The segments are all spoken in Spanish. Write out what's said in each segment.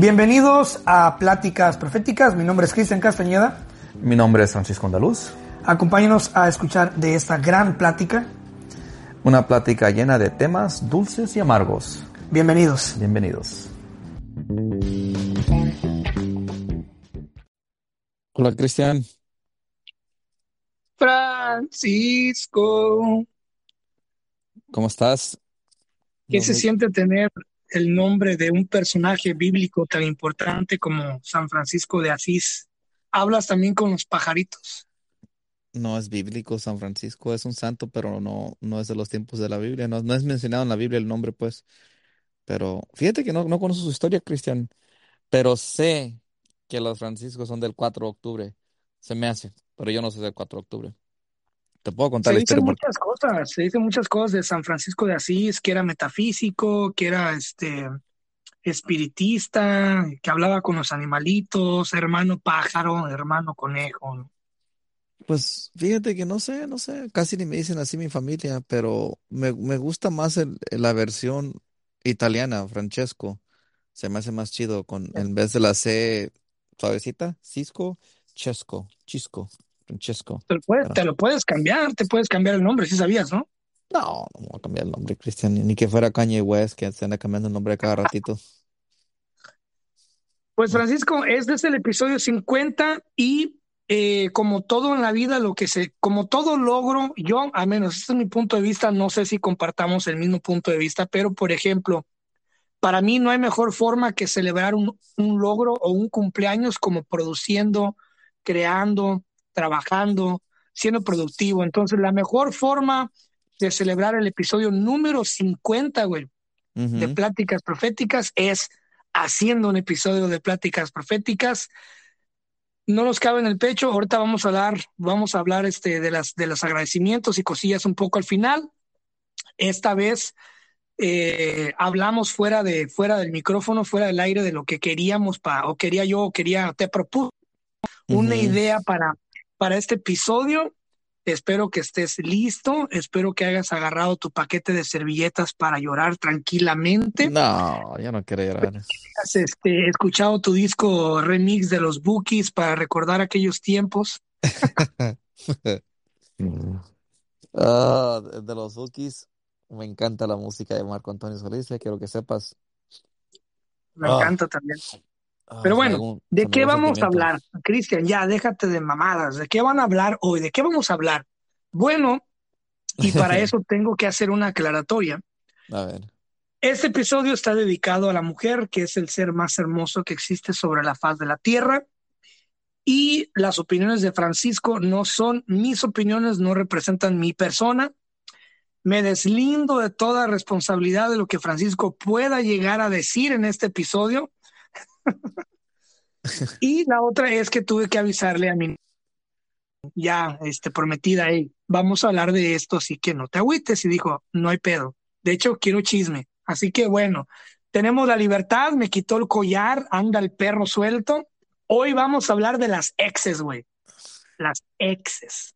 Bienvenidos a Pláticas Proféticas. Mi nombre es Cristian Castañeda. Mi nombre es Francisco Andaluz. Acompáñenos a escuchar de esta gran plática. Una plática llena de temas dulces y amargos. Bienvenidos. Bienvenidos. Hola, Cristian. Francisco. ¿Cómo estás? ¿Qué se siente tener el nombre de un personaje bíblico tan importante como San Francisco de Asís? ¿Hablas también con los pajaritos? No es bíblico, San Francisco es un santo, pero no, no es de los tiempos de la Biblia. No, no es mencionado en la Biblia el nombre, pues. Pero fíjate que no, no conozco su historia, Cristian, pero sé que los franciscos son del 4 de octubre. Se me hace, pero yo no sé del 4 de octubre. Te puedo contar Se la dicen historia. porque- muchas cosas, se dicen muchas cosas de San Francisco de Asís, que era metafísico, que era este espiritista, que hablaba con los animalitos, hermano pájaro, hermano conejo. ¿no? Pues fíjate que no sé, no sé, casi ni me dicen así mi familia, pero me, me gusta más el- la versión italiana, Francesco. Se me hace más chido con, en vez de la C suavecita, Cisco, Chesco, Chisco, Francesco. Te lo puedes, Pero te lo puedes cambiar, te puedes cambiar el nombre, si sabías, ¿no? no, no voy a cambiar el nombre, Cristian, ni, que fuera Kanye West, que se anda cambiando el nombre cada ratito. Pues Francisco, este es el episodio 50 y eh, como todo en la vida, lo que se, como todo logro, yo, a menos, este es mi punto de vista, no sé si compartamos el mismo punto de vista, pero por ejemplo, para mí no hay mejor forma que celebrar un, un logro o un cumpleaños como produciendo, creando, trabajando, siendo productivo. Entonces, la mejor forma de celebrar el episodio número 50, güey, de. Pláticas Proféticas es haciendo un episodio de Pláticas Proféticas. No nos cabe en el pecho. Ahorita vamos a hablar, vamos a hablar este, de, las, de los agradecimientos y cosillas un poco al final. Esta vez eh, hablamos fuera, de, fuera del micrófono, fuera del aire de lo que queríamos, pa, o quería yo, o quería, te propuse una idea para, para este episodio. Espero que estés listo, espero que hayas agarrado tu paquete de servilletas para llorar tranquilamente. No, yo no quiero llorar. has este, escuchado tu disco remix de los Bookies para recordar aquellos tiempos. Ah, de los Bukis, me encanta la música de Marco Antonio Solís, quiero que sepas. Me Ah, encanta también. Ah, Pero bueno, ¿de qué vamos a hablar? Cristian, ya déjate de mamadas. ¿De qué van a hablar hoy? ¿De qué vamos a hablar? Bueno, y para eso tengo que hacer una aclaratoria. A ver. Este episodio está dedicado a la mujer, que es el ser más hermoso que existe sobre la faz de la tierra. Y las opiniones de Francisco no son mis opiniones, no representan mi persona. Me deslindo de toda responsabilidad de lo que Francisco pueda llegar a decir en este episodio. Y la otra es que tuve que avisarle a mi ya este, prometida, hey, vamos a hablar de esto, así que no te agüites. Y dijo, no hay pedo. De hecho, quiero chisme. Así que bueno, tenemos la libertad, me quitó el collar, anda el perro suelto. Hoy vamos a hablar de las exes, güey. Las exes.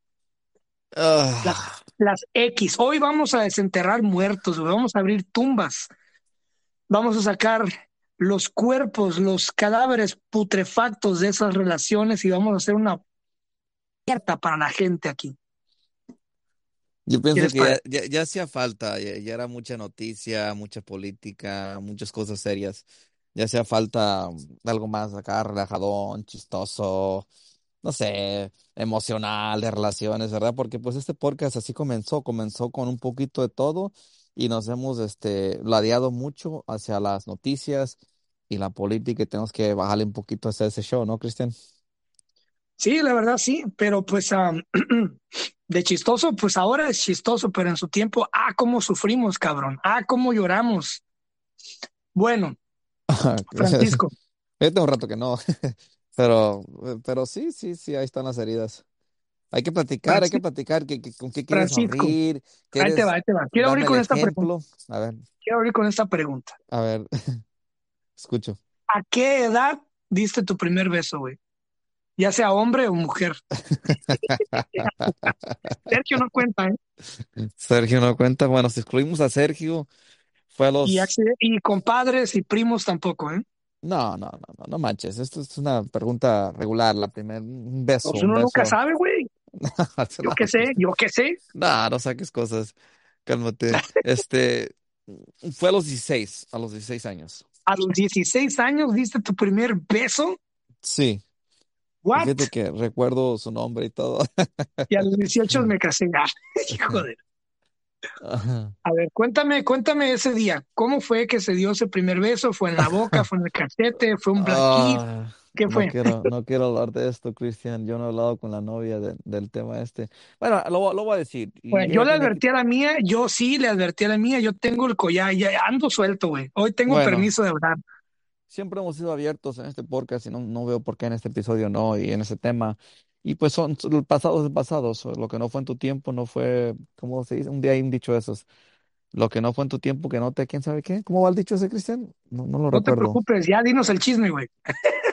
Las, Ah, las X. Hoy vamos a desenterrar muertos, güey. Vamos a abrir tumbas. Vamos a sacar los cuerpos, los cadáveres putrefactos de esas relaciones y vamos a hacer una mierda para la gente aquí. yo ¿Qué pienso que ya, parece? ya- ya hacía falta, ya, ya era mucha noticia, mucha política, muchas cosas serias. Ya hacía falta algo más acá, relajadón, chistoso, no sé, emocional, de relaciones, ¿verdad? Porque pues este podcast así comenzó, comenzó con un poquito de todo y nos hemos este ladeado mucho hacia las noticias y la política y tenemos que bajarle un poquito hacia ese show, ¿no, Cristian? Sí, la verdad sí, pero pues am, de chistoso, pues ahora es chistoso, pero en su tiempo, ah, cómo sufrimos, cabrón, ah, cómo lloramos. Bueno, Francisco, Yo tengo un rato que no, pero, pero sí, sí, sí, ahí están las heridas. Hay que platicar, hay que platicar, que, que- con qué quieres Francisco, sonreír, ahí te quieres va, ahí te va. Quiero abrir con esta pregunta. A ver, quiero abrir con esta pregunta. a ver, escucho. ¿A qué edad diste tu primer beso, güey? Ya sea hombre o mujer. Sergio no cuenta, ¿eh? Sergio no cuenta, bueno, si excluimos a Sergio, fue a los, y compadres y primos tampoco, ¿eh? No, no, no, no, no manches. Esto es una pregunta regular. La primera, un beso, Pues un uno nunca sabe, güey. Yo No, qué sé, yo qué sé. no, no saques cosas. Cálmate. Este, fue a los 16, a los 16 años. A los 16 años diste tu primer beso. Sí. Y fíjate What? que recuerdo su nombre y todo. Y a los 18 me casé. Ah. Ajá. A ver, cuéntame, cuéntame ese día. ¿Cómo fue que se dio ese primer beso? ¿Fue en la boca? ¿Fue en el cachete? ¿Fue un? Ah, ¿Qué no fue? quiero, no quiero hablar de esto, Cristian. Yo no he hablado con la novia de- del tema este. Bueno, lo, voy- lo voy a decir. Y Bueno, yo ella le tiene que... advertí a la mía, yo sí le advertí a la mía, yo tengo el collar, ya ando suelto, güey. Hoy tengo Bueno, permiso de hablar. siempre hemos sido abiertos en este podcast y no, no veo por qué en este episodio no y en ese tema. Y pues son, son- el pasado es el pasado. so- Lo que no fue en tu tiempo no fue, ¿cómo se dice? Un día hay un dicho de esos. Lo que no fue en tu tiempo que no te, ¿quién sabe qué? ¿Cómo va el dicho ese, Cristian? No, no lo No te recuerdo. preocupes, ya dinos el chisme, güey.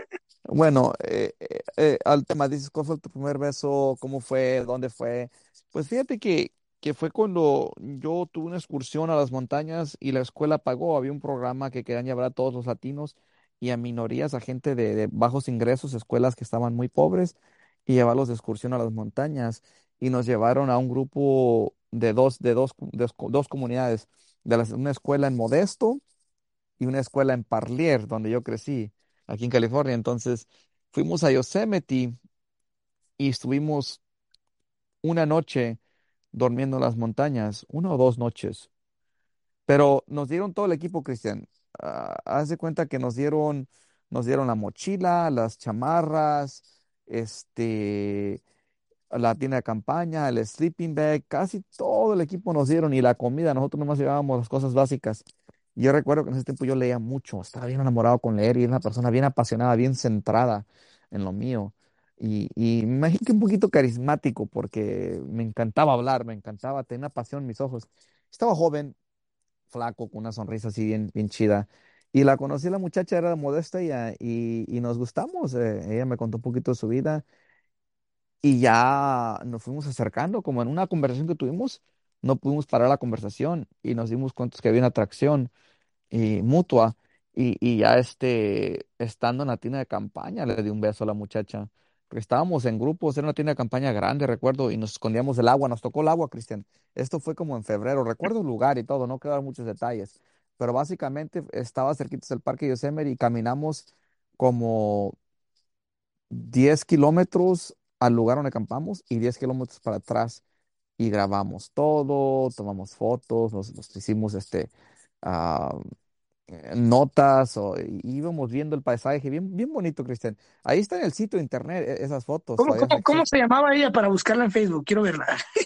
Bueno, eh, eh, eh, al tema, dices, ¿cuál fue tu primer beso? ¿Cómo fue? ¿Dónde fue? Pues fíjate que, que fue cuando yo tuve una excursión a las montañas y la escuela pagó. Había un programa que querían llevar a todos los latinos y a minorías, a gente de, bajos ingresos, escuelas que estaban muy pobres, y llevarlos de excursión a las montañas. Y nos llevaron a un grupo de dos, de dos, de dos, dos comunidades, de las- una escuela en Modesto y una escuela en Parlier, donde yo crecí, aquí en California. Entonces fuimos a Yosemite y estuvimos una noche durmiendo en las montañas, una o dos noches. Pero nos dieron todo el equipo, Cristian. Ah, haz de cuenta que nos dieron, nos dieron la mochila, las chamarras, este, la tienda de campaña, el sleeping bag, casi todo el equipo nos dieron y la comida, nosotros nomás llevábamos las cosas básicas. Yo recuerdo que en ese tiempo yo leía mucho, estaba bien enamorado con leer y era una persona bien apasionada, bien centrada en lo mío. Y, y me imagino un poquito carismático porque me encantaba hablar, me encantaba, tener una pasión en mis ojos. Estaba joven, flaco, con una sonrisa así bien, bien chida. Y la conocí, la muchacha era modesta y nos gustamos. eh, ella me contó un poquito de su vida y ya nos fuimos acercando, como en una conversación que tuvimos, no pudimos parar la conversación y nos dimos cuenta que había una atracción y mutua. Y, y ya este, estando en la tienda de campaña, le di un beso a la muchacha. Porque estábamos en grupos, era una tienda de campaña grande, recuerdo, y nos escondíamos del agua, nos tocó el agua, Cristian. Esto fue como en febrero, recuerdo el lugar y todo, no quedaron muchos detalles. Pero básicamente estaba cerquitos del Parque Yosemite y caminamos como 10 kilómetros al lugar donde acampamos y 10 kilómetros para atrás y grabamos todo, tomamos fotos, nos, nos hicimos este, ah, eh, notas o, íbamos viendo el paisaje, bien, bien bonito, Cristian. Ahí está en el sitio de internet e- esas fotos, ¿Cómo, cómo, cómo se llamaba ella para buscarla en Facebook? Quiero verla.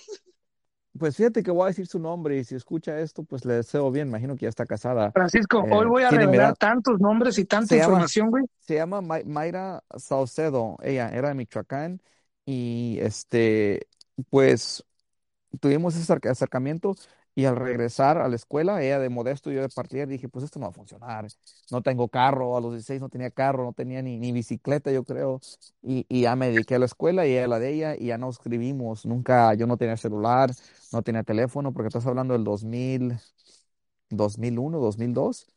Pues fíjate que voy a decir su nombre y si escucha esto, pues le deseo bien, imagino que ya está casada. Francisco, hoy Eh, voy a revelar tantos nombres y tanta se llama, información, güey. se llama May- Mayra Saucedo, ella era de Michoacán y este, pues tuvimos ese acerca- acercamiento y al regresar a la escuela, ella de Modesto y yo de Partir, dije, pues esto no va a funcionar. No tengo carro, a los 16 no tenía carro, no tenía ni, ni bicicleta, yo creo. Y, y ya me dediqué a la escuela y ella a la de ella y ya no escribimos. Nunca, yo no tenía celular, no tenía teléfono, porque estás hablando del 2000, 2001, 2002.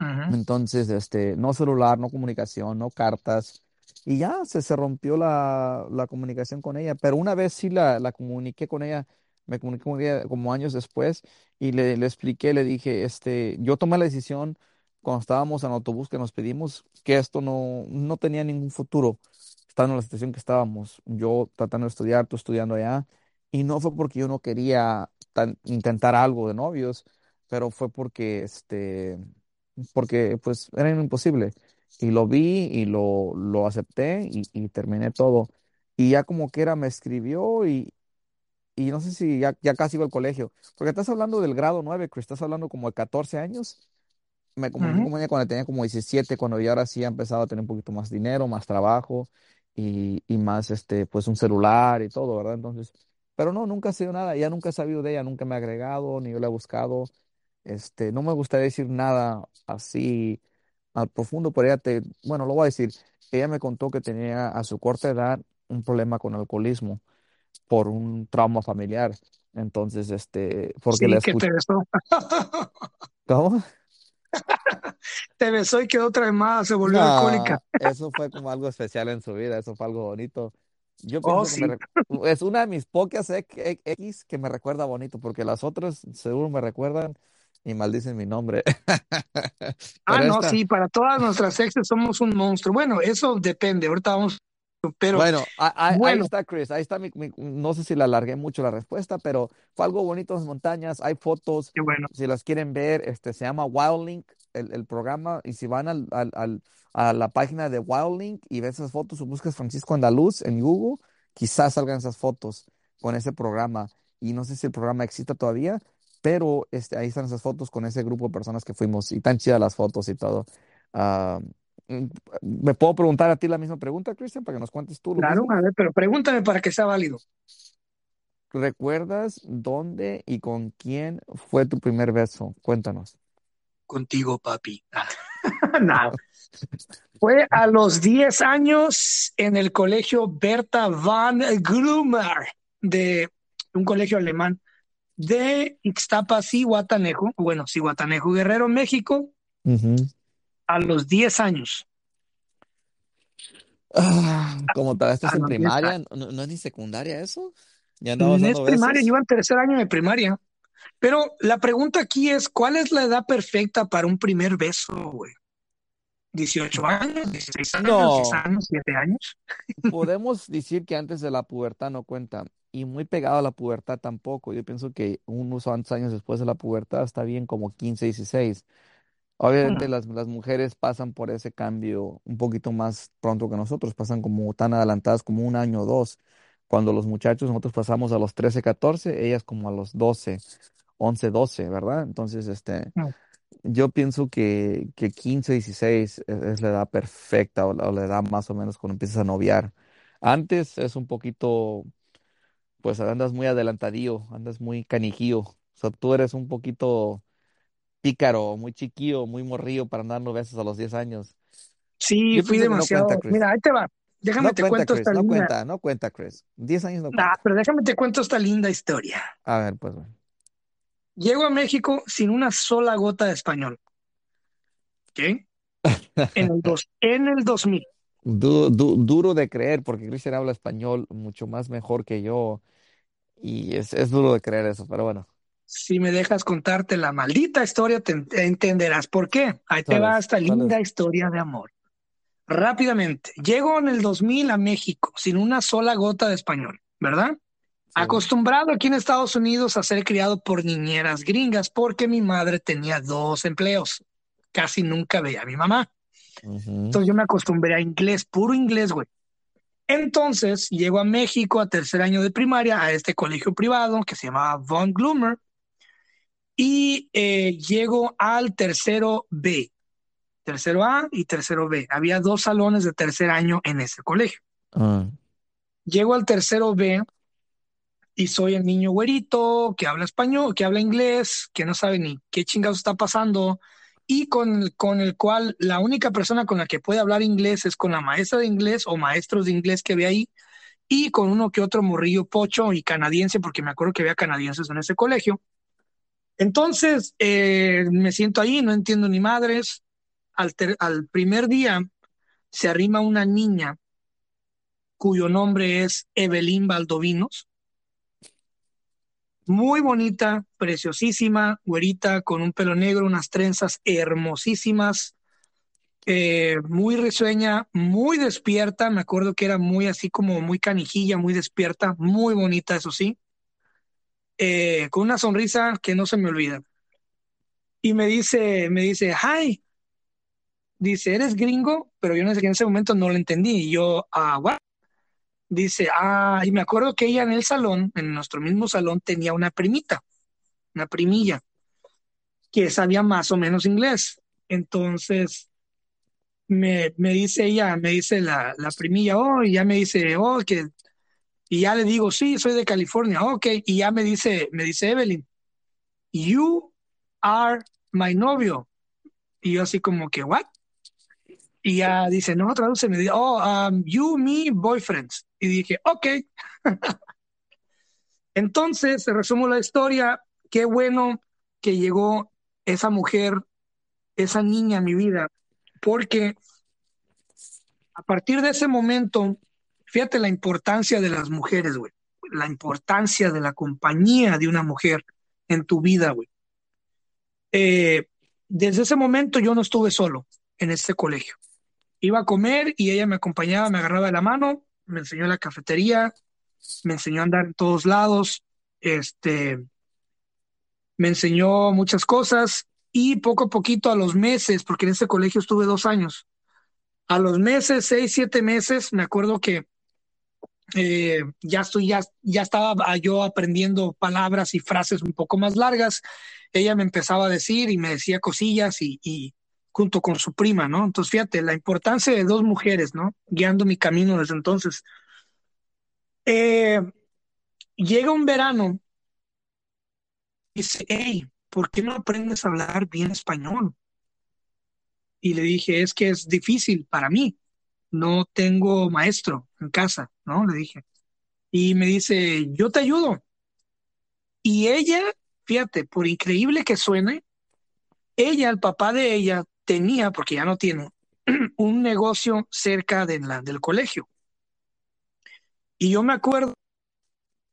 Ujú. Entonces, este, no celular, no comunicación, no cartas. Y ya se, se rompió la, la comunicación con ella. Pero una vez sí la, la comuniqué con ella, me comuniqué con ella como años después y le, le expliqué, le dije, este, yo tomé la decisión cuando estábamos en autobús que nos pedimos que esto no, no tenía ningún futuro, estando en la situación que estábamos. Yo tratando de estudiar, tú estudiando allá. Y no fue porque yo no quería tan- intentar algo de novios, pero fue porque, este porque pues era imposible. Y lo vi y lo, lo acepté y, y terminé todo. Y ya como que era, me escribió y, no sé si ya, ya casi iba al colegio, porque estás hablando del grado 9 Chris, estás hablando como de 14 años. Me comuniqué Ujú. con ella cuando tenía como 17 cuando ya ahora sí ha empezado a tener un poquito más dinero, más trabajo y, y más, este, pues un celular y todo, ¿verdad? Entonces, pero no, nunca ha sido nada, ya nunca he sabido de ella, nunca me ha agregado, ni yo la he buscado. Este, no me gustaría decir nada así al profundo, pero ella te, bueno, lo voy a decir. Ella me contó que tenía a su corta edad un problema con alcoholismo por un trauma familiar. Entonces, este, porque la Sí, que te besó. ¿Cómo? Te besó y quedó más, se volvió No, alcohólica. eso fue como algo especial en su vida, eso fue algo bonito. Yo Oh, pienso que me sí. es una de mis pocas X que me recuerda bonito, porque las otras seguro me recuerdan y maldicen mi nombre. Ah, no, esta, sí, para todas nuestras exes somos un monstruo. Bueno, eso depende, ahorita vamos, pero Bueno, a- a- ahí está Chris, ahí está mi, mi- no sé si la alargué mucho la respuesta, pero fue algo bonito en las montañas, hay fotos, qué bueno. si las quieren ver, este se llama WildLink, el, el programa, y si van al, al- al- a la página de WildLink y ves esas fotos o buscas Francisco Andaluz en Google, quizás salgan esas fotos con ese programa, y no sé si el programa existe todavía, pero este, ahí están esas fotos con ese grupo de personas que fuimos, y tan chidas las fotos y todo. Mm, ¿me puedo preguntar a ti la misma pregunta, Christian, para que nos cuentes tú lo Claro, mismo? a ver, pero pregúntame para que sea válido. ¿Recuerdas dónde y con quién fue tu primer beso? Cuéntanos. Contigo, papi. Nada. Fue a los 10 años en el colegio Berta van Glummer de un colegio alemán de Ixtapa, Cihuatanejo, bueno, Cihuatanejo, Guerrero, México, Ujú. A los 10 años. Ah, como tal, estás A en los 10 primaria. ¿no, no es ni secundaria eso? ¿Ya No es primaria, yo en tercer año de primaria. Pero la pregunta aquí es, ¿cuál es la edad perfecta para un primer beso, güey? ¿18 años? ¿16 años? ¿10 No, años? ¿7 años? podemos decir que antes de la pubertad no cuenta. Y muy pegado a la pubertad tampoco. Yo pienso que unos años después de la pubertad está bien como 15, 16. Obviamente las, las mujeres pasan por ese cambio un poquito más pronto que nosotros, pasan como tan adelantadas como un año o dos. Cuando los muchachos, nosotros pasamos a los 13 14 ellas como a los 12 11 12 ¿verdad? Entonces, este, yo pienso que, que 15 16 es, es la edad perfecta o la, o la edad más o menos cuando empiezas a noviar. Antes es un poquito, pues andas muy adelantadillo, andas muy canijillo. O sea, tú eres un poquito pícaro, muy chiquillo, muy morrillo para andar dando besos a los 10 años. Sí, Yo fui no cuenta, demasiado. Chris. Mira, ahí te va. Déjame No te cuenta, cuento Chris, esta no linda. cuenta, no cuenta, Chris. 10 años no Nah, cuenta. pero déjame te cuento esta linda historia. A ver, pues, bueno. Llego a México sin una sola gota de español. ¿Ok? En el, dos, en el 2000. Du- du- duro de creer, porque Christian habla español mucho más mejor que yo, y es, es duro de creer eso, pero bueno, Si me dejas contarte la maldita historia, te te entenderás por qué. Ahí te ¿cuál va es? esta ¿Cuál linda historia de amor. Rápidamente, llego en el 2000 a México sin una sola gota de español, ¿verdad? Sí. Acostumbrado aquí en Estados Unidos a ser criado por niñeras gringas porque mi madre tenía dos empleos. Casi nunca veía a mi mamá. Entonces yo me acostumbré a inglés, puro inglés, güey. Entonces llego a México a tercer año de primaria a este colegio privado que se llamaba Von Gloomer y eh, llego al tercero B, tercero A y tercero B. Había dos salones de tercer año en ese colegio. Ah, Llego al tercero B y soy el niño güerito que habla español, que habla inglés, que no sabe ni qué chingados está pasando y con, con el cual la única persona con la que puede hablar inglés es con la maestra de inglés o maestros de inglés que ve ahí y con uno que otro morrillo pocho y canadiense, porque me acuerdo que había canadienses en ese colegio. Entonces eh, me siento ahí, no entiendo ni madres. Al, primer día se arrima una niña cuyo nombre es Evelyn Valdovinos muy bonita, preciosísima, güerita, con un pelo negro, unas trenzas hermosísimas, eh, muy risueña, muy despierta, me acuerdo que era muy así como muy canijilla, muy despierta, muy bonita, eso sí, eh, con una sonrisa que no se me olvida. Y me dice, me dice, hi, dice, ¿eres gringo? Pero yo en ese, en ese momento no lo entendí. Y yo, ah, what? Dice, ah, y me acuerdo que ella en el salón, en nuestro mismo salón, tenía una primita, una primilla. que sabía más o menos inglés. Entonces me, me dice ella, me dice la, la primilla, oh, y ya me dice, oh, que, y ya le digo, sí, soy de California, ok, y ya me dice, me dice Evelyn, you are my novio. Y yo así como que, what? Y ya dice, no, traduce, me dice, oh, um, you, me, boyfriends. Y dije, ok. Entonces, resumo la historia, qué bueno que llegó esa mujer esa niña a mi vida, porque a partir de ese momento, fíjate la importancia de las mujeres, güey, la importancia de la compañía de una mujer en tu vida, güey. Eh, desde ese momento yo no estuve solo en este colegio. Iba a comer y ella me acompañaba, me agarraba de la mano, me enseñó la cafetería, me enseñó a andar en todos lados, este, me enseñó muchas cosas y poco a poquito a los meses, porque en ese colegio estuve dos años, a los meses, seis, siete meses, me acuerdo que eh, ya estoy, ya, ya estaba yo aprendiendo palabras y frases un poco más largas. Ella me empezaba a decir y me decía cosillas y, junto con su prima, ¿no? Entonces, fíjate, la importancia de dos mujeres, ¿no? Guiando mi camino desde entonces. Eh, llega un verano y dice, hey, ¿por qué no aprendes a hablar bien español? Y le dije, es que es difícil para mí. No tengo maestro en casa, ¿no? Le dije. Y me dice, yo te ayudo. Y ella, fíjate, por increíble que suene, ella, el papá de ella, tenía, porque ya no tiene, un negocio cerca de la, del colegio. Y yo me acuerdo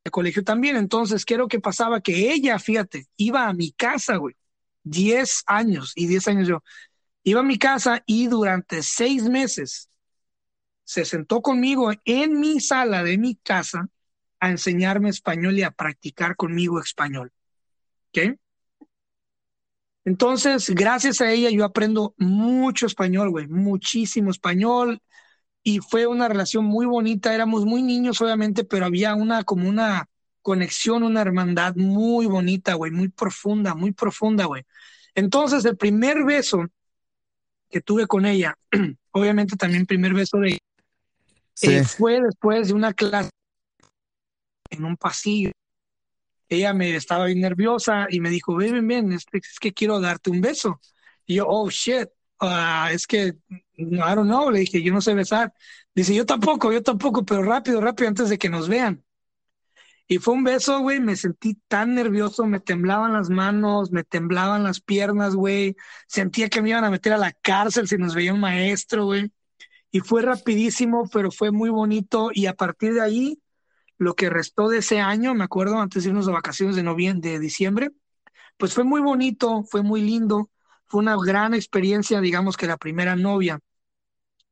del colegio también, entonces, ¿qué que pasaba? Que ella, fíjate, iba a mi casa, güey, 10 años y 10 años yo, iba a mi casa y durante seis meses se sentó conmigo en mi sala de mi casa a enseñarme español y a practicar conmigo español. ¿Ok? Entonces, gracias a ella yo aprendo mucho español, güey, muchísimo español y fue una relación muy bonita, éramos muy niños obviamente, pero había una como una conexión, una hermandad muy bonita, güey, muy profunda, muy profunda, güey. Entonces, el primer beso que tuve con ella, obviamente también primer beso de ella, eh, fue después de una clase en un pasillo. Ella me estaba bien nerviosa y me dijo, ven, ven, ven, es, que quiero darte un beso. Y yo, oh, shit, uh, es que, I don't know, le dije, yo no sé besar. Dice, yo tampoco, yo tampoco, pero rápido, rápido, antes de que nos vean. Y fue un beso, güey, me sentí tan nervioso, me temblaban las manos, me temblaban las piernas, güey. Sentía que me iban a meter a la cárcel si nos veía un maestro, güey y fue rapidísimo, pero fue muy bonito y a partir de ahí, lo que restó de ese año, me acuerdo, antes de irnos de vacaciones de noviembre, de diciembre, pues fue muy bonito, fue muy lindo, fue una gran experiencia, digamos que la primera novia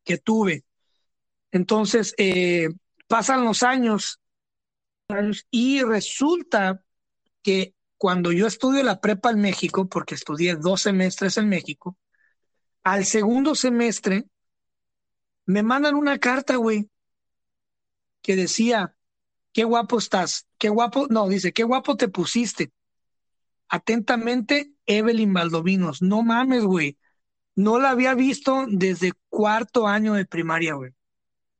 que tuve. Entonces, eh, pasan los años, y resulta que cuando yo estudio la prepa en México, porque estudié dos semestres en México, al segundo semestre me mandan una carta, güey, que decía, qué guapo estás, qué guapo, no, dice, qué guapo te pusiste. Atentamente, Evelyn Valdovinos. No mames, güey. No la había visto desde cuarto año de primaria, güey.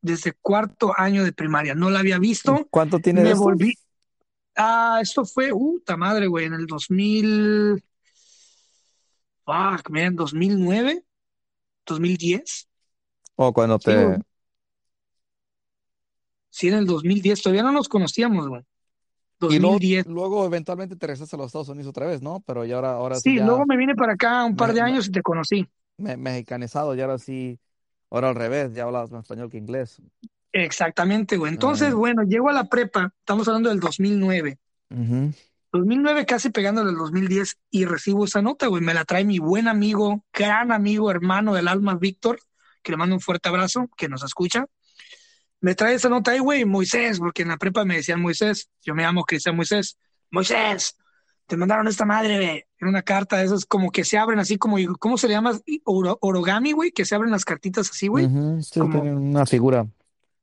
Desde cuarto año de primaria. No la había visto. ¿Cuánto tiene Me volví. Ah, esto fue, puta madre, güey, en el 2000. Fuck, man, 2009, 2010. O cuando te... Sí, en el 2010, todavía no nos conocíamos, güey. Y luego, luego, eventualmente te regresaste a los Estados Unidos otra vez, ¿no? Pero ya ahora, ahora sí. luego me vine para acá un par de años y te conocí. mexicanizado, y ahora sí, ahora al revés, ya hablabas más español que inglés. Exactamente, güey. Entonces, bueno, llego a la prepa, estamos hablando del 2009. 2009 casi pegándole al 2010 y recibo esa nota, güey. Me la trae mi buen amigo, gran amigo, hermano del alma, Víctor que le mando un fuerte abrazo, que nos escucha. Me trae esa nota ahí, güey, Moisés, porque en la prepa me decían Moisés, yo me llamo Cristian Moisés. Moisés, te mandaron esta madre, güey, en una carta de esas como que se abren así como, ¿cómo se le llama? orogami, güey, que se abren las cartitas así, güey. como... una figura.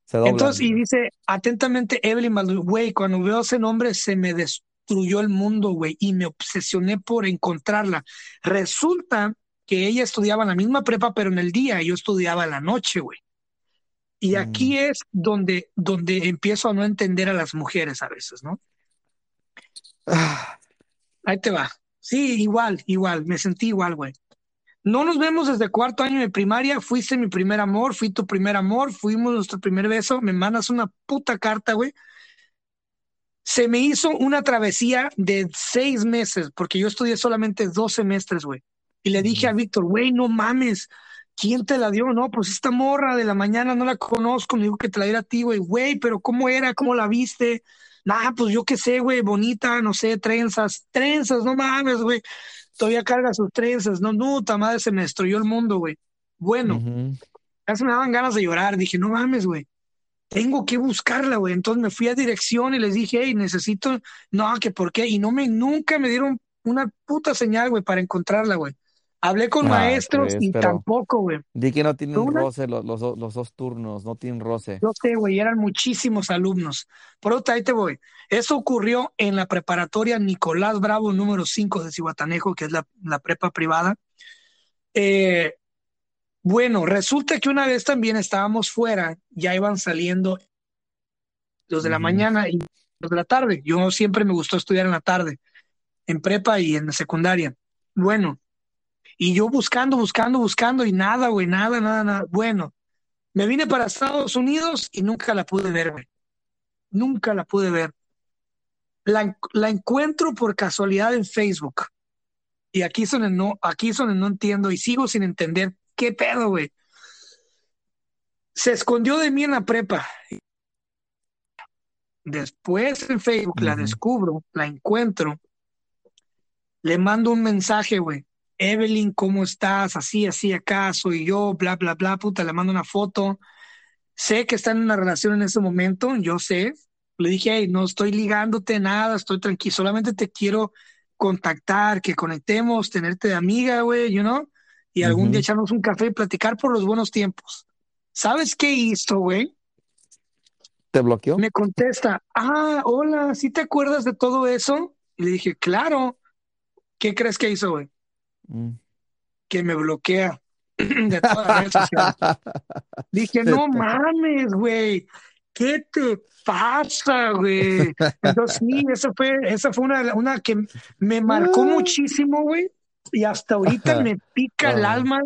Se dobla. Entonces, y dice, atentamente, Evelyn güey, cuando veo ese nombre se me destruyó el mundo, güey, y me obsesioné por encontrarla. Resulta que ella estudiaba la misma prepa, pero en el día, yo estudiaba en la noche, güey. Y aquí mm. es donde, donde empiezo a no entender a las mujeres a veces, ¿no? Ah. Ahí te va. Sí, igual, igual, me sentí igual, güey. No nos vemos desde cuarto año de primaria, fuiste mi primer amor, fui tu primer amor, fuimos nuestro primer beso, me mandas una puta carta, güey. Se me hizo una travesía de seis meses, porque yo estudié solamente dos semestres, güey Y le dije a Víctor, güey, no mames, ¿quién te la dio? No, pues esta morra de la mañana no la conozco, me dijo que te la diera a ti, güey, güey, pero ¿cómo era? ¿Cómo la viste? Nah, pues yo qué sé, güey, bonita, no sé, trenzas, trenzas, no mames, güey. Todavía carga sus trenzas, no, no, ta madre, se me destruyó el mundo, güey. Bueno, ujú. casi me daban ganas de llorar, dije, no mames, güey tengo que buscarla, güey. Entonces me fui a dirección y les dije, hey, necesito, no, que por qué. Y no me, nunca me dieron una puta señal, güey, para encontrarla, güey. Hablé con Ah, maestros pues, y tampoco, güey. di que no tienen una, roce los, los, do- los dos turnos, no tienen roce. yo sé, güey, eran muchísimos alumnos. Por otra, ahí te voy. Eso ocurrió en la preparatoria Nicolás Bravo, número 5 de Cihuatanejo, que es la, la prepa privada. Eh, bueno, resulta que una vez también estábamos fuera, ya iban saliendo los de la mañana y los de la tarde. Yo siempre me gustó estudiar en la tarde, en prepa y en secundaria. Bueno, y yo buscando, buscando, buscando y nada, güey, nada, nada, nada. Bueno, me vine para Estados Unidos y nunca la pude ver, güey. Nunca la pude ver. La, la encuentro por casualidad en Facebook. Y aquí son en no, aquí son en no entiendo y sigo sin entender qué pedo, güey. Se escondió de mí en la prepa. Después en Facebook la descubro, la encuentro le mando un mensaje, güey. Evelyn, ¿cómo estás? Así, así, acá soy yo, bla, bla, bla, puta, le mando una foto. Sé que está en una relación en ese momento, yo sé. Le dije, hey, no estoy ligándote nada, estoy tranquilo, solamente te quiero contactar, que conectemos, tenerte de amiga, güey, you know, y algún día echarnos un café y platicar por los buenos tiempos. ¿Sabes qué hizo, güey? ¿Te bloqueó? Me contesta, ah, hola, ¿sí te acuerdas de todo eso? Y le dije, claro. ¿Qué crees que hizo, güey? Mm. que me bloquea de todas las redes sociales. Dije, no mames, güey, ¿qué te pasa, güey? Entonces, sí, esa fue, esa fue una, una que me marcó muchísimo, güey, y hasta ahorita me pica el Ah, alma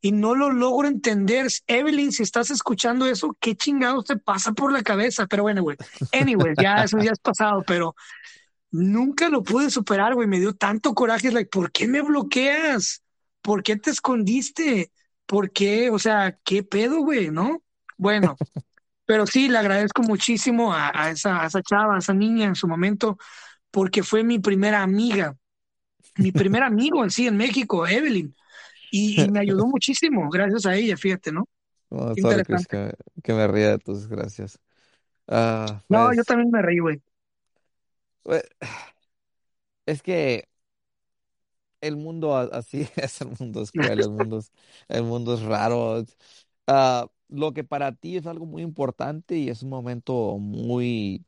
y no lo logro entender. Evelyn, si estás escuchando eso, ¿qué chingados te pasa por la cabeza? Pero bueno, güey, anyways, ya eso ya es pasado, pero Nunca lo pude superar, güey. Me dio tanto coraje. Es like, ¿por qué me bloqueas? ¿Por qué te escondiste? ¿Por qué? O sea, ¿qué pedo, güey? ¿No? Bueno, pero sí, le agradezco muchísimo a, a esa, a esa chava, a esa niña en su momento, porque fue mi primera amiga, mi primer amigo en sí en México, Evelyn. Y, y me ayudó muchísimo, gracias a ella, fíjate, ¿no? interesante. que, que me ría de tus gracias. Ah, No, yo pues, también me reí, güey. Pues, es que el mundo así es, el mundo es cruel, el mundo es, el mundo raro. Ah, lo que para ti es algo muy importante y es un momento muy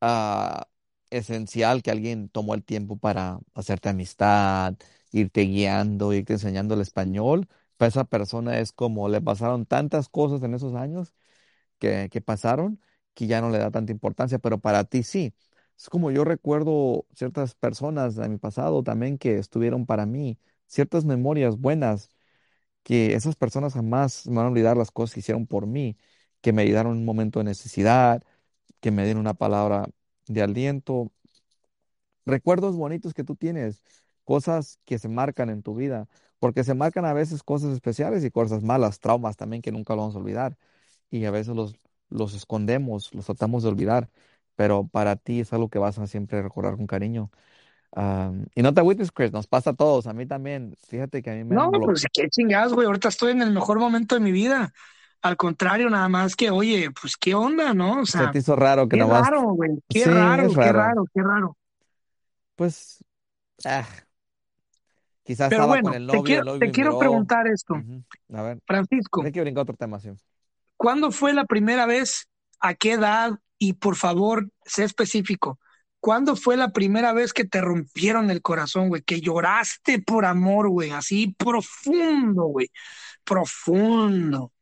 ah, esencial que alguien tomó el tiempo para hacerte amistad, irte guiando, irte enseñando el español. Para esa persona es como le pasaron tantas cosas en esos años que pasaron que ya no le da tanta importancia, pero para ti sí. Es como yo recuerdo ciertas personas de mi pasado también que estuvieron para mí, ciertas memorias buenas, que esas personas jamás me van a olvidar las cosas que hicieron por mí, que me ayudaron en un momento de necesidad, que me dieron una palabra de aliento, recuerdos bonitos que tú tienes, cosas que se marcan en tu vida, porque se marcan a veces cosas especiales y cosas malas, traumas también que nunca lo vamos a olvidar y a veces los, los escondemos, los tratamos de olvidar, pero para ti es algo que vas a siempre recordar con cariño. Am, y no te agüites, Chris, nos pasa a todos, a mí también. Fíjate que a mí me No, pues qué chingados, güey. Ahorita estoy en el mejor momento de mi vida. Al contrario, nada más que, oye, pues qué onda, ¿no? O Se sea, te hizo raro que qué nomás... raro, güey. Qué Sí, raro, qué raro. qué raro. Pues, ah, quizás Pero estaba con bueno, el te quiero, el novio te quiero preguntar esto. A ver, Francisco. hay que brincar otro tema, sí. ¿Cuándo fue la primera vez? ¿A qué edad? Y por favor, sé específico. ¿Cuándo fue la primera vez que te rompieron el corazón, güey? Que lloraste por amor, güey. Así profundo, güey. Profundo.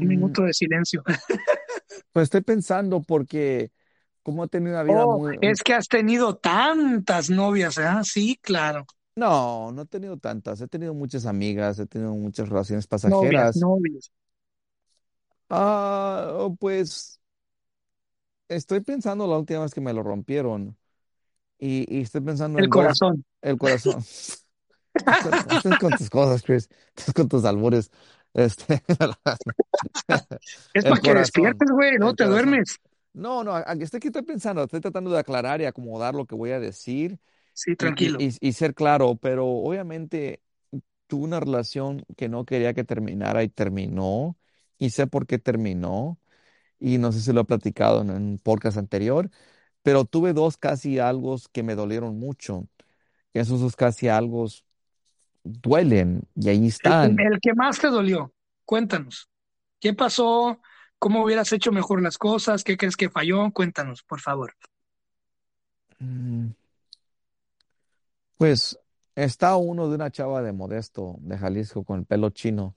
Un Mm, minuto de silencio. pues estoy pensando porque como he tenido una vida Oh, muy... mm, es que has tenido tantas novias, ¿ah? Sí, claro. No, no he tenido tantas. He tenido muchas amigas, he tenido muchas relaciones Novias, pasajeras. novias. Ah, pues estoy pensando la última vez que me lo rompieron y, y estoy pensando El en dos, corazón. el corazón. Estás, estás con tus cosas, Chris. Estás con tus albures. Este, Es el para que corazón, despiertes, güey, no el te corazón. duermes. No, no, estoy, aquí estoy pensando, estoy tratando de aclarar y acomodar lo que voy a decir Sí, y, tranquilo. y, y ser claro, pero obviamente tuve una relación que no quería que terminara y terminó, y sé por qué terminó, y no sé si lo he platicado en, un podcast anterior, pero tuve dos casi algo que me dolieron mucho. Esos dos casi algo duelen y ahí El, están. el que más te dolió, cuéntanos. ¿Qué pasó? ¿Cómo hubieras hecho mejor las cosas? ¿Qué crees que falló? Cuéntanos, por favor. Mm, Pues está uno de una chava de Modesto, de Jalisco, con el pelo chino,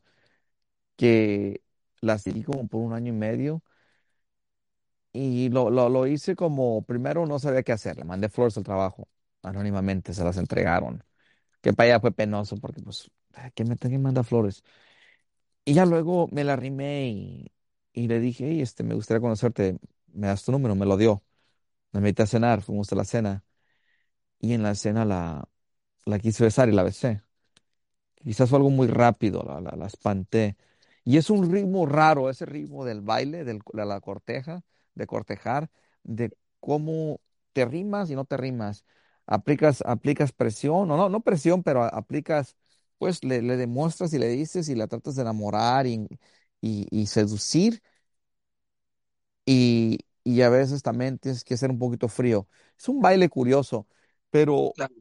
que la seguí como por un año y medio y lo, lo, lo hice como, primero no sabía qué hacer, le mandé flores al trabajo, anónimamente se las entregaron, que para ella fue penoso porque pues, ¿quién me, quién manda flores? Y ya luego me la arrimé y, le dije, hey, este, me gustaría conocerte, me das tu número, me lo dio, me invité a cenar, fuimos a la cena y en la cena la, la quise besar y la besé. Quizás fue algo muy rápido, la, la, la espanté. Y es un ritmo raro, ese ritmo del baile, del- de la corteja, de cortejar, de cómo te rimas y no te rimas. Aplicas, aplicas presión, o no, no presión, pero aplicas, pues le, le demuestras y le dices y la tratas de enamorar y, y, y seducir y, y a veces también tienes que ser un poquito frío. Es un baile curioso, pero Claro.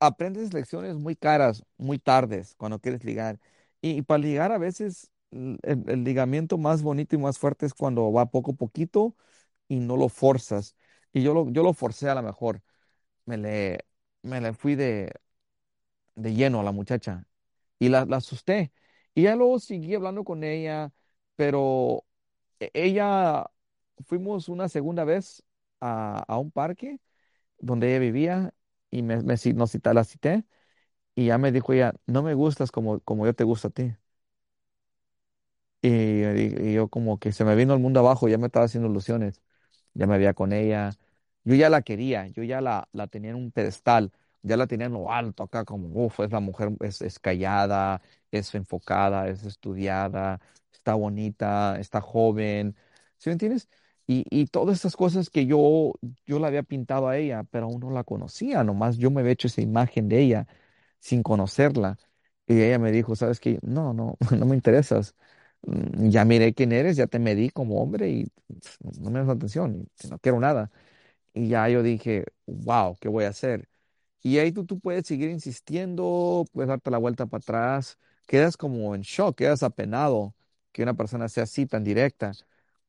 aprendes lecciones muy caras, muy tardes, cuando quieres ligar. Y, y para ligar a veces l- el, el ligamiento más bonito y más fuerte es cuando va poco a poquito y no lo forzas. Y yo lo, yo lo forcé a lo mejor. Me le, me le fui de, de lleno a la muchacha y la, la asusté. Y ya luego seguí hablando con ella, pero e- ella, fuimos una segunda vez a, a un parque donde ella vivía y me, me, cité. Y ya me dijo ella, no me gustas como, como yo te gusto a ti. Y, y yo como que se me vino el mundo abajo, ya me estaba haciendo ilusiones. Ya me veía con ella. Yo ya la quería, yo ya la, la tenía en un pedestal, ya la tenía en lo alto acá, como, uff, es la mujer, es, es callada, es enfocada, es estudiada, está bonita, está joven. ¿Sí me entiendes? Y, y todas estas cosas que yo, yo la había pintado a ella, pero aún no la conocía, nomás yo me había hecho esa imagen de ella sin conocerla. Y ella me dijo, ¿sabes qué? No, no, no me interesas. Mm, Ya miré quién eres, ya te medí como hombre y no me das atención, no quiero nada. Y ya yo dije, wow, ¿qué voy a hacer? Y ahí tú, tú puedes seguir insistiendo, puedes darte la vuelta para atrás, quedas como en shock, quedas apenado que una persona sea así tan directa,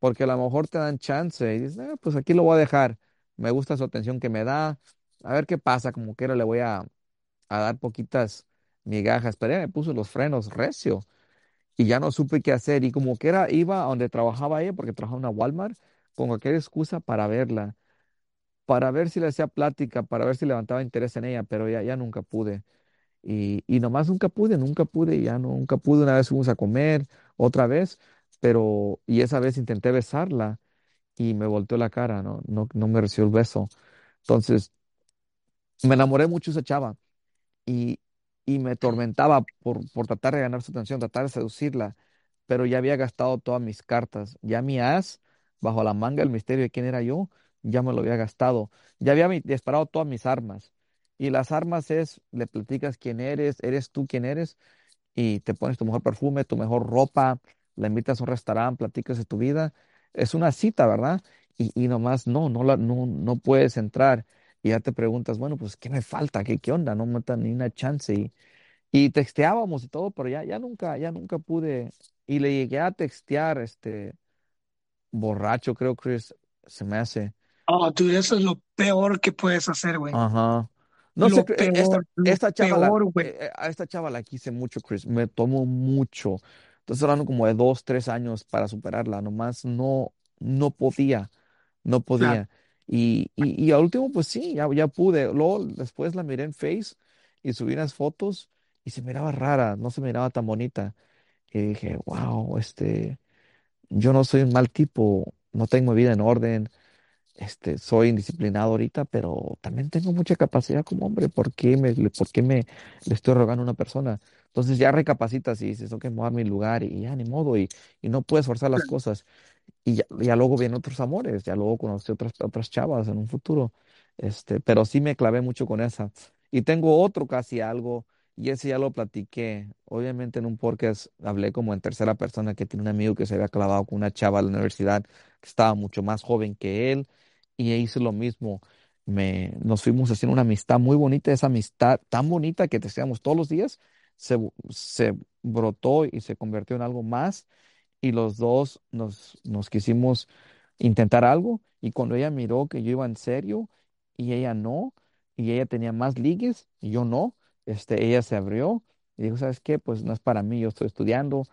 porque a lo mejor te dan chance y dices, "Ah, pues aquí lo voy a dejar, me gusta su atención que me da, a ver qué pasa, como quiera le voy a, a dar poquitas migajas, pero ella me puso los frenos recio y ya no supe qué hacer y como que era, iba a donde trabajaba ella, porque trabajaba en una Walmart, con cualquier excusa para verla para ver si le hacía plática, para ver si levantaba interés en ella, pero ya, ya nunca pude. Y, y nomás nunca pude, nunca pude, ya nunca pude. Una vez fuimos a comer, otra vez, pero, y esa vez intenté besarla y me volteó la cara, ¿no? No, no me recibió el beso. Entonces, me enamoré mucho de esa chava y, y me atormentaba por, por tratar de ganar su atención, tratar de seducirla, pero ya había gastado todas mis cartas. Ya mi as, bajo la manga el misterio de quién era yo, ya me lo había gastado. Ya había disparado todas mis armas. Y las armas es, le platicas quién eres, eres tú quién eres, y te pones tu mejor perfume, tu mejor ropa, la invitas a un restaurante, platicas de tu vida. Es una cita, ¿verdad? Y, y nomás no, no, la, no, no puedes entrar. Y ya te preguntas, bueno, pues, ¿qué me falta? ¿Qué, qué onda? No me dan ni una chance. Y, y texteábamos y todo, pero ya, ya nunca, ya nunca pude. Y le llegué a textear, este, borracho, creo, Chris, se me hace. Oh, tú, eso es lo peor que puedes hacer, güey. Ajá. No sé, Lo cre- eh, esta, peor, lo esta chava la, peor, eh, eh, a esta chava la quise mucho, Chris. Me tomó mucho. Entonces hablando como de dos, tres años para superarla. Nomás no, no podía, no podía. Y, y, y al último, pues sí, ya, ya pude. Luego después la miré en Face y subí unas fotos y se miraba rara, no se miraba tan bonita. Y dije, wow, este, yo no soy un mal tipo. no tengo vida en orden, este, soy indisciplinado ahorita, pero también tengo mucha capacidad como hombre. ¿Por qué me, le- por qué me le estoy rogando a una persona? Entonces ya recapacitas y dices, ok, me voy a dar mi lugar y ya ni modo, y, y no puedes forzar las cosas. Y ya, ya luego vienen otros amores, ya luego conocí otras, otras chavas en un futuro. Este, pero sí me clavé mucho con esa. Y tengo otro casi algo, y ese ya lo platiqué. Obviamente en un podcast hablé como en tercera persona que tiene un amigo que se había clavado con una chava en la universidad que estaba mucho más joven que él, y hice lo mismo. Me, nos fuimos haciendo una amistad muy bonita, esa amistad tan bonita que te decíamos todos los días, se, se brotó y se convirtió en algo más y los dos nos, nos quisimos intentar algo y cuando ella miró que yo iba en serio y ella no, y ella tenía más ligues y yo no, este, ella se abrió y dijo, ¿sabes qué? Pues no es para mí, yo estoy estudiando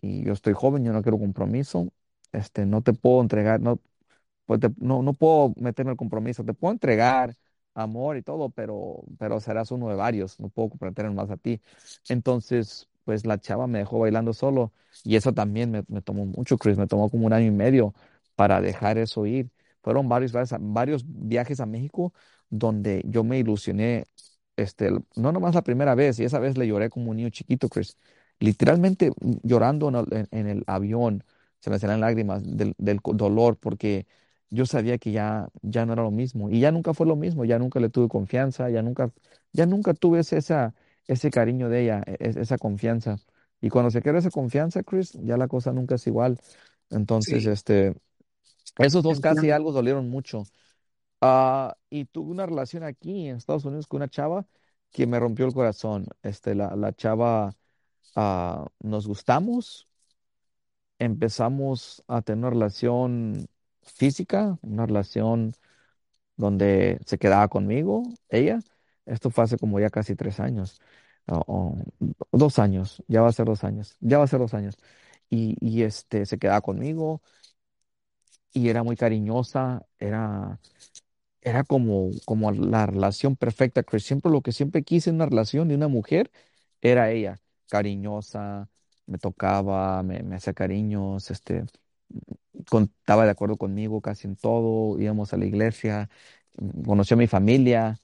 y yo estoy joven, yo no quiero compromiso, este, no te puedo entregar, no, pues no, no puedo meterme el compromiso, te puedo entregar amor y todo, pero, pero serás uno de varios, no puedo comprometerme más a ti. Entonces, pues la chava me dejó bailando solo y eso también me, me tomó mucho, Chris, me tomó como un año y medio para dejar eso ir. Fueron varios, varios, viajes a México donde yo me ilusioné, este, no nomás la primera vez, y esa vez le lloré como un niño chiquito, Chris, literalmente mm, llorando en el, avión, se me salían lágrimas del, del dolor porque yo sabía que ya, ya no era lo mismo y ya nunca fue lo mismo, ya nunca le tuve confianza, ya nunca, ya nunca tuve ese, esa, ese cariño de ella, e- e- esa confianza. Y cuando se pierde esa confianza, Chris, ya la cosa nunca es igual. Entonces, Sí, este, esos dos casi algo dolieron mucho. Ah, y tuve una relación aquí en Estados Unidos con una chava que me rompió el corazón. Este, la, la chava, ah, nos gustamos, empezamos a tener una relación física, una relación donde se quedaba conmigo, ella. Esto fue hace como ya casi tres años, o, dos años, ya va a ser dos años, ya va a ser dos años. Y, y este, se quedaba conmigo y era muy cariñosa, era era como, como la relación perfecta, Chris. Siempre lo que siempre quise en una relación de una mujer era ella, cariñosa, me tocaba, me, me hacía cariños, este, con- estaba de acuerdo conmigo casi en todo, íbamos a la iglesia, conoció a mi familia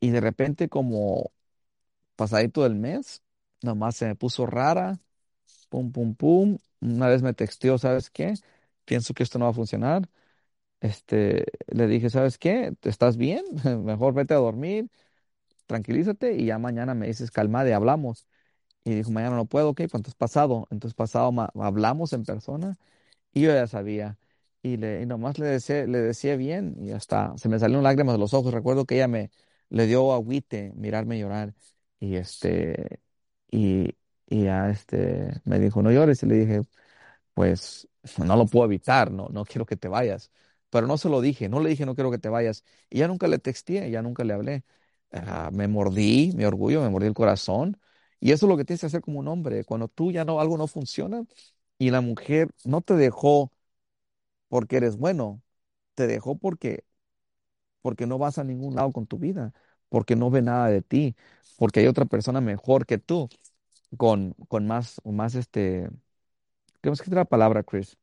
y de repente como pasadito del mes, nomás se me puso rara, pum, pum, pum. Una vez me texteó, ¿sabes qué? Pienso que esto no va a funcionar. Este, le dije, ¿sabes qué? ¿Estás bien? Mejor vete a dormir, tranquilízate y ya mañana me dices, calma y hablamos. Y dijo, mañana no puedo, ok, pues entonces pasado. Entonces pasado hablamos en persona y yo ya sabía. Y, le, y nomás le decía, le decía bien y hasta se me salieron lágrimas de los ojos. Recuerdo que ella me le dio agüite mirarme llorar y este, y, y ya este, me dijo, no llores. Y le dije, pues no lo puedo evitar, no, no quiero que te vayas. Pero no se lo dije, no le dije no quiero que te vayas. Y ya nunca le texté, ya nunca le hablé. Ah, me mordí, mi orgullo, me mordí el corazón. Y eso es lo que tienes que hacer como un hombre. Cuando tú ya no, algo no funciona y la mujer no te dejó porque eres bueno, te dejó porque, porque no vas a ningún lado con tu vida, porque no ve nada de ti, porque hay otra persona mejor que tú, con, con más, más este, ¿cómo es que es la palabra, Chris?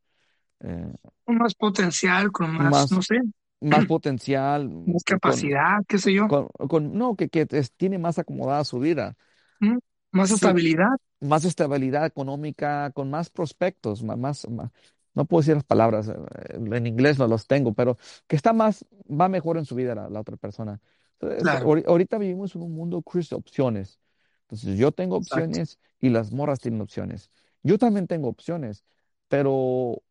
Eh, Con más potencial, con más, más, no sé, más potencial, más con, capacidad, qué sé yo, con, con- no, que, que es- tiene más acomodada su vida, ¿Mm? Más sí, estabilidad, más estabilidad económica, con más prospectos, más, ma- no puedo decir las palabras, eh, en inglés no los tengo, pero que está más, va mejor en su vida la, la otra persona. Entonces, claro, ahori- ahorita vivimos en un mundo, Chris, de opciones. Entonces, yo tengo exacto. opciones y las morras tienen opciones. Yo también tengo opciones, pero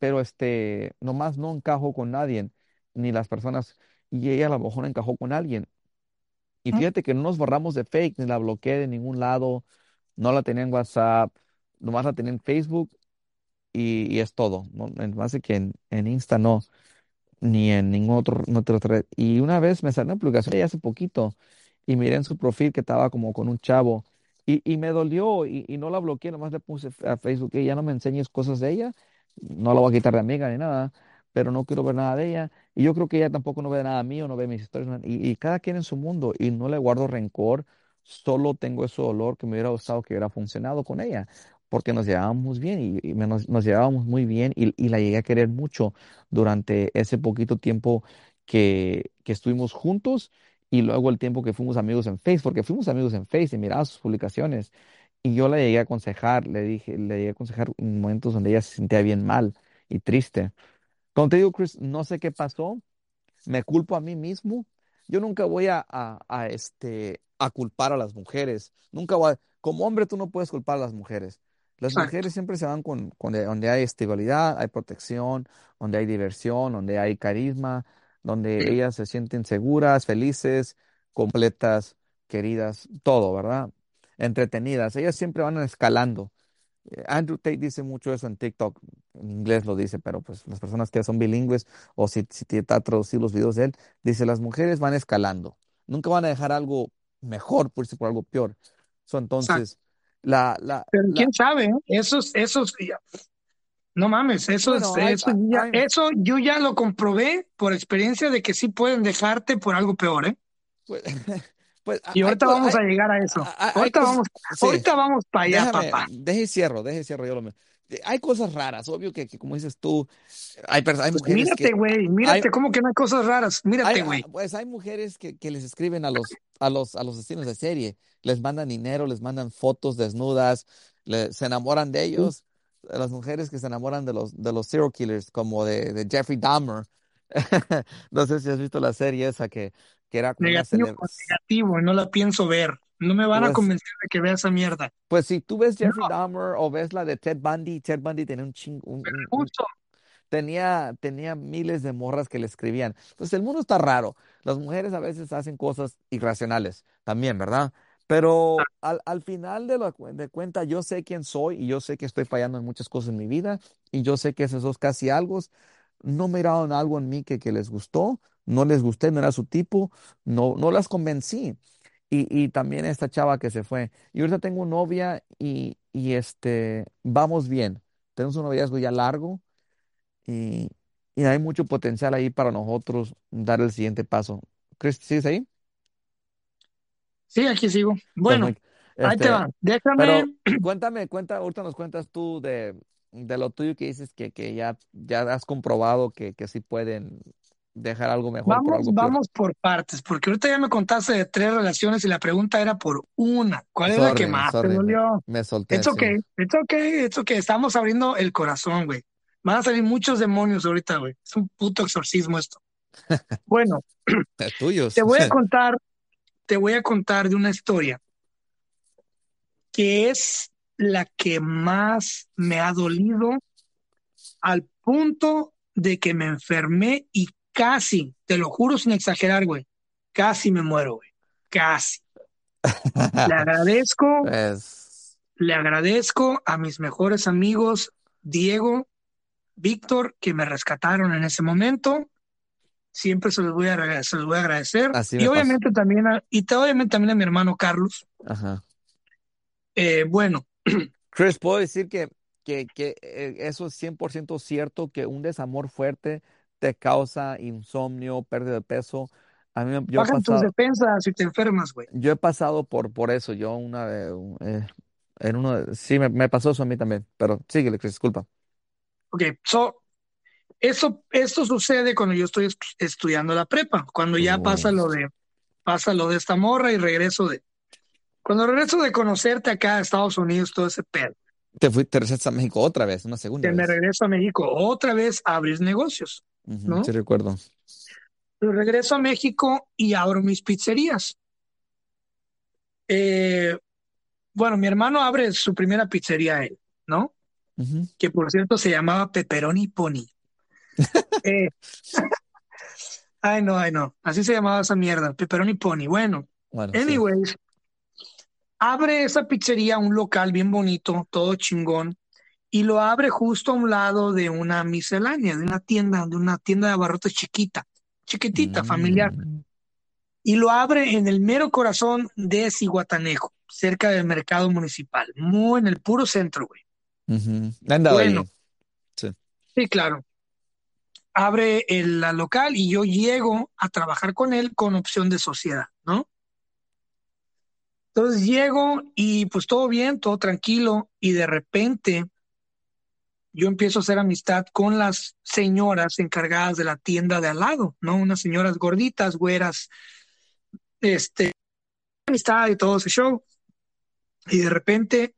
pero este, nomás no encajo con nadie, ni las personas, y ella a lo mejor encajó con alguien. Y fíjate que no nos borramos de fake, ni la bloqueé de ningún lado, no la tenía en WhatsApp, nomás la tenía en Facebook y, y es todo. No, más que en, en Insta no ni en ningún otro, no otra red. Y una vez me salió una publicación ella hace poquito y miré en su perfil que estaba como con un chavo y, y me dolió y, y no la bloqueé, nomás le puse a Facebook que ya no me enseñes cosas de ella, no la voy a quitar de amiga ni nada, pero no quiero ver nada de ella y yo creo que ella tampoco no ve nada mío, no ve mis historias y, y cada quien en su mundo y no le guardo rencor, solo tengo ese dolor que me hubiera gustado que hubiera funcionado con ella. porque nos llevábamos bien y, nos, llevábamos muy bien y, la llegué a querer mucho durante ese poquito tiempo que, estuvimos juntos y luego el tiempo que fuimos amigos en Facebook, porque fuimos amigos en Facebook y miraba sus publicaciones y yo la llegué a aconsejar, le dije, le llegué a aconsejar en momentos donde ella se sentía bien mal y triste. Como te digo, Chris, no sé qué pasó me culpo a mí mismo. Yo nunca voy a, a, a, este, a culpar a las mujeres. Nunca voy a- como hombre tú no puedes culpar a las mujeres. Las Exacto, mujeres siempre se van con, con de- donde hay estabilidad, hay protección, donde hay diversión, donde hay carisma, donde ellas se sienten seguras, felices, completas, queridas, todo, ¿verdad? Entretenidas. Ellas siempre van escalando. Eh, Andrew Tate dice mucho eso en TikTok, en inglés lo dice, pero pues las personas que son bilingües o si, si te está traducido los videos de él, dice las mujeres van escalando, nunca van a dejar algo mejor por irse por algo peor. So, entonces, la, la, Pero la, quién sabe, ¿eh? Esos, esos, no mames, eso es, bueno, eso ya, hay, eso yo ya lo comprobé por experiencia de que sí pueden dejarte por algo peor, ¿eh? pues, pues Y ahorita vamos hay, a llegar a eso. hay, Ahorita cosas, vamos, sí, ahorita vamos para allá, déjame, papá. deje y cierro, deje y cierro yo lo mío. Hay cosas raras, obvio que, que como dices tú, hay, pers- hay Pues mujeres mírate, güey, mírate, ¿cómo que no hay cosas raras? Mírate, ah, güey. pues hay mujeres que, que les escriben a los, a los, a los asesinos de serie, les mandan dinero, les mandan fotos desnudas, le- se enamoran de ellos. Las mujeres que se enamoran de los, de los serial killers, como de, de Jeffrey Dahmer. No sé si has visto la serie esa que, que era Negativo negativo, no la pienso ver. No me van a Pues, convencer de que vea esa mierda. pues si tú ves No, Jeffrey Dahmer o ves la de Ted Bundy, Ted Bundy tenía un ching, un, un- tenía, tenía miles de morras que le escribían. Entonces el mundo está raro. Las mujeres a veces hacen cosas irracionales también, ¿verdad? Pero al, al final de, la, de cuenta, yo sé quién soy y yo sé que estoy fallando en muchas cosas en mi vida y yo sé que esos dos casi algo no miraron algo en mí que, que les gustó, no les gusté, no era su tipo, no, no las convencí. Y, y también esta chava que se fue. Y ahorita tengo novia y, y este, vamos bien. Tenemos un noviazgo ya largo y, y hay mucho potencial ahí para nosotros dar el siguiente paso. Chris, ¿sigues ahí? Sí, aquí sigo. Pues Bueno, ahí te este, va. Déjame, pero cuéntame, cuenta, ahorita nos cuentas tú de, de lo tuyo que dices que, que ya, ya has comprobado que, que sí pueden dejar algo mejor por vamos, algo peor. vamos por partes, porque ahorita ya me contaste de tres relaciones y la pregunta era por una. ¿Cuál es la que más te sorry, me, dolió? me solté, It's sí. okay, it's okay, it's okay. Estamos abriendo el corazón, güey. Van a salir muchos demonios ahorita, güey. Es un puto exorcismo esto. Bueno, tuyos. te voy a contar, te voy a contar de una historia que es la que más me ha dolido al punto de que me enfermé y casi, te lo juro sin exagerar, güey, casi me muero, güey. Casi. Le agradezco, Pues, le agradezco a mis mejores amigos, Diego, Víctor, que me rescataron en ese momento. Siempre se los voy a, se los voy a agradecer. así Y pasó. obviamente también a, y te- obviamente también a mi hermano Carlos. Ajá. Eh, bueno, Chris, puedo decir que, que, que eh, eso es 100% cierto, que un desamor fuerte te causa insomnio, pérdida de peso. A mí, yo he bajan tus pasado, defensas si te enfermas, güey. yo he pasado por, por eso. Yo una vez, eh, en uno, de- sí, me, me pasó eso a mí también. Pero síguele, Chris, disculpa. Ok, so, eso, esto sucede cuando yo estoy est- estudiando la prepa, cuando ya Oh, pasa lo de, pasa lo de esta morra y regreso de, cuando regreso de conocerte acá a Estados Unidos, todo ese pedo, te fuiste, te regresaste a México otra vez, una segunda me vez. regreso a México otra vez a abrir negocios, Ujú, ¿no? sí recuerdo. Pero regreso a México y abro mis pizzerías. Eh, bueno, mi hermano abre su primera pizzería él, ¿no? Ujú. Que por cierto se llamaba Pepperoni Pony. Eh, ay, no, ay, no. Así se llamaba esa mierda, Pepperoni Pony. Bueno, Bueno, sí. Abre esa pizzería, un local bien bonito, todo chingón, y lo abre justo a un lado de una miscelánea, de una tienda, de una tienda de abarrotes chiquita, chiquitita, familiar. Mm, y lo abre en el mero corazón de Cihuatanejo, cerca del mercado municipal, muy en el puro centro, güey. He andado Bueno, sí, claro. Abre el la local y yo llego a trabajar con él con opción de sociedad, ¿no? Entonces llego y pues todo bien, todo tranquilo y de repente yo empiezo a hacer amistad con las señoras encargadas de la tienda de al lado, ¿no? Unas señoras gorditas, güeras, este, amistad y todo ese show. Y de repente,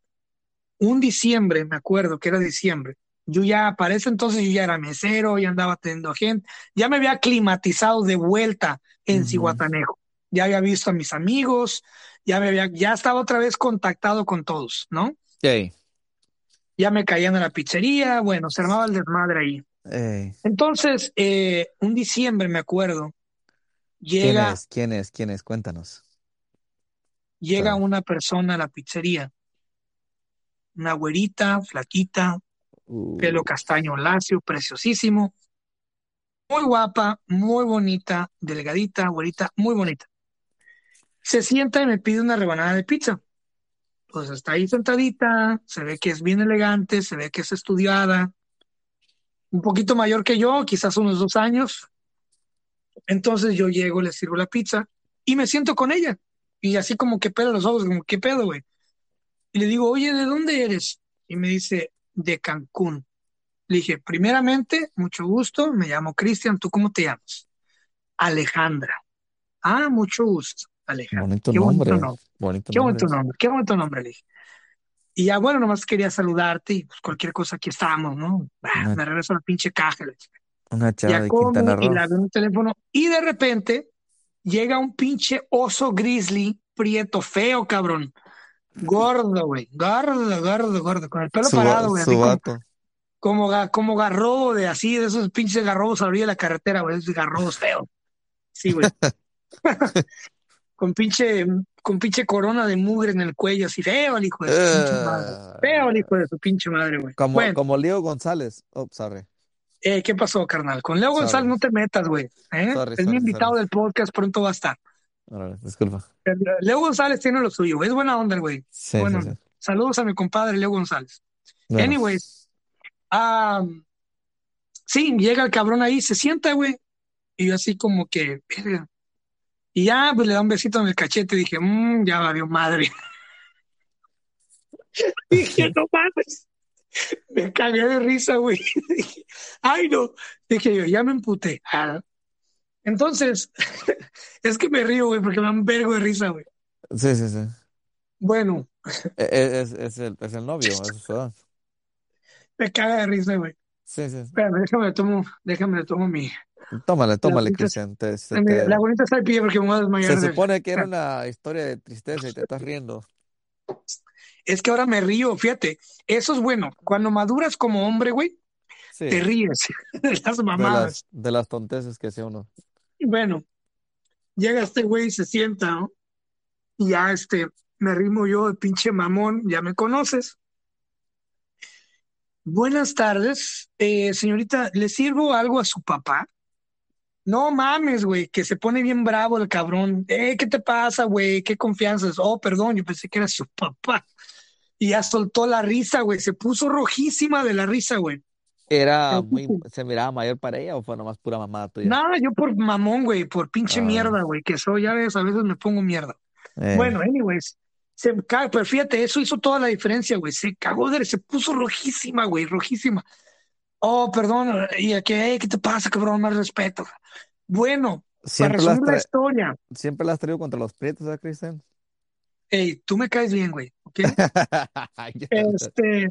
un diciembre, me acuerdo que era diciembre, yo ya, para ese entonces yo ya era mesero, ya andaba teniendo gente, ya me había climatizado de vuelta en. Cihuatanejo, ya había visto a mis amigos, ya me había, ya estaba otra vez contactado con todos, ¿no? Ey, Ya me caían a la pizzería, bueno, se armaba el desmadre ahí. ey. Entonces, eh, un diciembre, me acuerdo, ¿Quién llega, es? ¿Quién es? ¿Quién es? Cuéntanos. llega una persona a la pizzería, una güerita, flaquita, pelo Uh, castaño lacio, preciosísimo, muy guapa, muy bonita, delgadita, güerita, muy bonita. Se sienta y me pide una rebanada de pizza. Pues está ahí sentadita, se ve que es bien elegante, se ve que es estudiada, un poquito mayor que yo, quizás unos dos años. Entonces yo llego, le sirvo la pizza y me siento con ella. Y así como que pela los ojos, como, ¿qué pedo, güey? Y le digo, oye, ¿de dónde eres? Y me dice, de Cancún. Le dije, primeramente, mucho gusto, me llamo Cristian, ¿tú cómo te llamas? Alejandra. Ah, mucho gusto, Alejandra. bonito Qué bonito nombre. nombre, Bonito qué bonito nombre. nombre, qué bonito nombre, le dije. Y ya, bueno, nomás quería saludarte y pues cualquier cosa aquí estamos, ¿no? Ah, Una, me regreso a la pinche caja. le dije. una chava Ya de como Quintana y Roo. la veo en el teléfono y de repente llega un pinche oso grizzly prieto, feo, cabrón. Gordo, güey. Gordo, gordo, gordo. Con el pelo Su, parado, güey. como, como, como garrobo de así, de esos pinches garrobos a la orilla de la carretera, güey. Esos garrobos feos. Sí, güey. Con pinche, con pinche corona de mugre en el cuello, así feo el hijo de su pinche madre. Feo el Eh, hijo de su pinche madre, güey. como, Bueno, como Leo González. Oh, sorry. eh, ¿qué pasó, carnal? Con Leo González no te metas, güey. ¿eh? Sorry, Es mi invitado del podcast, pronto va a estar. Disculpa. Leo González tiene lo suyo, es buena onda el güey. Sí, Bueno, sí, sí. saludos a mi compadre Leo González. Bueno, Anyways, ah, sí, llega el cabrón ahí, se sienta, güey. Y yo así como que, verga. Y ya, pues le da un besito en el cachete. Dije, mmm, ya valió madre. Dije, no mames. Me cagué de risa, güey. Dije, ay, no. Dije yo, ya me emputé. Ah. Entonces, es que me río, güey, porque me da un vergo de risa, güey. sí, sí, sí. Bueno, E- e- Es, es el, es el novio, eso es me caga de risa, güey. Sí, sí. sí. Espérame, déjame tomo, déjame tomo mi. Tómale, tómale, Cristian. Te, se, la bonita está de pie porque me voy a se desmayar de. supone que era una historia de tristeza y te estás riendo. Es que ahora me río, fíjate. Eso es bueno. Cuando maduras como hombre, güey, te ríes de las de mamadas. las, de las tonteces que hace uno. Y bueno, llega este güey y se sienta, ¿no? Y ya este, me rimo yo de pinche mamón, ya me conoces. Buenas tardes, eh, señorita, ¿le sirvo algo a su papá? No mames, güey, que se pone bien bravo el cabrón. Eh, ¿qué te pasa, güey? ¿Qué confianza es? Oh, perdón, yo pensé que era su papá. Y ya soltó la risa, güey. Se puso rojísima de la risa, güey. ¿Era muy, se miraba mayor para ella o fue nomás pura mamada tuya? Nada, yo por mamón, güey, por pinche Ah, mierda, güey, que soy, ya ves, a veces me pongo mierda. eh, Bueno, anyways, se caga, pero fíjate, eso hizo toda la diferencia, güey. Se cagó de, se puso rojísima, güey, rojísima. Oh, perdón, y aquí, "Ey, ¿qué te pasa, cabrón? Más respeto. Bueno, para siempre las resumir la historia, siempre las has traído contra los prietos, ¿eh, Cristian? hey, tú me caes bien, güey. Este,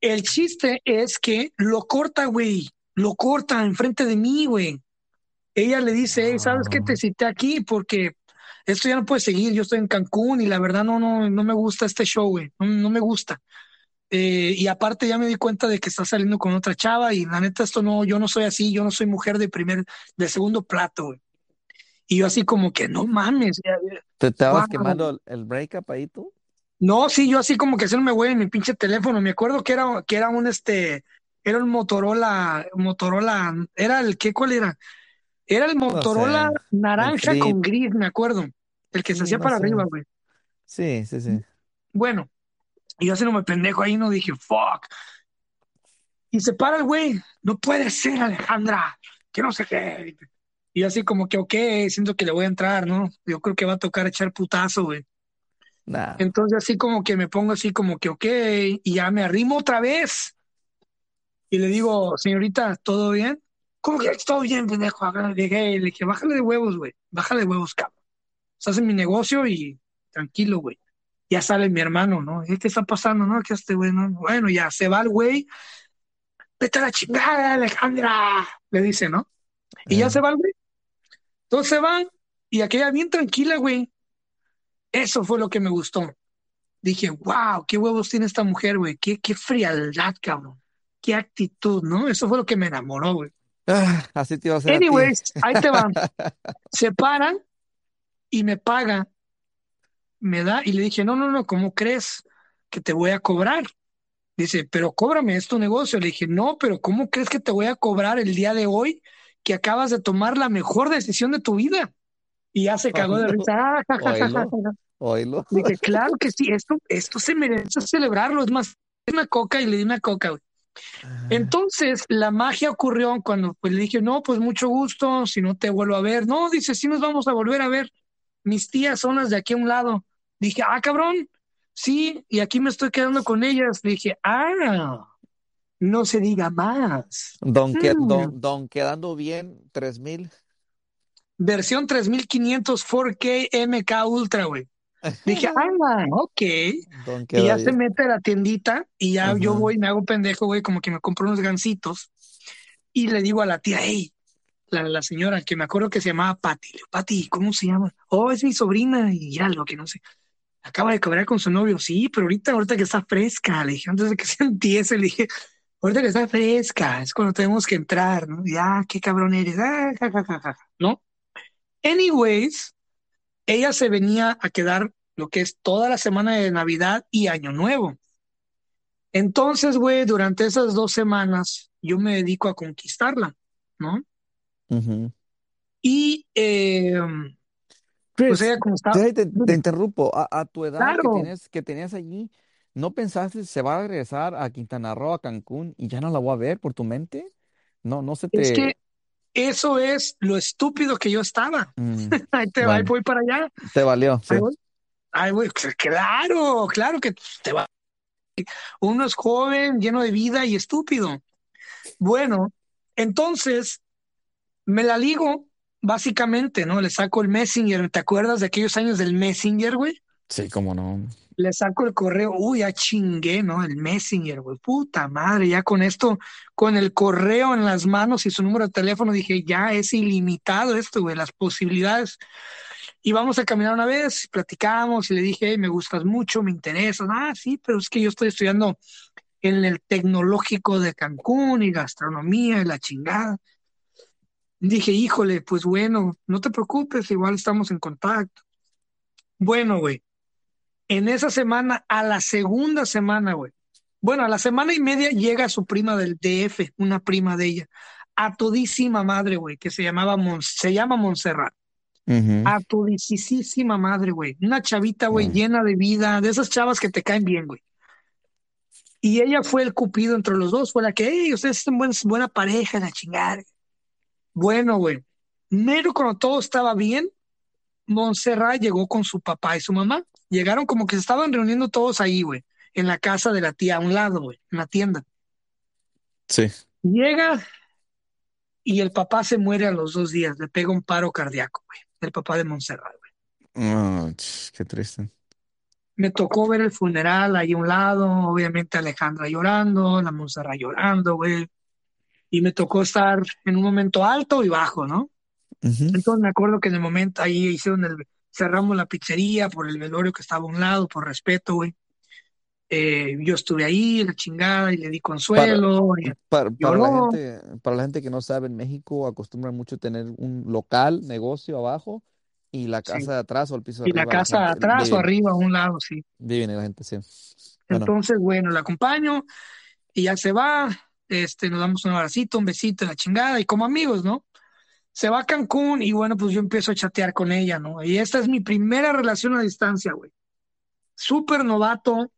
el chiste es que lo corta, güey, lo corta enfrente de mí, güey. Ella le dice, hey, ¿sabes qué? Te Ah, cité aquí porque esto ya no puede seguir. Yo estoy en Cancún y la verdad no, no, no me gusta este show, güey. No, no me gusta. Eh, y aparte ya me di cuenta de que está saliendo con otra chava y la neta esto no, yo no soy así, yo no soy mujer de primer, de segundo plato, güey. Y yo así como que no mames, ¿Te estabas quemando el, breakup ahí tú? No, sí, yo así como que hacerme güey en mi pinche teléfono. Me acuerdo que era, que era un este, era un Motorola, Motorola, era el qué, ¿cuál era? Era el No Motorola sé, naranja con gris, me acuerdo. El que se hacía no para sé. arriba, güey. Sí, sí, sí. Bueno, y yo así no me pendejo ahí, no dije, fuck. Y se para el güey, no puede ser, Alejandra, que no sé qué. Y yo así como que, ok, siento que le voy a entrar, ¿no? Yo creo que va a tocar echar putazo, güey. Nah. Entonces así como que me pongo así como que, ok, y ya me arrimo otra vez. Y le digo, señorita, ¿todo bien? ¿Cómo que todo bien, pendejo? Le dije, le dije, bájale de huevos, güey. Bájale de huevos, cabrón. Estás en mi negocio y tranquilo, güey. Ya sale mi hermano, ¿no? ¿Qué está pasando, no? Que este güey, no? Bueno, ya se va el güey. Vete a la chingada, Alejandra. Le dice, ¿no? Y ya Eh. se va el güey. Todos se van y aquella bien tranquila, güey. Eso fue lo que me gustó. Dije, wow, qué huevos tiene esta mujer, güey. Qué, qué frialdad, cabrón. Qué actitud, ¿no? Eso fue lo que me enamoró, güey. Ah, así te iba a hacer a. Anyways, ahí te van. Se paran y me paga. Me da y le dije, no, no, no, ¿cómo crees que te voy a cobrar? Dice, pero cóbrame, es tu negocio. Le dije, no, pero ¿cómo crees que te voy a cobrar el día de hoy que acabas de tomar la mejor decisión de tu vida? Y ya se cagó de risa. Ah, oílo. Dije, claro que sí, esto, esto se merece celebrarlo. Es más, una coca y le di una coca, güey. Entonces, la magia ocurrió cuando pues, le dije, no, pues mucho gusto, si no te vuelvo a ver. No, dice, sí nos vamos a volver a ver. Mis tías son las de aquí a un lado. Dije, ah, cabrón, sí, y aquí me estoy quedando con ellas. Dije, ah, no se diga más. Don, que, Mm. don, don quedando bien, tres mil. Versión 3500 4K MK Ultra, güey. Dije, ah, ok. Don Y ya se mete a la tiendita y ya yo voy, me hago pendejo, güey, como que me compro unos gancitos y le digo a la tía, hey, la, la señora que me acuerdo que se llamaba Patti, le digo, Patti, ¿cómo se llama? Oh, es mi sobrina y ya, lo que no sé. Acaba de cobrar con su novio, sí, pero ahorita, ahorita que está fresca, le dije, antes de que se empiece, le dije, ahorita que está fresca, es cuando tenemos que entrar, ¿no? Ya, qué cabrón eres, ah, ja, ja, ja, ja, ja", ¿no? Anyways, ella se venía a quedar lo que es toda la semana de Navidad y Año Nuevo. Entonces, güey, durante esas dos semanas yo me dedico a conquistarla, ¿no? Ujú. Y eh, pues Chris, como estaba, te, te- interrumpo. A, a tu edad que claro, tienes, que tenías allí, ¿no pensaste se va a regresar a Quintana Roo, a Cancún y ya no la voy a ver por tu mente? No, no se es te... que eso es lo estúpido que yo estaba. Mm, Ahí te ahí voy para allá. te valió, sí. Ahí voy. Ahí voy. Claro, claro que te va. Uno es joven, lleno de vida y estúpido. Bueno, entonces me la ligo, básicamente, ¿no? Le saco el Messenger. ¿Te acuerdas de aquellos años del Messenger, güey? Sí, cómo no. Le saco el correo, uy, ya chingué, ¿no? El Messenger, güey, puta madre, ya con esto, con el correo en las manos y su número de teléfono, dije, ya es ilimitado esto, güey, las posibilidades. Y vamos a caminar una vez, platicamos y le dije, hey, me gustas mucho, me interesas. Ah, sí, pero es que yo estoy estudiando en el tecnológico de Cancún y gastronomía y la chingada. Dije, híjole, pues bueno, no te preocupes, igual estamos en contacto. Bueno, güey, en esa semana, a la segunda semana, güey. Bueno, a la semana y media llega su prima del DF, una prima de ella, a todísima madre, güey, que se llamaba Mon- se llama Montserrat. A todisísima madre, güey. Una chavita, güey, llena de vida, de esas chavas que te caen bien, güey. Y ella fue el cupido entre los dos, fue la que, hey, ustedes son buen- buena pareja, la chingada. Bueno, güey. Mero cuando todo estaba bien, Montserrat llegó con su papá y su mamá. Llegaron como que se estaban reuniendo todos ahí, güey, en la casa de la tía, a un lado, güey, en la tienda. Sí. Llega y el papá se muere a los dos días, le pega un paro cardíaco, güey, el papá de Montserrat, güey. Ah, ch, qué triste. Me tocó ver el funeral ahí a un lado, obviamente Alejandra llorando, la Montserrat llorando, güey. Y me tocó estar en un momento alto y bajo, ¿no? Ujú. Entonces me acuerdo que en el momento ahí hicieron el, cerramos la pizzería por el velorio que estaba a un lado, por respeto, güey. Eh, yo estuve ahí, la chingada, y le di Para, consuelo, y para, para la gente, para la gente que no sabe, en México acostumbran mucho tener un local, negocio abajo y la Sí. casa de atrás o el piso de Y la arriba. La casa gente atrás o arriba, a un lado, sí. vive la gente, sí. Bueno, Entonces, bueno, la acompaño y ya se va. Este, nos damos un abracito, un besito, la chingada, y como amigos, ¿no? Se va a Cancún y bueno, pues yo empiezo a chatear con ella, ¿no? Y esta es mi primera relación a distancia, güey. Súper novato.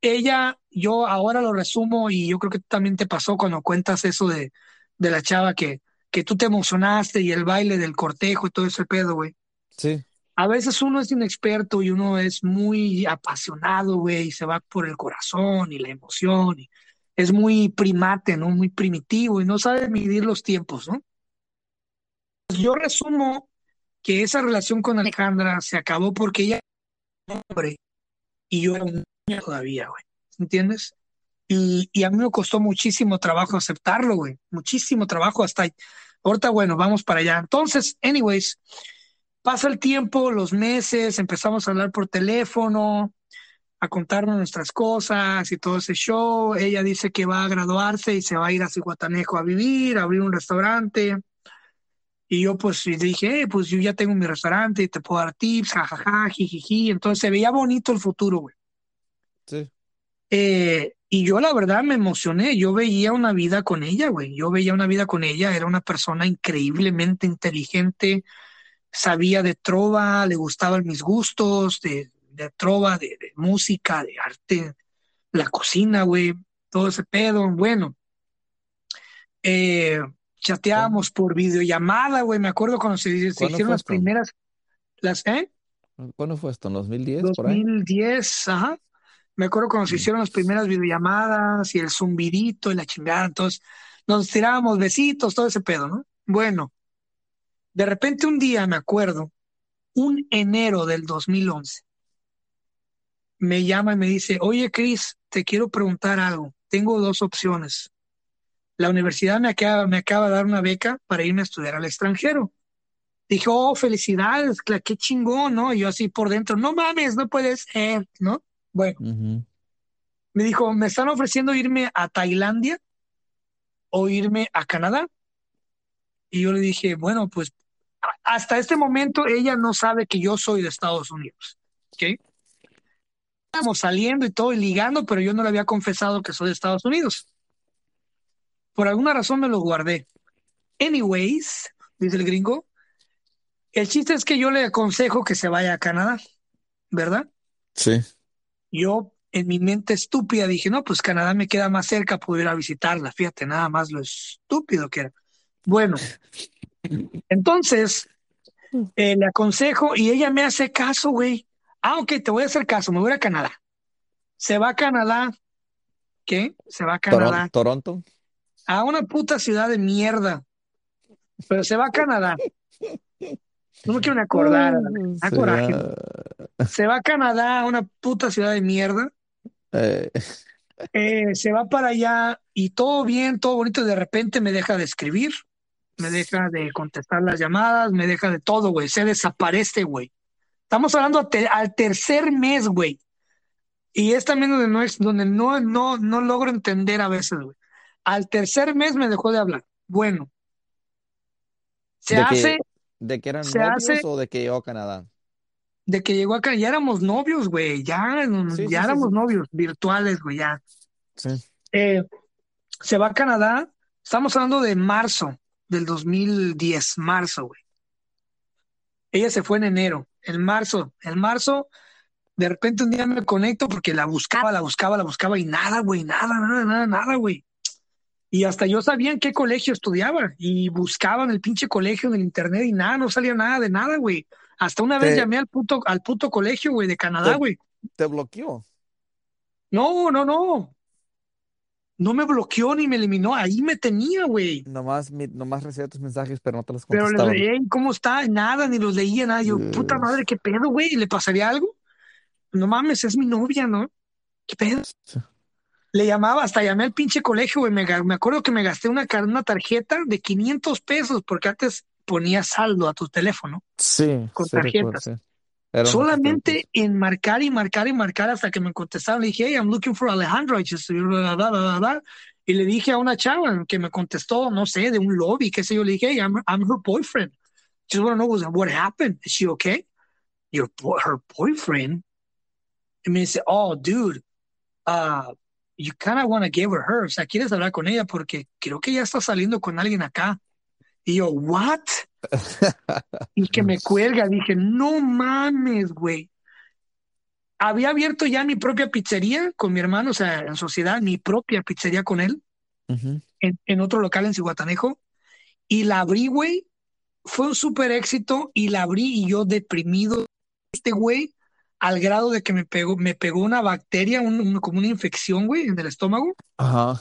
Ella, yo ahora lo resumo y yo creo que también te pasó cuando cuentas eso de, de la chava que, que tú te emocionaste y el baile del cortejo y todo ese pedo, güey. sí. a veces uno es inexperto y uno es muy apasionado, güey, y se va por el corazón y la emoción, y es muy primate, ¿no? Muy primitivo y no sabe medir los tiempos, ¿no? Yo resumo que esa relación con Alejandra se acabó porque ella era hombre y yo era un niño todavía, güey, ¿entiendes? Y, y a mí me costó muchísimo trabajo aceptarlo, güey, muchísimo trabajo hasta ahí. Ahorita, bueno, vamos para allá. Entonces, anyways, pasa el tiempo, los meses, empezamos a hablar por teléfono, a contarnos nuestras cosas y todo ese show. Ella dice que va a graduarse y se va a ir a Cihuatanejo a vivir, a abrir un restaurante. Y yo pues dije, eh, pues yo ya tengo mi restaurante y te puedo dar tips, jajaja, jijiji. Entonces se veía bonito el futuro, güey. Sí. Eh, y yo la verdad me emocioné, yo veía una vida con ella, güey. Yo veía una vida con ella, era una persona increíblemente inteligente, sabía de trova, le gustaban mis gustos, de, de trova, de, de música, de arte, la cocina, güey, todo ese pedo. Bueno, eh, chateábamos por videollamada, güey. Me acuerdo cuando se, se ¿Cuándo hicieron las esto? primeras, las, ¿eh? ¿Cuándo fue esto? ¿En 2010 por ahí? 2010, ajá. Me acuerdo cuando se Mm. hicieron las primeras videollamadas y el zumbidito y la chingada. Entonces, nos tirábamos besitos, todo ese pedo, ¿no? Bueno, de repente un día, me acuerdo, un enero del 2011, me llama y me dice, oye, Chris, te quiero preguntar algo. Tengo dos opciones. La universidad me acaba, me acaba de dar una beca para irme a estudiar al extranjero. Dije, oh, felicidades, qué chingón, ¿no? Y yo así por dentro, no mames, no puede ser, ¿no? Bueno, me dijo, me están ofreciendo irme a Tailandia o irme a Canadá. Y yo le dije, bueno, pues hasta este momento ella no sabe que yo soy de Estados Unidos, ¿ok? Estamos saliendo y todo y ligando, pero yo no le había confesado que soy de Estados Unidos. Por alguna razón me lo guardé. Anyways, dice el gringo, el chiste es que yo le aconsejo que se vaya a Canadá, ¿verdad? Sí. Yo en mi mente estúpida dije, no, pues Canadá me queda más cerca, puedo ir a visitarla. Fíjate, nada más lo estúpido que era. Bueno, entonces eh, le aconsejo y ella me hace caso, güey. Ah, ok, te voy a hacer caso, me voy a Canadá. Se va a Canadá, ¿qué? Se va a Canadá, Toronto. a una puta ciudad de mierda, pero se va a Canadá. No me quiero ni acordar, da coraje. Se va a Canadá, a una puta ciudad de mierda. eh, Eh, se va para allá y todo bien, todo bonito, de repente me deja de escribir, me deja de contestar las llamadas, me deja de todo, güey, se desaparece, güey. Estamos hablando te- al tercer mes, güey. Y es también donde no es, donde no, no, no logro entender a veces, güey. Al tercer mes me dejó de hablar. Bueno, se ¿De hace, que, de que eran novios hace o de que llegó a Canadá? de que llegó acá, ya éramos novios, güey, ya, Sí, ya sí, éramos sí. novios virtuales, güey, ya. Sí. Eh, se va a Canadá, estamos hablando de marzo del 2010, marzo, güey. Ella se fue en enero, en marzo, en marzo, de repente un día me conecto porque la buscaba, la buscaba, la buscaba y nada, güey, nada, nada, nada, nada, güey. Y hasta yo sabía en qué colegio estudiaba y buscaba en el pinche colegio en el internet y nada, no salía nada de nada, güey. Hasta una vez llamé al puto, al puto colegio, güey, de Canadá, te, güey. te bloqueó. No, no, no. No me bloqueó ni me eliminó, ahí me tenía, güey. Nomás, nomás recibía tus mensajes, pero no te los Pero le contestaba. leí, ¿cómo está? Nada, ni los leía, nada. Yo, puta madre, ¿qué pedo, güey? ¿Le pasaría algo? No mames, es mi novia, ¿no? ¿Qué pedo? sí. Le llamaba, hasta llamé al pinche colegio, güey. Me, me acuerdo que me gasté una, una tarjeta de 500 pesos, porque antes ponías saldo a tu teléfono Sí, con sí, recuerdo, tarjetas. sí. Tiempos. Solamente en marcar y marcar y marcar hasta que me contestaron. Le dije, hey, I'm looking for Alejandro. I just-. Y le dije a una chava que me contestó, no sé, de un lobby, qué sé yo. Le dije, hey, I'm, I'm her boyfriend. Just want to know what happened. Is she okay? Your her boyfriend? Y me dice, oh, dude, uh, you kind of want to give her her. O sea, quieres hablar con ella porque creo que ella está saliendo con alguien acá. Y yo, what? Y que me cuelga. Dije, no mames, güey. Había abierto ya mi propia pizzería con mi hermano, o sea, en sociedad, mi propia pizzería con él, en, en otro local en Cihuatanejo. Y la abrí, güey, fue un súper éxito y la abrí y yo deprimido, este güey, al grado de que me pegó, me pegó una bacteria, un- un- como una infección, güey, en el estómago, Ajá.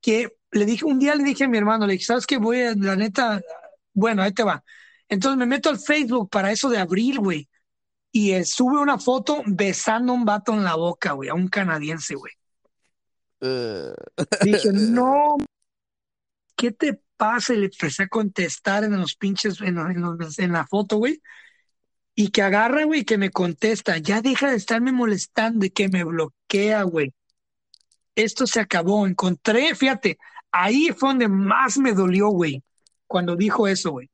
que le dije, un día le dije a mi hermano, le dije, ¿sabes qué? Voy a, la neta, bueno, ahí te va. Entonces me meto al Facebook para eso de abril, güey, y eh, sube una foto besando a un vato en la boca, güey, a un canadiense, güey. Eh, Dije, no, ¿qué te pasa? Y le empecé a contestar en los pinches, en, en los- en la foto, güey. Y que agarra, güey, que me contesta. Ya deja de estarme molestando y que me bloquea, güey. Esto se acabó. Encontré, fíjate, ahí fue donde más me dolió, güey. Cuando dijo eso, güey.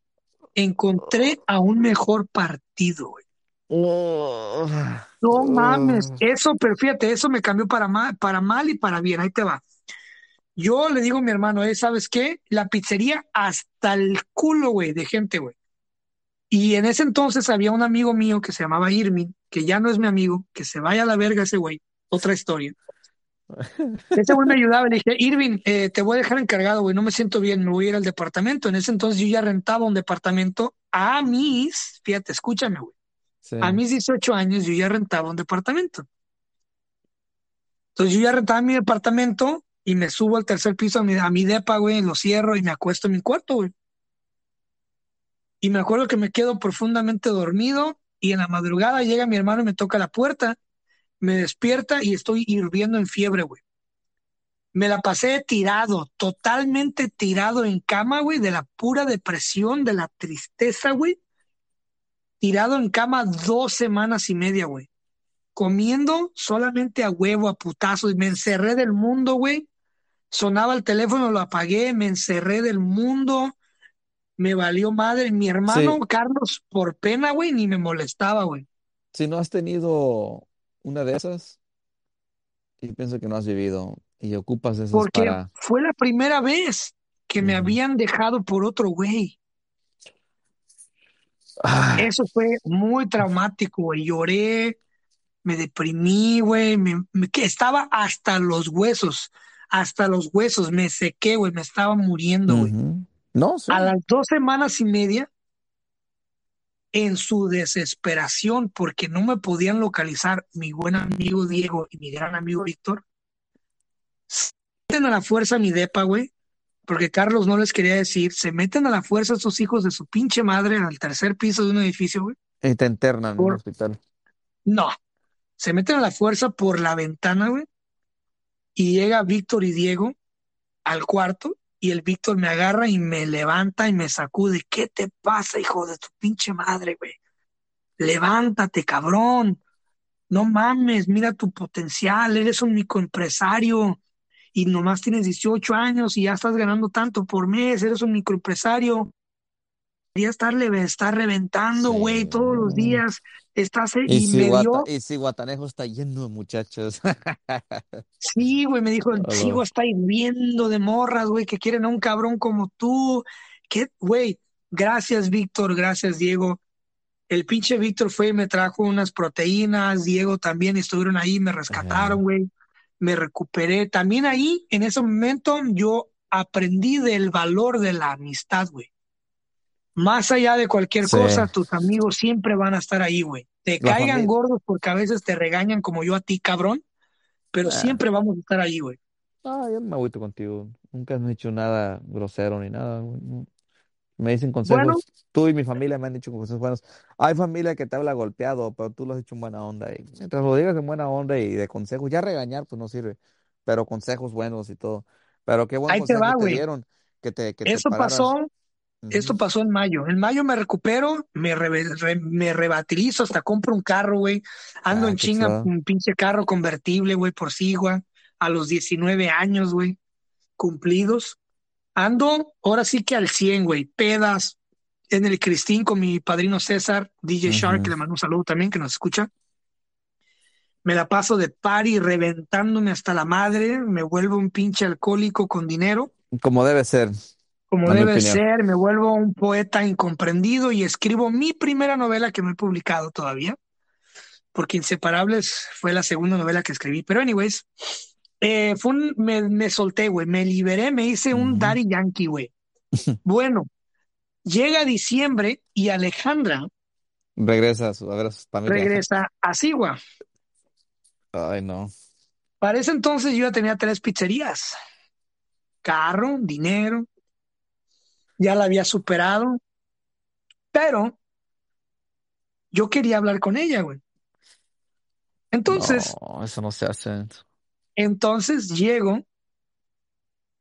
Encontré a un mejor partido, güey. oh, No mames. oh. Eso, pero fíjate, eso me cambió para mal, para mal y para bien. Ahí te va. Yo le digo a mi hermano, eh, ¿sabes qué? La pizzería hasta el culo, güey, de gente, güey. Y en ese entonces había un amigo mío que se llamaba Irving, que ya no es mi amigo, que se vaya a la verga ese güey. Otra historia. Ese güey me ayudaba, le dije, Irving, eh, te voy a dejar encargado, güey, no me siento bien, me voy a ir al departamento. En ese entonces yo ya rentaba un departamento a mis, fíjate, escúchame, güey, Sí. a mis 18 años yo ya rentaba un departamento. Entonces yo ya rentaba mi departamento y me subo al tercer piso a mi, a mi depa, güey, lo cierro y me acuesto en mi cuarto, güey. Y me acuerdo que me quedo profundamente dormido y en la madrugada llega mi hermano y me toca la puerta, me despierta y estoy hirviendo en fiebre, güey. Me la pasé tirado, totalmente tirado en cama, güey, de la pura depresión, de la tristeza, güey. Tirado en cama dos semanas y media, güey. Comiendo solamente a huevo, a putazos. Me encerré del mundo, güey. Sonaba el teléfono, lo apagué, me encerré del mundo. Me valió madre. Mi hermano Sí, Carlos, por pena, güey, ni me molestaba, güey. si no has tenido una de esas, yo pienso que no has vivido y ocupas esas Porque para... fue la primera vez que me habían dejado por otro güey. Ah, Eso fue muy traumático, güey. Lloré, me deprimí, güey. Me, me- que estaba hasta los huesos, hasta los huesos. Me sequé, güey. Me estaba muriendo, güey. No, sí. A las dos semanas y media, en su desesperación, porque no me podían localizar mi buen amigo Diego y mi gran amigo Víctor, se meten a la fuerza a mi depa, güey. Porque Carlos no les quería decir, se meten a la fuerza estos hijos de su pinche madre al tercer piso de un edificio, güey. Y te internan en Por, hospital. no, se meten a la fuerza por la ventana, güey, y llega Víctor y Diego al cuarto y el Víctor me agarra y me levanta y me sacude. ¿Qué te pasa, hijo de tu pinche madre, güey? Levántate, cabrón. No mames, mira tu potencial, eres un microempresario y nomás tienes 18 años y ya estás ganando tanto por mes, eres un microempresario. Deberías estarle, estar reventando, güey, todos los días. Estás, eh, Y y si me dio y si Guatanejo está lleno de muchachos. Sí, güey, me dijo, el Aló. chico está hirviendo de morras, güey, que quieren a un cabrón como tú. ¿Qué, güey? Gracias, Víctor, gracias, Diego. El pinche Víctor fue y me trajo unas proteínas, Diego también estuvieron ahí, me rescataron, güey. Me recuperé. También ahí, en ese momento, yo aprendí del valor de la amistad, güey. Más allá de cualquier Sí. cosa, tus amigos siempre van a estar ahí, güey. Te caigan gordos porque a veces te regañan como yo a ti, cabrón, pero Ah, siempre vamos a estar ahí, güey. ah, yo me agüito contigo. Nunca has hecho nada grosero ni nada. güey. Me dicen Bueno, consejos. Tú y mi familia me han dicho consejos buenos. Hay familia que te habla golpeado, pero tú lo has hecho en buena onda. Y mientras lo digas en buena onda y de consejos, ya regañar pues no sirve, pero consejos buenos y todo. Pero qué buen ahí te va, te dieron, que te, que te Eso esto pasó en mayo. En mayo me recupero, me, re- me rebatilizo, hasta compro un carro, güey. Ando Ah, en chinga, un pinche carro convertible, güey, por Sigua, a los 19 años, güey, cumplidos. Ando, ahora sí que al 100, güey, pedas, en el Cristín con mi padrino César, DJ Shark, que Ujú. le mando un saludo también, que nos escucha. Me la paso de party reventándome hasta la madre, me vuelvo un pinche alcohólico con dinero. Como debe ser, como debe opinión. ser, me vuelvo un poeta incomprendido y escribo mi primera novela que no he publicado todavía, porque Inseparables fue la segunda novela que escribí. Pero anyways, eh, fue un, me, me solté, güey, me liberé, me hice un Ujú. daddy yankee, güey. Bueno, Llega diciembre y Alejandra Regresa a, su, a ver a su familia. regresa a Sigua. Ay, no. Para ese entonces yo ya tenía tres pizzerías. Carro, dinero, ya la había superado, pero yo quería hablar con ella, güey. Entonces, No, eso no se hace. entonces llego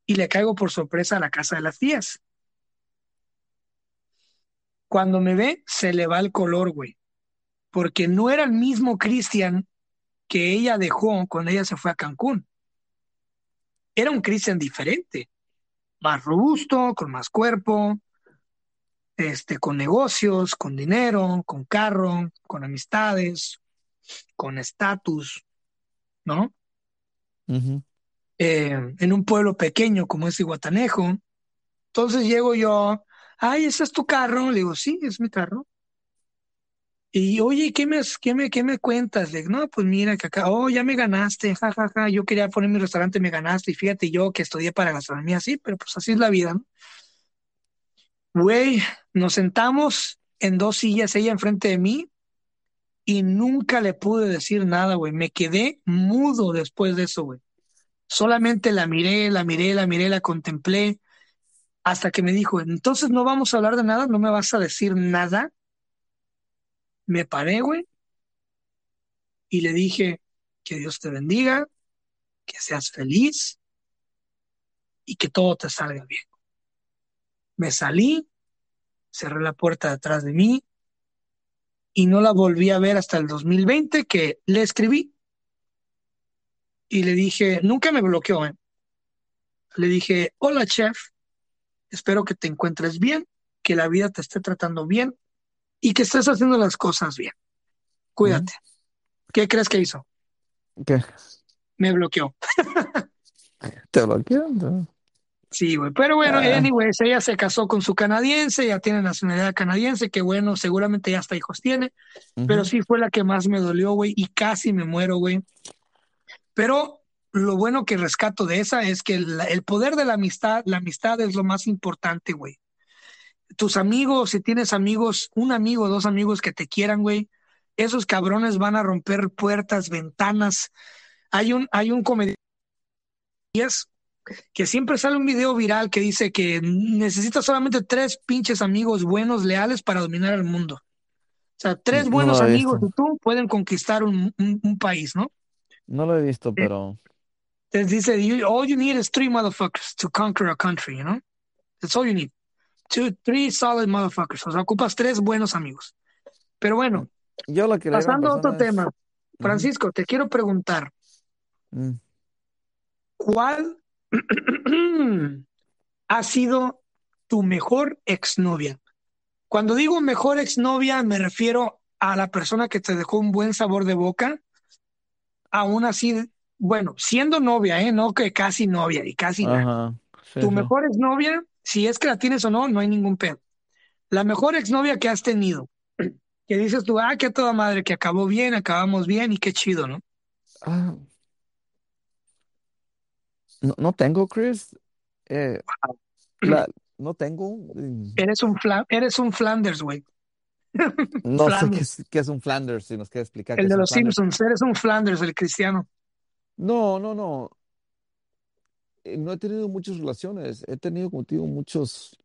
y le caigo por sorpresa a la casa de las tías. Cuando me ve, se le va el color, güey, porque no era el mismo Cristian que ella dejó cuando ella se fue a Cancún. Era un Cristian diferente, más robusto, con más cuerpo, este, con negocios, con dinero, con carro, con amistades, con estatus, ¿no? Eh, en un pueblo pequeño como es Iguatanejo. Entonces llego yo, ay, ¿ese es tu carro? Le digo, sí, es mi carro. Y oye, ¿qué me, qué me, qué me cuentas? No, pues mira que acá, oh, ya me ganaste, ja, ja, ja, yo quería poner mi restaurante, me ganaste, y fíjate yo que estudié para gastronomía, sí, pero pues así es la vida, ¿no? Güey, nos sentamos en dos sillas, ella enfrente de mí, y nunca le pude decir nada, güey. Me quedé mudo después de eso, güey. Solamente la miré, la miré, la miré, la contemplé, hasta que me dijo, entonces no vamos a hablar de nada, no me vas a decir nada. Me paré, güey, y le dije, que Dios te bendiga, que seas feliz y que todo te salga bien. Me salí, cerré la puerta detrás de mí y no la volví a ver hasta el 2020 que le escribí y le dije, nunca me bloqueó, ¿eh? Le dije, hola chef, espero que te encuentres bien, que la vida te esté tratando bien y que estés haciendo las cosas bien. Cuídate. ¿Qué crees que hizo? ¿Qué? Me bloqueó. ¿Te bloquean? Sí, güey. Pero bueno, Ah. anyways, ella se casó con su canadiense, ya tiene nacionalidad canadiense, que bueno, seguramente ya hasta hijos tiene, pero sí fue la que más me dolió, güey, y casi me muero, güey. Pero lo bueno que rescato de esa es que el poder de la amistad, la amistad es lo más importante, güey. Tus amigos, si tienes amigos, un amigo, dos amigos que te quieran, güey, esos cabrones van a romper puertas, ventanas. Hay un, hay un comediante que siempre sale un video viral que dice que necesitas solamente tres pinches amigos buenos, leales para dominar el mundo. O sea, tres No buenos amigos y tú pueden conquistar un, un- un país, ¿no? No lo he visto, pero Entonces dice, all you need is three motherfuckers to conquer a country, you know? That's all you need. Two, three solid motherfuckers. O sea, ocupas tres buenos amigos. Pero bueno, yo lo que pasando a otro es- tema. Francisco, te quiero preguntar, Mm. ¿cuál ha sido tu mejor exnovia? Cuando digo mejor exnovia, me refiero a la persona que te dejó un buen sabor de boca, aún así, bueno, siendo novia, ¿eh? No que casi novia y casi nada. Sí, Tu sí. mejor exnovia, si es que la tienes o no, no hay ningún pedo. La mejor exnovia que has tenido, que dices tú, ah, qué toda madre, que acabó bien, acabamos bien y qué chido, ¿no? Ah. No, no tengo, Chris. Eh, la, no tengo. mm, Eres un, eres un Flanders, güey. No sé qué es, qué es un Flanders, si nos quiere explicar El de los Flanders. Simpsons, eres un Flanders, el cristiano. No, no, no. Eh, No he tenido muchas relaciones. He tenido contigo muchas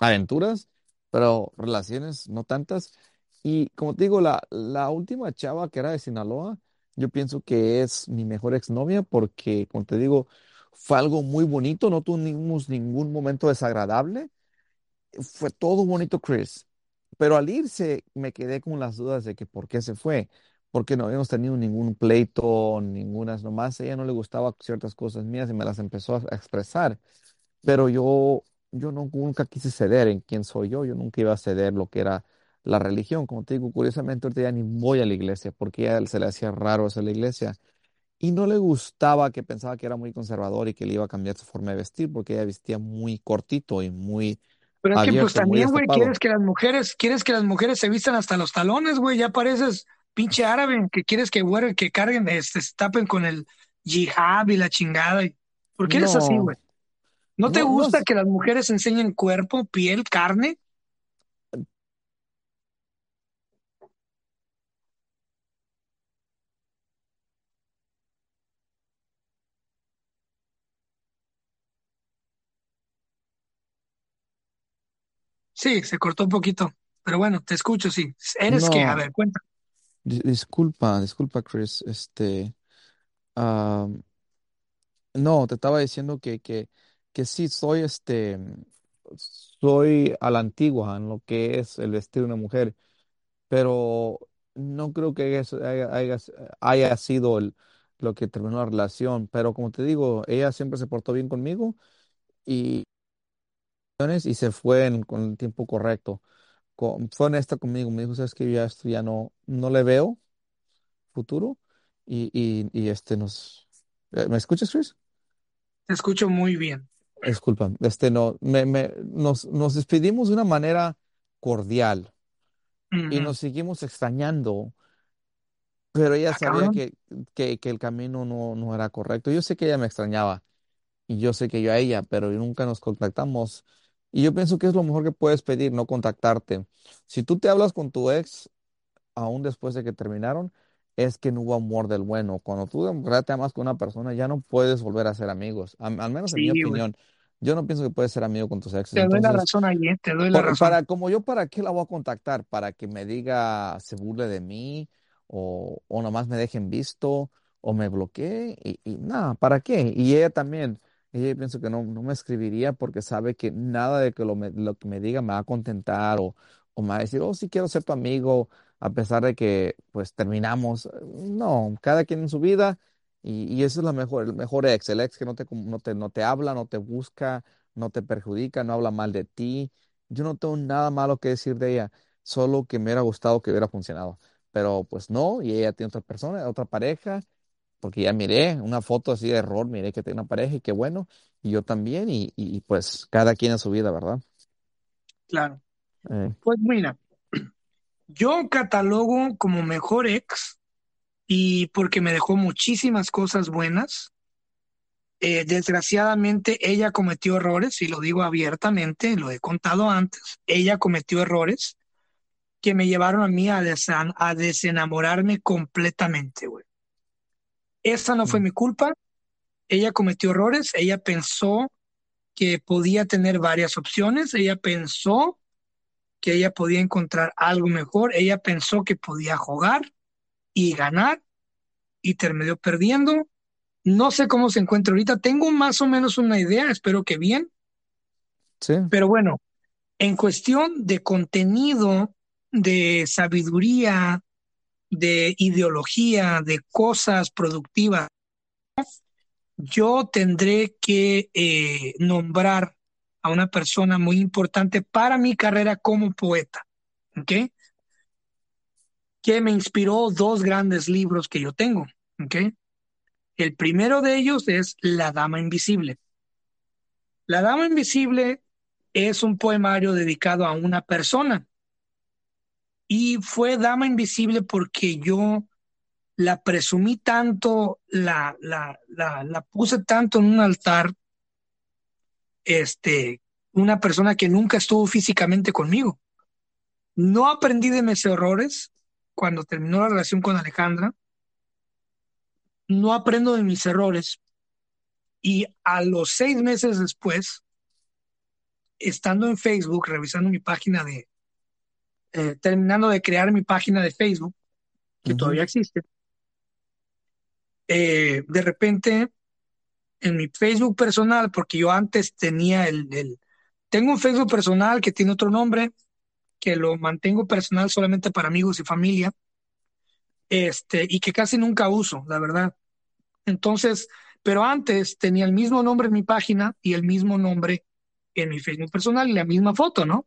aventuras, pero relaciones no tantas. Y como te digo, la, la última chava que era de Sinaloa, yo pienso que es mi mejor exnovia porque, como te digo, fue algo muy bonito, no tuvimos ningún momento desagradable. Fue todo bonito, Chris. Pero al irse me quedé con las dudas de que por qué se fue, porque no habíamos tenido ningún pleito, ninguna, nomás a ella no le gustaba ciertas cosas mías y me las empezó a a expresar. Pero yo, yo no, nunca quise ceder en quién soy yo, yo nunca iba a ceder lo que era la religión. Como te digo, curiosamente ahorita ya ni voy a la iglesia porque a él se le hacía raro a la iglesia. Y no le gustaba que pensaba que era muy conservador y que le iba a cambiar su forma de vestir porque ella vestía muy cortito y muy Pero es que pues abierto, también, güey, quieres que las mujeres, quieres que las mujeres se vistan hasta los talones, güey, ya pareces pinche árabe, que quieres que, güey, que carguen, este, se tapen con el yihad y la chingada. y- ¿Por qué eres así, güey? ¿No te No, gusta que las mujeres enseñen cuerpo, piel, carne? Sí, se cortó un poquito, pero bueno, te escucho, sí. ¿Eres qué? A ver, cuenta. Di- disculpa, disculpa, Chris, este, no, te estaba diciendo que, que, que sí, soy, este, soy a la antigua en lo que es el vestir una mujer, pero no creo que eso haya, haya, sido lo que terminó la relación, pero como te digo, ella siempre se portó bien conmigo y, y se fue en- con el tiempo correcto. Con- fue honesta conmigo, me dijo, sabes que ya esto ya no, no le veo futuro y, y, y este nos... eh, ¿Me escuchas, Chris? Te escucho muy bien. Disculpa, este no, me, me, nos, nos despedimos de una manera cordial y Ujú. nos seguimos extrañando, pero ella Ah, sabía que, que, que el camino no, no era correcto. Yo sé que ella me extrañaba y yo sé que yo a ella, pero nunca nos contactamos. Y yo pienso que es lo mejor que puedes pedir, no contactarte. Si tú te hablas con tu ex, aún después de que terminaron, es que no hubo amor del bueno. Cuando tú verdad te amas con una persona, ya no puedes volver a ser amigos. Al, al menos en mi Sí, güey. opinión, yo no pienso que puedes ser amigo con tus exes. Te doy la Entonces, razón ahí, ¿eh? Te doy la por- razón. para, como yo, ¿para qué la voy a contactar? ¿Para que me diga, se burle de mí? ¿O, o nomás me dejen visto? ¿O me bloquee? Y, y nada, ¿para qué? Y ella también, ella pienso que no, no me escribiría porque sabe que nada de que lo, me- lo que me diga me va a contentar o, o me va a decir, oh, sí quiero ser tu amigo, a pesar de que pues terminamos. No, cada quien en su vida. Y, y eso es la mejor, el mejor ex, el ex que no te, no te, no te habla, no te busca no te perjudica, no habla mal de ti. Yo no tengo nada malo que decir de ella, solo que me hubiera gustado que hubiera funcionado. Pero pues no, y ella tiene otra persona, otra pareja, porque ya miré una foto así de error, miré que tiene una pareja y qué bueno, y yo también, y, pues cada quien en su vida, ¿verdad? Claro. Eh, Pues mira, yo catalogo como mejor ex y porque me dejó muchísimas cosas buenas. Eh, desgraciadamente ella cometió errores, y lo digo abiertamente, lo he contado antes, ella cometió errores que me llevaron a mí a, a desenamorarme completamente, güey. Esa no fue mm, mi culpa, ella cometió errores, ella pensó que podía tener varias opciones, ella pensó que ella podía encontrar algo mejor, ella pensó que podía jugar y ganar y terminó perdiendo. No sé cómo se encuentra ahorita, tengo más o menos una idea, espero que bien, sí, pero bueno, en cuestión de contenido, de sabiduría, de ideología, de cosas productivas, yo tendré que eh, nombrar a una persona muy importante para mi carrera como poeta. Que me inspiró dos grandes libros que yo tengo. El primero de ellos es La Dama Invisible. La Dama Invisible es un poemario dedicado a una persona y fue Dama Invisible porque yo la presumí tanto, la, la, la, puse tanto en un altar, este, una persona que nunca estuvo físicamente conmigo. No aprendí de mis errores cuando terminó la relación con Alejandra, no aprendo de mis errores y a los seis meses después, estando en Facebook, revisando mi página de, eh, terminando de crear mi página de Facebook, que todavía existe, eh, de repente en mi Facebook personal, porque yo antes tenía el, el, tengo un Facebook personal que tiene otro nombre, que lo mantengo personal solamente para amigos y familia, este, y que casi nunca uso, la verdad. Entonces, pero antes tenía el mismo nombre en mi página y el mismo nombre en mi Facebook personal y la misma foto, ¿no?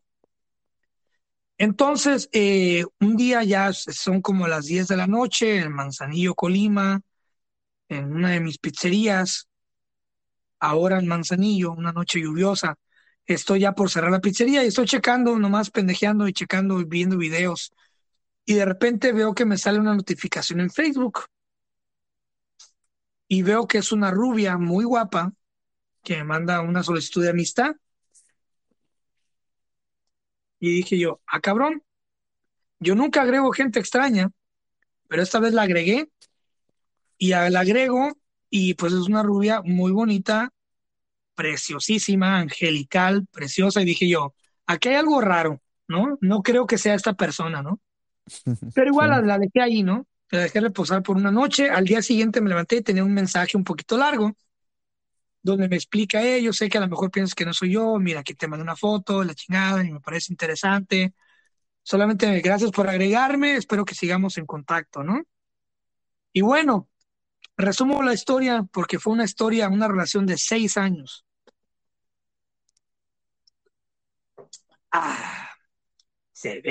Entonces, eh, un día ya son como las 10 de la noche en Manzanillo, Colima, en una de mis pizzerías, ahora en Manzanillo, una noche lluviosa. Estoy ya por cerrar la pizzería y estoy checando, nomás pendejeando y checando y viendo videos. Y de repente veo que me sale una notificación en Facebook y veo que es una rubia muy guapa que me manda una solicitud de amistad. Y dije yo, ah, cabrón, yo nunca agrego gente extraña, pero esta vez la agregué y la agrego y pues es una rubia muy bonita, preciosísima, angelical, preciosa. Y dije yo, aquí hay algo raro, ¿no? No creo que sea esta persona, ¿no? Pero igual la, la dejé ahí, ¿no? La dejé reposar por una noche. Al día siguiente me levanté y tenía un mensaje un poquito largo donde me explica, eh, sé que a lo mejor piensas que no soy yo, mira, aquí te mando una foto, la chingada, y me parece interesante. Solamente gracias por agregarme, espero que sigamos en contacto, ¿no? Y bueno, resumo la historia porque fue una historia, una relación de seis años. Ah, se.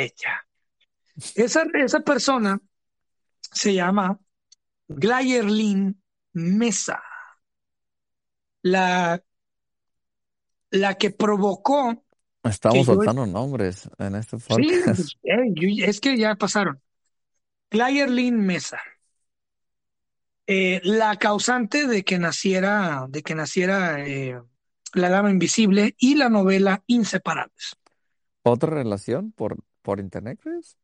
Esa, esa persona se llama Glayerlin Mesa la, la que provocó. Estamos soltando nombres en este podcast. Sí, es que ya pasaron. Clayerlin Mesa. Eh, la causante de que naciera, de que naciera eh, La Dama Invisible y la novela Inseparables. ¿Otra relación por, por internet, crees?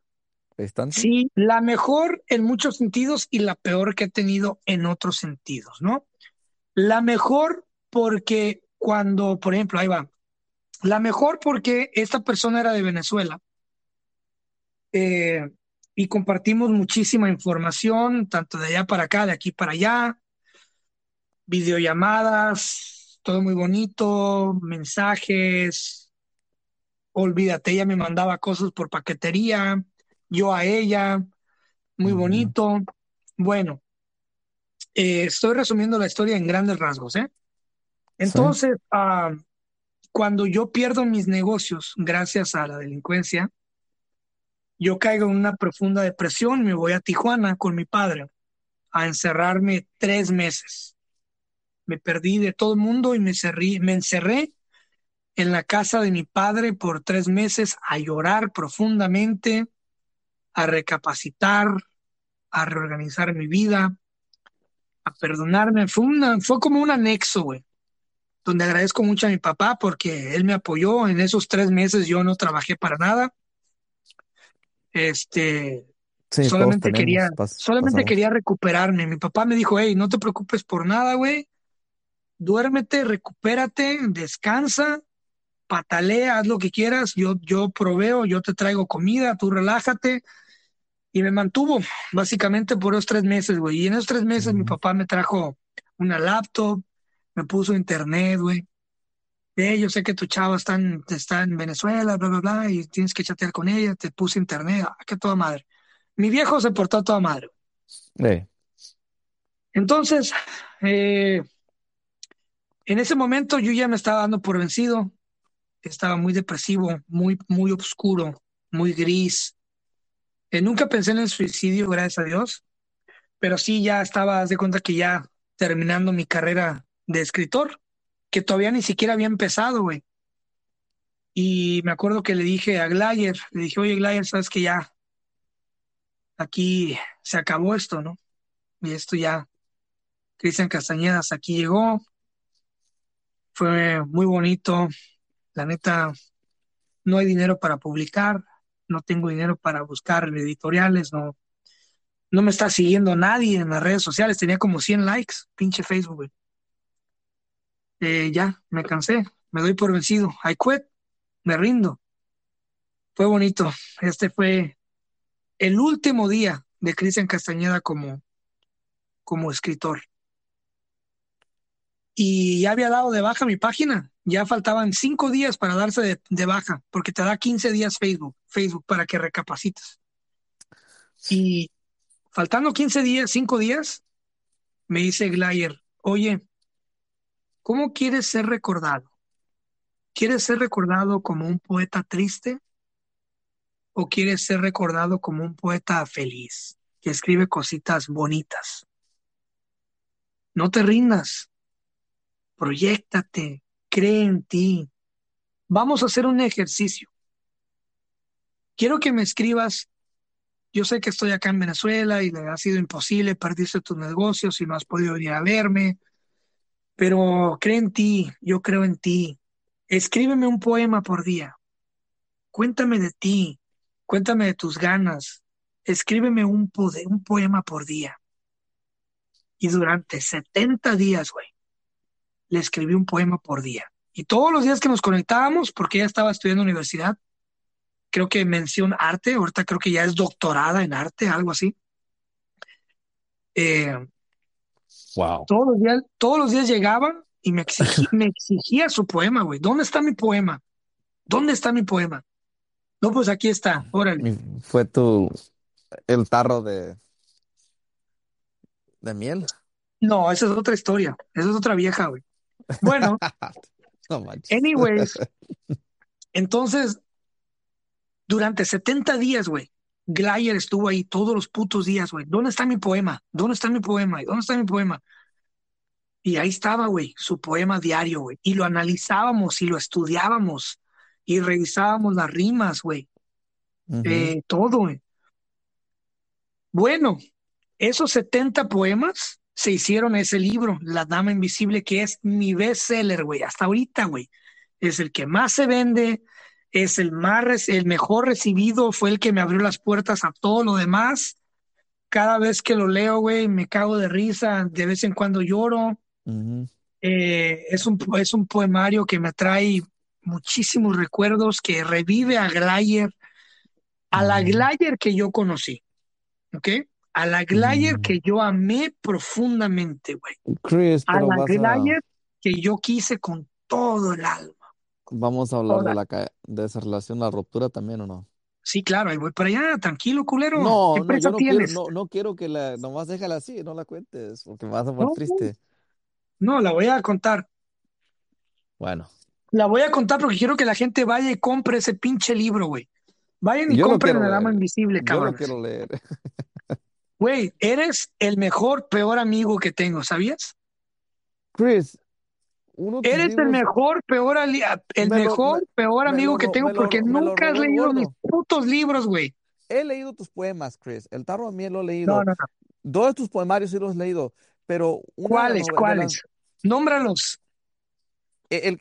Sí, la mejor en muchos sentidos y la peor que he tenido en otros sentidos, ¿no? La mejor porque cuando, por ejemplo, ahí va, la mejor porque esta persona era de Venezuela eh, y compartimos muchísima información, tanto de allá para acá, de aquí para allá, videollamadas, todo muy bonito, mensajes, olvídate, ella me mandaba cosas por paquetería, yo a ella, muy bonito. Bueno, eh, estoy resumiendo la historia en grandes rasgos, ¿eh? Entonces, ah, cuando yo pierdo mis negocios gracias a la delincuencia, yo caigo en una profunda depresión, me voy a Tijuana con mi padre a encerrarme tres meses. Me perdí de todo el mundo y me, me encerré en la casa de mi padre por tres meses a llorar profundamente, a recapacitar, a reorganizar mi vida, a perdonarme. Fue, una, fue como un anexo, güey donde agradezco mucho a mi papá porque él me apoyó. En esos tres meses yo no trabajé para nada. Este, solamente quería, solamente quería recuperarme. Mi papá me dijo, hey, no te preocupes por nada, güey. Duérmete, recupérate, descansa, patalea, haz lo que quieras. Yo, yo proveo, yo te traigo comida, tú relájate. Y me mantuvo básicamente por esos tres meses, güey. Y en esos tres meses mi papá me trajo una laptop, me puso internet, güey. Eh, yo sé que tu chava está en, está en Venezuela, bla, bla, bla, y tienes que chatear con ella, te puse internet, ah, que toda madre. Mi viejo se portó a toda madre. Entonces, eh, en ese momento yo ya me estaba dando por vencido, estaba muy depresivo, muy, muy oscuro, muy gris. Eh, nunca pensé en el suicidio, gracias a Dios, pero sí ya estaba, de cuenta que ya terminando mi carrera de escritor, que todavía ni siquiera había empezado, güey. Y me acuerdo que le dije a Glayer, le dije, oye Glayer, sabes que ya aquí se acabó esto, ¿no? Y esto ya, Cristian Castañedas aquí llegó, fue muy bonito, la neta, no hay dinero para publicar, no tengo dinero para buscar editoriales, no, no me está siguiendo nadie en las redes sociales, tenía como 100 likes, pinche Facebook. Eh, ya, me cansé, me doy por vencido, I quit, me rindo. Fue bonito, este fue el último día de Cristian Castañeda como, como escritor. Y ya había dado de baja mi página, ya faltaban cinco días para darse de, baja, porque te da 15 días Facebook, Facebook para que recapacites. Y faltando 15 días, cinco días, me dice Glayer, oye, ¿Cómo quieres ser recordado? ¿Quieres ser recordado como un poeta triste? ¿O quieres ser recordado como un poeta feliz, que escribe cositas bonitas? No te rindas. Proyéctate, cree en ti. Vamos a hacer un ejercicio. Quiero que me escribas. Yo sé que estoy acá en Venezuela y le ha sido imposible, perdiste tus negocios y no has podido venir a verme pero cree en ti, yo creo en ti. Escríbeme un poema por día. Cuéntame de ti, cuéntame de tus ganas. Escríbeme un, un poema por día. Y durante 70 días, güey, le escribí un poema por día. Y todos los días que nos conectábamos, porque ella estaba estudiando en universidad, creo que mención arte, ahorita creo que ya es doctorada en arte, algo así. Eh, Wow. todos los días, todos los días llegaba y me exigí- me exigía su poema, güey. ¿Dónde está mi poema? ¿Dónde está mi poema? No, pues aquí está, órale. Fue tu, el tarro de, de miel. No, esa es otra historia. Esa es otra vieja, güey. Bueno, No anyways, entonces, durante 70 días, güey, Glayer estuvo ahí todos los putos días, güey. ¿Dónde está mi poema? ¿Dónde está mi poema? ¿Y ¿Dónde está mi poema? Y ahí estaba, güey, su poema diario, güey. Y lo analizábamos y lo estudiábamos y revisábamos las rimas, güey. Eh, todo, güey. Bueno, esos 70 poemas se hicieron ese libro, La Dama Invisible, que es mi bestseller, güey, hasta ahorita, güey. Es el que más se vende, es el más, el mejor recibido, fue el que me abrió las puertas a todo lo demás. Cada vez que lo leo, güey, me cago de risa, de vez en cuando lloro. Eh, es un, es un poemario que me trae muchísimos recuerdos, que revive a Glayer, a la. Glayer que yo conocí, ¿ok? A la Glayer Mm. que yo amé profundamente, güey. Chris, A la a, Glayer que yo quise con todo el alma. vamos a hablar de la de esa relación, la ruptura también o no? Sí, claro, ahí voy para allá, tranquilo, culero. ¿Qué No, no, presa yo no quiero, tienes? no, no quiero que la, nomás déjala así, no la cuentes, porque me vas a poner No, triste. no, la voy a contar. Bueno, La voy a contar porque quiero que la gente vaya y compre ese pinche libro, güey. Vayan y yo compren quiero La Dama Invisible, yo lo cabrones. quiero leer. Güey, eres el mejor, peor amigo que tengo, ¿sabías? Chris, uno Eres el mejor, peor, el me mejor, me, peor me amigo lo, que tengo porque lo nunca has leído mis putos libros, güey. He leído tus poemas, Chris. El tarro de miel lo he No, leído. no, no. Dos de tus poemarios sí los he leído, pero ¿Cuáles? las ¿Cuáles? Nómbralos. el,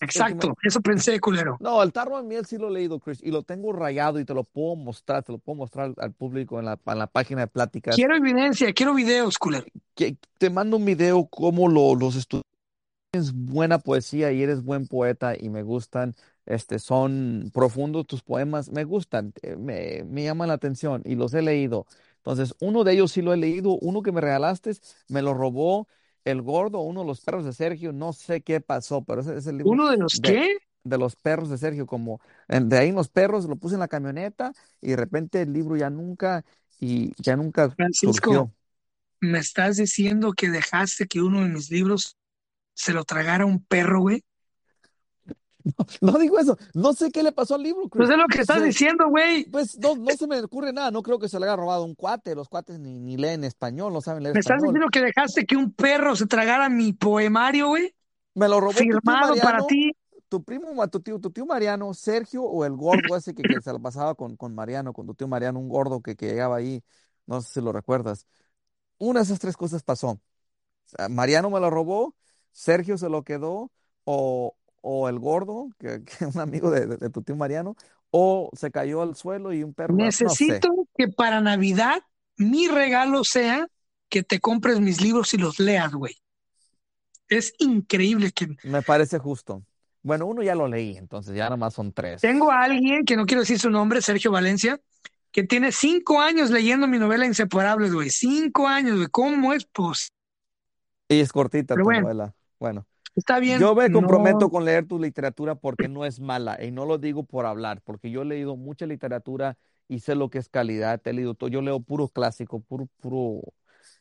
me Exacto, eso pensé, culero. No, el tarro de miel sí lo he leído, Chris, y lo tengo rayado y te lo puedo mostrar, te lo puedo mostrar al público en la, en la página de pláticas. Quiero evidencia, quiero videos, culero. Que, te mando un video cómo lo, los estudios tienes buena poesía y eres buen poeta y me gustan, este, son profundos tus poemas, me gustan, eh, me, me llaman la atención y los he leído. Entonces, uno de ellos sí lo he leído, uno que me regalaste me lo robó el gordo, uno de los perros de Sergio, no sé qué pasó, pero ese es el libro ¿Uno de los de, qué? de los perros de Sergio, como en- de ahí en los perros, lo puse en la camioneta y de repente el libro ya nunca, y ya nunca Francisco, surgió. ¿me estás diciendo que dejaste que uno de mis libros se lo tragara un perro, güey? No digo eso, no sé qué le pasó al libro, Pues Chris. es lo que estás diciendo, güey. Pues no, no se me ocurre nada, no creo que se le haya robado un cuate, los cuates ni, ni leen español, no saben leer ¿Me estás español. diciendo que dejaste que un perro se tragara mi poemario, güey? Me lo robó tu tío Firmado para Mariano, ti. tu primo, tu tío, tu tío Mariano, Sergio o el gordo ese que, que se lo pasaba con, con Mariano, con tu tío Mariano, un gordo que, que llegaba ahí, no sé si lo recuerdas. Una de esas tres cosas pasó. Mariano me lo robó, Sergio se lo quedó, o, o el gordo, que, es un amigo de, de- de tu tío Mariano, o se cayó al suelo y un perro, no sé. Necesito que para Navidad mi regalo sea que te compres mis libros y los leas, güey. Es increíble que Me parece justo. Bueno, uno ya lo leí, entonces ya nomás son tres. tengo a alguien que no quiero decir su nombre, Sergio Valencia, que tiene cinco años leyendo mi novela Inseparables, güey. Cinco años, güey. ¿Cómo es posible? Y es cortita Pero tu bueno, novela. Bueno, está bien. yo me comprometo No, con leer tu literatura porque no es mala y no lo digo por hablar, porque yo he leído mucha literatura y sé lo que es calidad. He leído todo. Yo leo puro clásico, puro, puro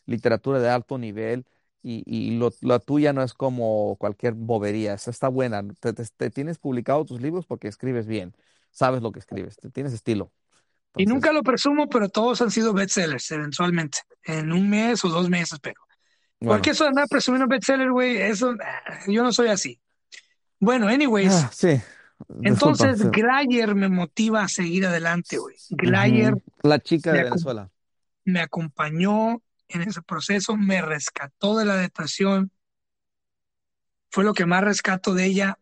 literatura de alto nivel y, y lo, la tuya no es como cualquier bobería. Esa está buena. Te, te- te tienes publicado tus libros porque escribes bien, sabes lo que escribes, te- tienes estilo. y nunca lo presumo, pero todos han sido bestsellers eventualmente, en un mes o dos meses, pero. Bueno. Porque eso de andar presumiendo bestseller, güey, eso, ah, yo no soy así. Bueno, anyways, Ah, sí, disculpa. entonces sí. Glayer me motiva a seguir adelante, güey. Glayer. La chica de acom- Venezuela. me acompañó en ese proceso, me rescató de la depresión, fue lo que más rescato de ella,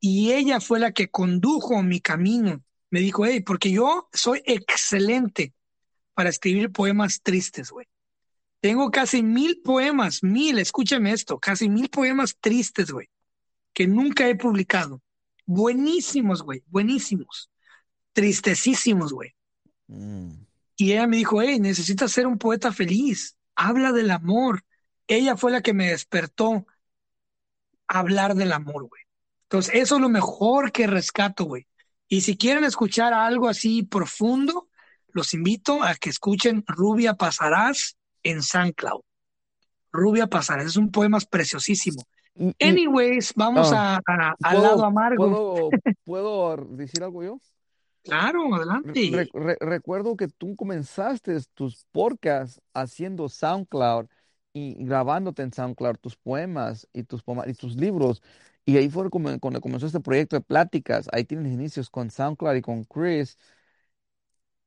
y ella fue la que condujo mi camino. Me dijo, hey, porque yo soy excelente para escribir poemas tristes, güey. Tengo casi mil poemas, mil, escúchame esto, casi mil poemas tristes, güey, que nunca he publicado. Buenísimos, güey, buenísimos. Tristecísimos, güey. Mm. Y ella me dijo, hey, necesitas ser un poeta feliz, habla del amor. Ella fue la que me despertó a hablar del amor, güey. Entonces, eso es lo mejor que rescato, güey. Y si quieren escuchar algo así profundo, los invito a que escuchen Rubia Pasarás en SoundCloud. Rubia Pasarás, es un poema preciosísimo. Anyways, vamos Ah, a, a- al ¿puedo, lado amargo. puedo, puedo decir algo yo? Claro, Re- adelante. re- recuerdo que tú comenzaste tus podcasts haciendo SoundCloud y grabándote en SoundCloud tus poemas y tus poemas y tus libros. Y ahí fue cuando comenzó este proyecto de pláticas. Ahí tienes inicios con SoundCloud y con Chris,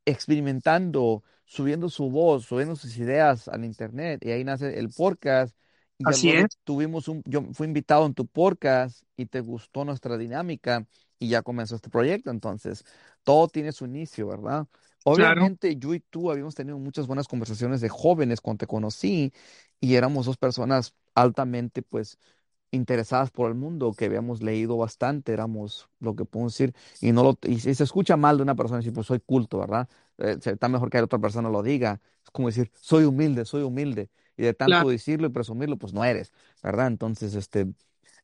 experimentando, subiendo su voz, subiendo sus ideas al internet. Y ahí nace el podcast. Y Así es, tuvimos un, yo fui invitado en tu podcast y te gustó nuestra dinámica y ya comenzó este proyecto. Entonces, todo tiene su inicio, ¿verdad? claro, Obviamente, yo y tú habíamos tenido muchas buenas conversaciones de jóvenes cuando te conocí y éramos dos personas altamente, pues, interesadas por el mundo, que habíamos leído bastante, éramos lo que podemos decir, y no lo, y si se escucha mal de una persona decir, pues soy culto, ¿verdad? Eh, está mejor que otra persona lo diga. Es como decir, soy humilde, soy humilde. Y de tanto claro, decirlo y presumirlo, pues no eres, ¿verdad? Entonces, este,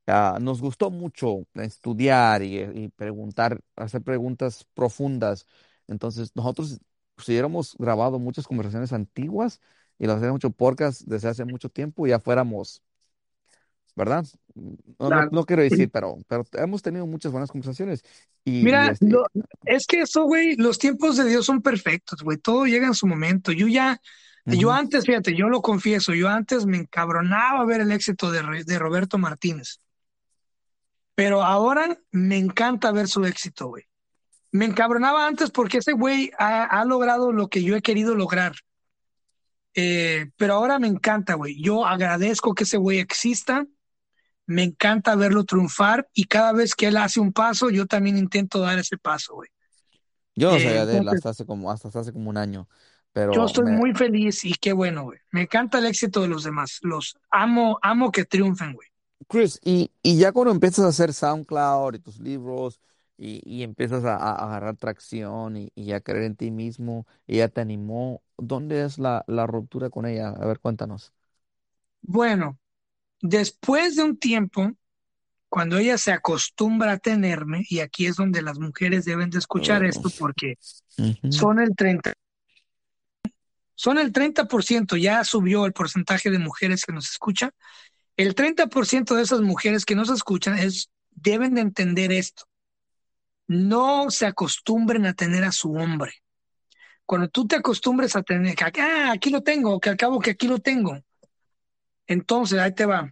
ah, nos gustó mucho estudiar y, y preguntar, hacer preguntas profundas. Entonces, nosotros, si hubiéramos grabado muchas conversaciones antiguas y las hubiéramos hecho podcast desde hace mucho tiempo, ya fuéramos ¿verdad? No, no, claro. no quiero decir, pero, pero hemos tenido muchas buenas conversaciones y, y Mira, este, lo- es que eso, güey, los tiempos de Dios son perfectos, güey, todo llega en su momento. Yo ya, yo antes, fíjate, yo lo confieso, yo antes me encabronaba ver el éxito de, Roberto Martínez, pero ahora me encanta ver su éxito, güey. Me encabronaba antes porque ese güey ha, ha logrado lo que yo he querido lograr, Eh, pero ahora me encanta, güey. Yo agradezco que ese güey exista, me encanta verlo triunfar y cada vez que él hace un paso, yo también intento dar ese paso, güey. Yo no Eh, sabía de él hasta hace como, hasta hace como un año, yo pero estoy me, muy feliz y qué bueno, güey. Me encanta el éxito de los demás. Los amo, amo que triunfen, güey. Chris, y, y ya cuando empiezas a hacer SoundCloud y tus libros y, y empiezas a, a agarrar tracción y, y a creer en ti mismo, ya te animó, ¿dónde es la, la ruptura con ella? A ver, cuéntanos. Bueno, después de un tiempo, cuando ella se acostumbra a tenerme, y aquí es donde las mujeres deben de escuchar Oh, esto porque son el 30, son el 30%, ya subió el porcentaje de mujeres que nos escuchan. El 30% de esas mujeres que nos escuchan es, deben de entender esto. No se acostumbren a tener a su hombre. Cuando tú te acostumbres a tener, ah, aquí lo tengo, que al cabo que aquí lo tengo. Entonces, ahí te va.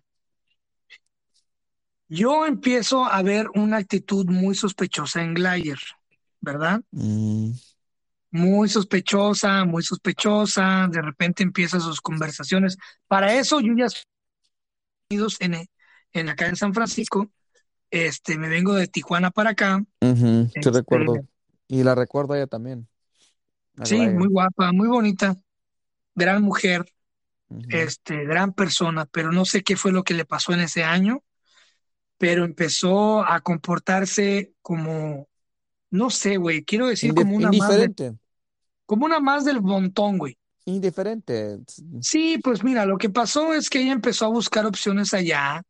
Yo empiezo a ver una actitud muy sospechosa en Glayer, ¿verdad? Mm, Muy sospechosa, muy sospechosa. De repente empiezan sus conversaciones. Para eso yo ya en, en acá en San Francisco. Este, me vengo de Tijuana para acá. sí Este, recuerdo. Y la recuerdo a ella también, a sí, muy guapa, muy bonita, gran mujer, Este, gran persona, pero no sé qué fue lo que le pasó en ese año, pero empezó a comportarse como, no sé, güey, quiero decir Indif- como una más de, indiferente, como una más del montón, güey. indiferente. Sí, pues mira, lo que pasó es que ella empezó a buscar opciones allá.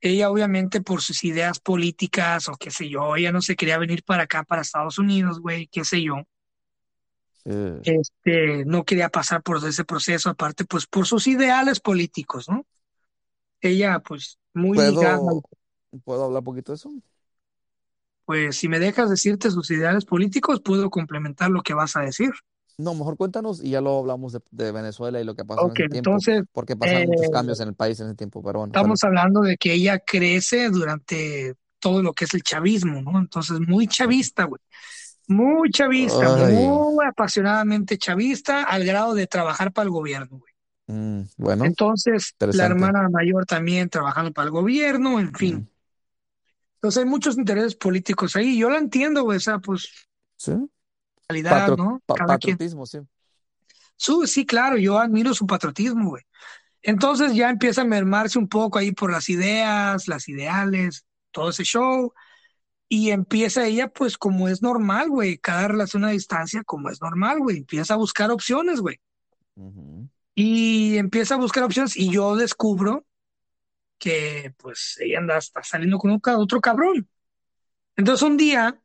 Ella obviamente por sus ideas políticas o qué sé yo, ella no se quería venir para acá, para Estados Unidos, güey, qué sé yo. Eh, Este, no quería pasar por ese proceso, aparte pues por sus ideales políticos, ¿no? Ella pues muy ligada, ¿puedo, hablar un poquito de eso? pues si me dejas decirte sus ideales políticos, puedo complementar lo que vas a decir. No, mejor cuéntanos y ya lo hablamos de, de Venezuela y lo que pasó en Ok, ese tiempo, entonces, porque eh, pasaron muchos cambios en el país en ese tiempo, pero bueno, estamos hablando de que ella crece durante todo lo que es el chavismo, ¿no? Entonces, muy chavista, güey. Muy chavista, Ay, muy apasionadamente chavista, al grado de trabajar para el gobierno, güey. Mm, bueno, Entonces, la hermana mayor también trabajando para el gobierno, en Mm, fin. Entonces, hay muchos intereses políticos ahí. Yo la entiendo, güey, esa pues, sí, realidad, Patro- ¿no? pa- Cada quien. patriotismo, sí. Su, sí, claro, yo admiro su patriotismo, güey. Entonces ya empieza a mermarse un poco ahí por las ideas, las ideales, todo ese show. Y empieza ella, pues como es normal, güey, cada relación a distancia, como es normal, güey, empieza a buscar opciones, güey. Y empieza a buscar opciones y yo descubro que pues ella anda, está saliendo con un otro cabrón. Entonces un día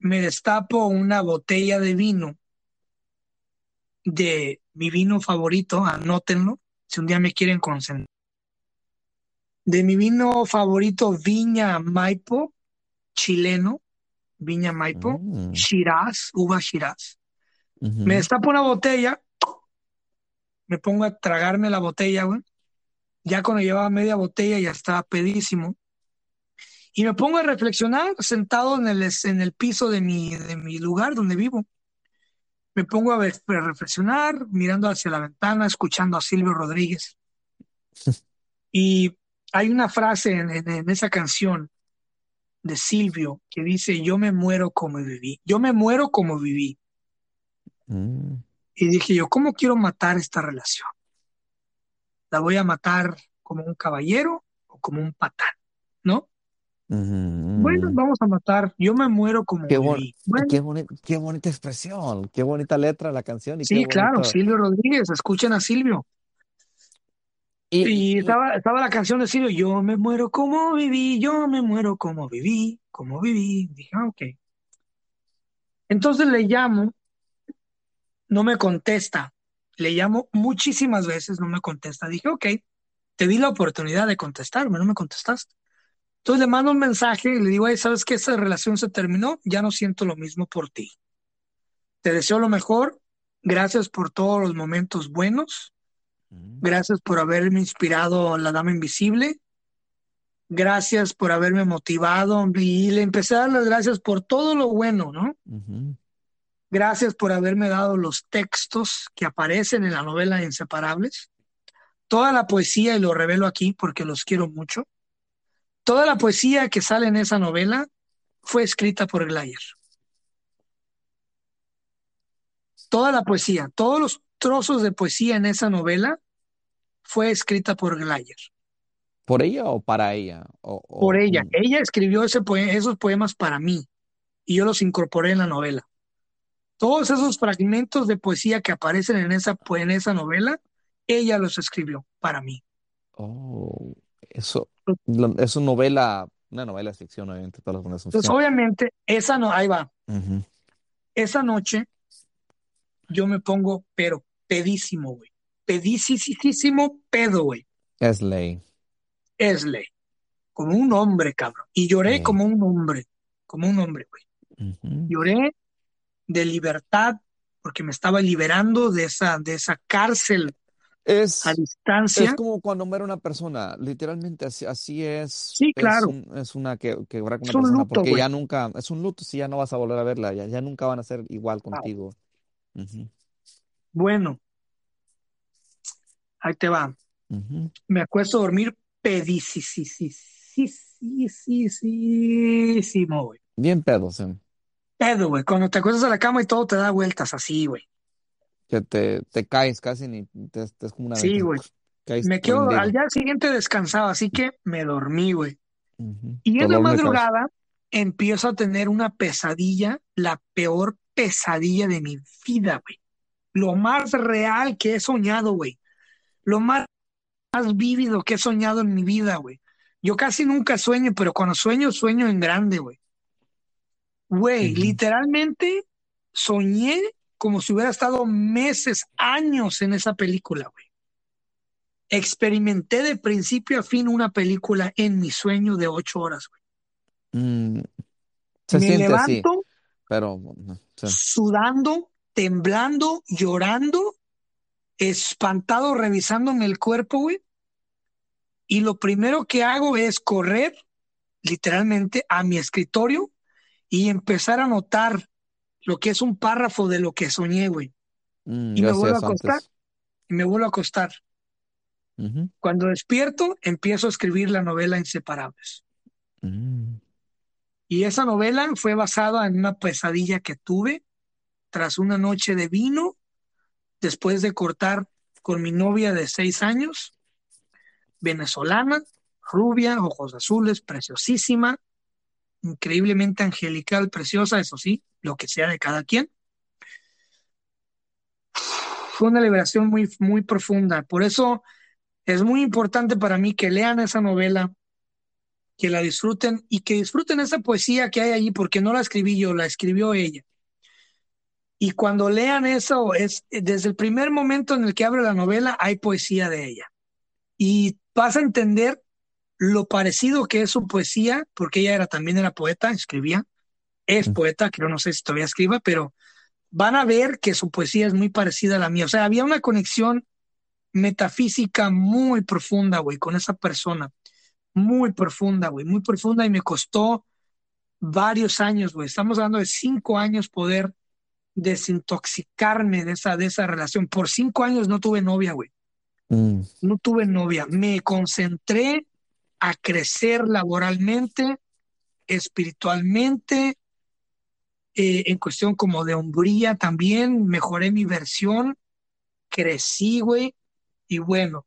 me destapo una botella de vino, de mi vino favorito, anótenlo, si un día me quieren consentir. De mi vino favorito, Viña Maipo, chileno, Viña Maipo, mm, Shiraz, uva Shiraz. Me destapo una botella, me pongo a tragarme la botella, güey. Ya cuando llevaba media botella ya estaba pedísimo. Y me pongo a reflexionar sentado en el, en el piso de mi, de mi lugar donde vivo. Me pongo a, ver- a reflexionar, mirando hacia la ventana, escuchando a Silvio Rodríguez. Y hay una frase en, en- en esa canción de Silvio que dice, yo me muero como viví, yo me muero como viví. mm, Y dije yo, ¿cómo quiero matar esta relación? ¿La voy a matar como un caballero o como un patán? ¿No? ujú, Bueno, mm. vamos a matar, yo me muero como Qué, bon- viví. Bueno, qué, boni- qué bonita expresión, qué bonita letra la canción y qué sí, claro, bonito. Silvio Rodríguez, escuchen a Silvio. Y, estaba, estaba la canción de Silvio, yo me muero como viví, yo me muero como viví, como viví. Dije, ah, ok. Entonces le llamo, no me contesta. Le llamo muchísimas veces, no me contesta. Dije, ok, te di la oportunidad de contestarme, no me contestaste. Entonces le mando un mensaje y le digo, "Ay, ¿sabes qué? Esa relación se terminó, ya no siento lo mismo por ti. Te deseo lo mejor, gracias por todos los momentos buenos, gracias por haberme inspirado La Dama Invisible, gracias por haberme motivado y le empecé a dar las gracias por todo lo bueno, ¿no? Gracias por haberme dado los textos que aparecen en la novela Inseparables, toda la poesía, y lo revelo aquí porque los quiero mucho, toda la poesía que sale en esa novela fue escrita por Glayer. Toda la poesía, todos los trozos de poesía en esa novela fue escrita por Glayer, ¿Por ella o para ella? O, o- por ella. Ella escribió ese poe- esos poemas para mí y yo los incorporé en la novela. Todos esos fragmentos de poesía que aparecen en esa, en esa novela, ella los escribió para mí. oh, eso, es una novela, una novela de ficción, obviamente, todas las novelas son Entonces, ficción. obviamente, esa no, ahí va. Ujú, Esa noche yo me pongo, pero pedísimo, güey. Pedísimo pedo, güey. Es ley. Es ley. Como un hombre, cabrón. Y lloré como un hombre. Como un hombre, güey. Lloré de libertad porque me estaba liberando de esa, de esa cárcel Es, a es distancia. como cuando muere una persona, literalmente así, así es, Sí, es, claro. un, es una que, Es una un persona, luto, porque ya nunca, es un luto si ya no vas a volver a verla, ya, ya nunca van a ser igual contigo. Ujú, Bueno, ahí te va. ujú. Me acuesto a dormir pedísimo, güey. Bien pedo, sí. Pedo, güey. Cuando te acuestas a la cama y todo te da vueltas así, güey. Que te, te caes casi ni te, te- es como una Sí, güey. caes Me quedo, al rendido. día siguiente descansaba, así que me dormí, güey. Ujú. Y en la Dolor de cabeza. madrugada empiezo a tener una pesadilla, la peor pesadilla de mi vida, güey. Lo más real que he soñado, güey. Lo más, más vívido que he soñado en mi vida, güey. Yo casi nunca sueño, pero cuando sueño, sueño en grande, güey. Güey, literalmente soñé como si hubiera estado meses, años en esa película, güey. Experimenté de principio a fin una película en mi sueño de ocho horas, güey. Mm, se Me siente así, levanto pero sí. sudando, temblando, llorando, espantado, revisándome el cuerpo, güey. Y lo primero que hago es correr literalmente a mi escritorio y empezar a anotar lo que es un párrafo de lo que soñé, güey. Mm, Y me vuelvo a acostar antes. y me vuelvo a acostar. Cuando despierto, empiezo a escribir la novela Inseparables. Mm. Y esa novela fue basada en una pesadilla que tuve tras una noche de vino, después de cortar con mi novia de seis años, venezolana, rubia, ojos azules, preciosísima, increíblemente angelical, preciosa, eso sí, lo que sea de cada quien. Fue una liberación muy, muy profunda. Por eso es muy importante para mí que lean esa novela, que la disfruten y que disfruten esa poesía que hay allí, porque no la escribí yo, la escribió ella. Y cuando lean eso, es desde el primer momento en el que abre la novela, hay poesía de ella. Y vas a entender lo parecido que es su poesía, porque ella era, también era poeta, escribía, es poeta, creo, no sé si todavía escriba, pero van a ver que su poesía es muy parecida a la mía. O sea, había una conexión metafísica muy profunda, güey, con esa persona. Muy profunda, güey, muy profunda y me costó varios años, güey. Estamos hablando de cinco años poder desintoxicarme de esa, de esa relación. Por cinco años no tuve novia, güey. Mm. No tuve novia. Me concentré a crecer laboralmente, espiritualmente, eh, en cuestión como de hombría también. Mejoré mi versión, crecí, güey. Y bueno,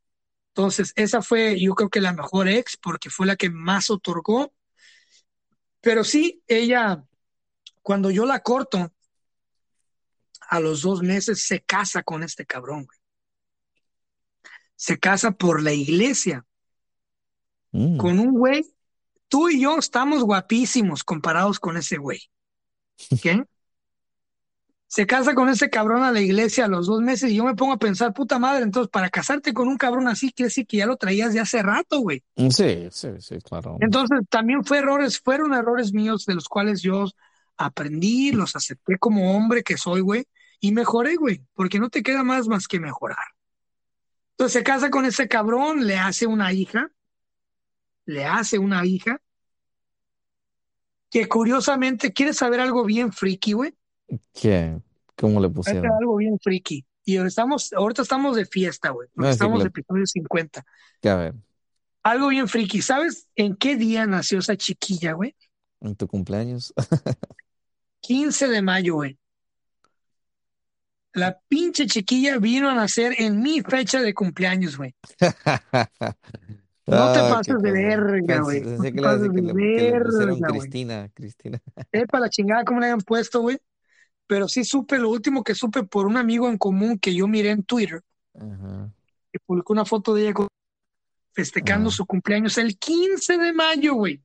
entonces esa fue yo creo que la mejor ex porque fue la que más otorgó. Pero sí, ella, cuando yo la corto, a los dos meses se casa con este cabrón, güey. Se casa por la iglesia Mm. con un güey. Tú y yo estamos guapísimos comparados con ese güey. ¿Qué? Se casa con ese cabrón a la iglesia a los dos meses y yo me pongo a pensar, puta madre, entonces para casarte con un cabrón así quiere decir que ya lo traías de hace rato, güey. Mm, Sí, sí, sí, claro. Entonces también fue errores, fueron errores míos de los cuales yo aprendí, los acepté como hombre que soy, güey, y mejoré, güey, porque no te queda más más que mejorar. Entonces se casa con ese cabrón, le hace una hija, le hace una hija, que curiosamente, ¿quieres saber algo bien friki, güey? ¿Qué? ¿Cómo le pusieron? algo bien friki. Y estamos, ahorita estamos de fiesta, güey, porque No, estamos en le- episodio 50. Que a ver, Algo bien friki. ¿Sabes en qué día nació esa chiquilla, güey? en tu cumpleaños. 15 de mayo, güey. La pinche chiquilla vino a nacer en mi fecha de cumpleaños, güey. No te pases de verga, güey. No te pases de verga, güey. Cristina, Cristina. Sepa la chingada cómo le hayan puesto, güey. Pero sí supe, lo último que supe por un amigo en común que yo miré en Twitter, que publicó una foto de ella festejando Ah, su cumpleaños el 15 de mayo, güey.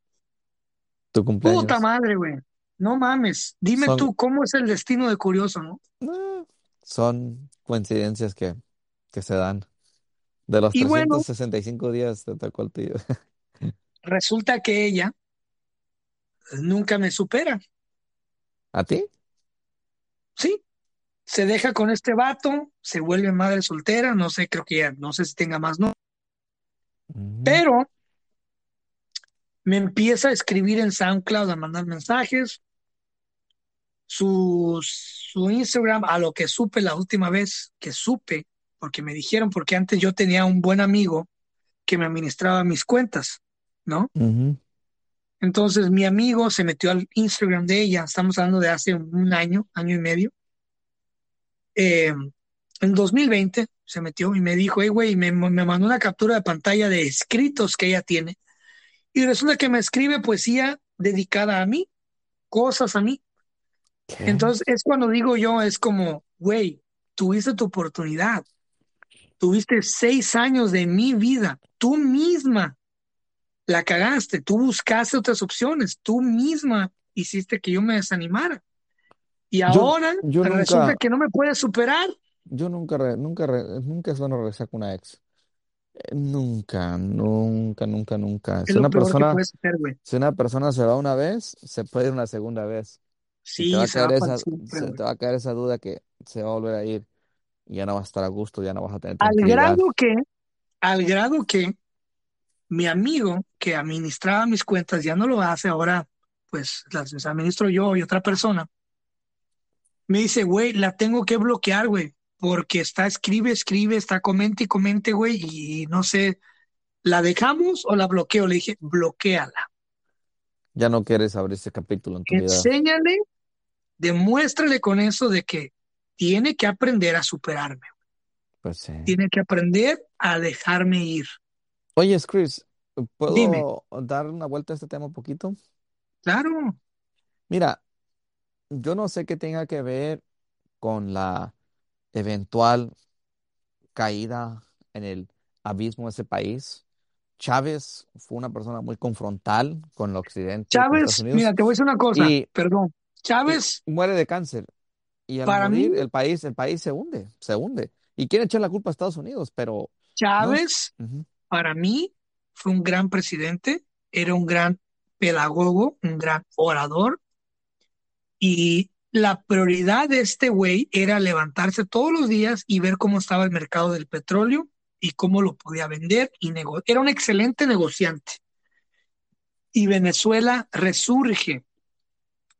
tu Puta cumpleaños. madre, güey. No mames. Dime Son, tú, ¿cómo es el destino de Curioso, no? ah, son coincidencias que, que se dan. De los Y bueno, 365 días te tocó el tuyo. resulta que ella nunca me supera, ¿A ti? ¿Sí? Se deja con este vato, se vuelve madre soltera, no sé, creo que ya, no sé si tenga más, no. Pero me empieza a escribir en SoundCloud, a mandar mensajes, su, su Instagram, a lo que supe la última vez que supe, porque me dijeron, porque antes yo tenía un buen amigo que me administraba mis cuentas, ¿no? Entonces mi amigo se metió al Instagram de ella, estamos hablando de hace un año, año y medio, eh, en 2020 se metió y me dijo, hey, güey, me, me mandó una captura de pantalla de escritos que ella tiene y resulta que me escribe poesía dedicada a mí, cosas a mí. ¿Qué? Entonces es cuando digo yo, es como, güey, tuviste tu oportunidad, tuviste seis años de mi vida, tú misma la cagaste, tú buscaste otras opciones, tú misma hiciste que yo me desanimara. Y ahora yo resulta nunca, que no me puedes superar. yo nunca, nunca, nunca es bueno regresar con una ex. Eh, Nunca, nunca, nunca, nunca. Si una persona, hacer, si una persona se va una vez, se puede ir una segunda vez. Y te va Sí, a se va caer para esa, siempre, se te va a caer esa duda que se va a volver a ir y ya no va a estar a gusto, ya no vas a tener Al grado que, al grado que mi amigo que administraba mis cuentas ya no lo hace ahora, pues las administro yo y otra persona. Me dice, güey, la tengo que bloquear, güey, porque está escribe, escribe, está comente y comente, güey, y no sé, ¿la dejamos o la bloqueo? Le dije, bloqueala. Ya no quieres abrir ese capítulo en tu vida. Enséñale, demuéstrale con eso de que tiene que aprender a superarme. Pues sí. Tiene que aprender a dejarme ir. Oye, Chris, ¿puedo dar una vuelta a este tema un poquito? Claro, Mira, yo no sé qué tenga que ver con la eventual caída en el abismo de ese país. Chávez fue una persona muy confrontal con el occidente, con Estados Chávez, Unidos, mira, te voy a decir una cosa, y, perdón. y Chávez, muere de cáncer. Y al para morir, mí, el país, el país se hunde, se hunde. Y quiere echar la culpa a Estados Unidos, pero no es. Chávez, Ujú. Para mí, fue un gran presidente, era un gran pedagogo, un gran orador, y la prioridad de este güey era levantarse todos los días y ver cómo estaba el mercado del petróleo y cómo lo podía vender y nego- Era un excelente negociante. Y Venezuela resurge,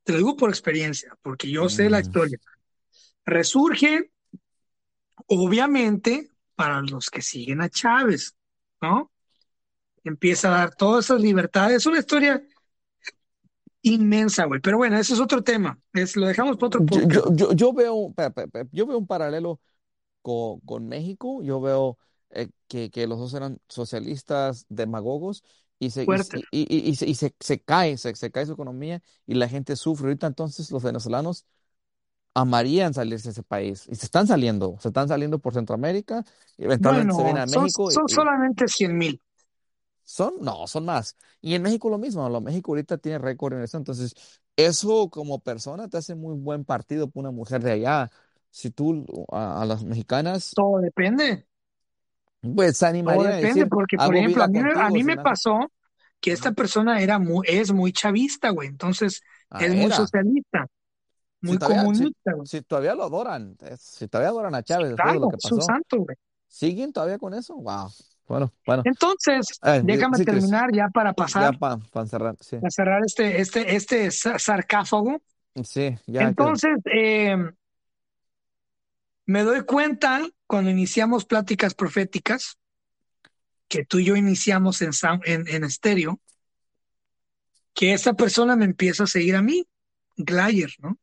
te lo digo por experiencia, porque yo sé la Mm, historia. Resurge, obviamente, para los que siguen a Chávez, ¿no? Empieza a dar todas esas libertades. Es una historia inmensa, güey. Pero bueno, ese es otro tema. Es, lo dejamos para otro Yo, podcast. yo, yo, yo veo, yo veo un paralelo con, con México. Yo veo eh, que, que los dos eran socialistas, demagogos, y se, y, y, y- y se, y se, se cae, se, se cae su economía y la gente sufre. Ahorita entonces los venezolanos amarían salirse de ese país y se están saliendo, se están saliendo por Centroamérica, y eventualmente se Bueno, vienen a son, México son y solamente 100 mil. son, no, son más. Y en México lo mismo, lo México ahorita tiene récord en eso, entonces eso como persona te hace muy buen partido para una mujer de allá. Si tú a, a las mexicanas, Todo depende. pues se Todo animarían a depende, decir, porque, por ejemplo, a mí, me- a mí pasó que esta persona era muy, es muy chavista, güey. Entonces, Ah, es muy era. Socialista, Si muy todavía, si, comunista, si todavía lo adoran, si todavía adoran a Chávez después de lo Claro, que pasó, santo, güey. ¿siguen todavía con eso? Wow. Bueno, bueno. Entonces, Eh, déjame sí, terminar ya para ya pasar, para cerrar, sí. para cerrar este, este, este sa- sarcófago. Sí, ya. Entonces, eh, me doy cuenta cuando iniciamos pláticas proféticas, que tú y yo iniciamos en, en, en estéreo, que esta persona me empieza a seguir a mí, Glayer, ¿no?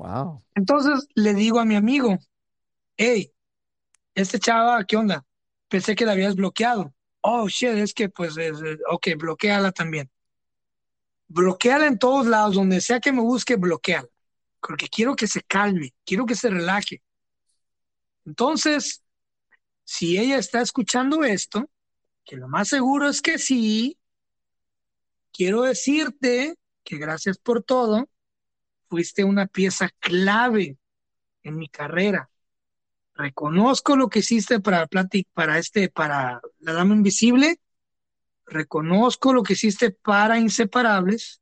Wow. Entonces le digo a mi amigo, hey, este chava, ¿qué onda? Pensé que la habías bloqueado. Oh, shit, es que pues, es- ok, bloqueala también. Bloqueala en todos lados, donde sea que me busque, bloqueala. Porque quiero que se calme, quiero que se relaje. Entonces, si ella está escuchando esto, que lo más seguro es que sí, quiero decirte que gracias por todo, fuiste una pieza clave en mi carrera. Reconozco lo que hiciste para Platic, para este, para La Dama Invisible, reconozco lo que hiciste para Inseparables,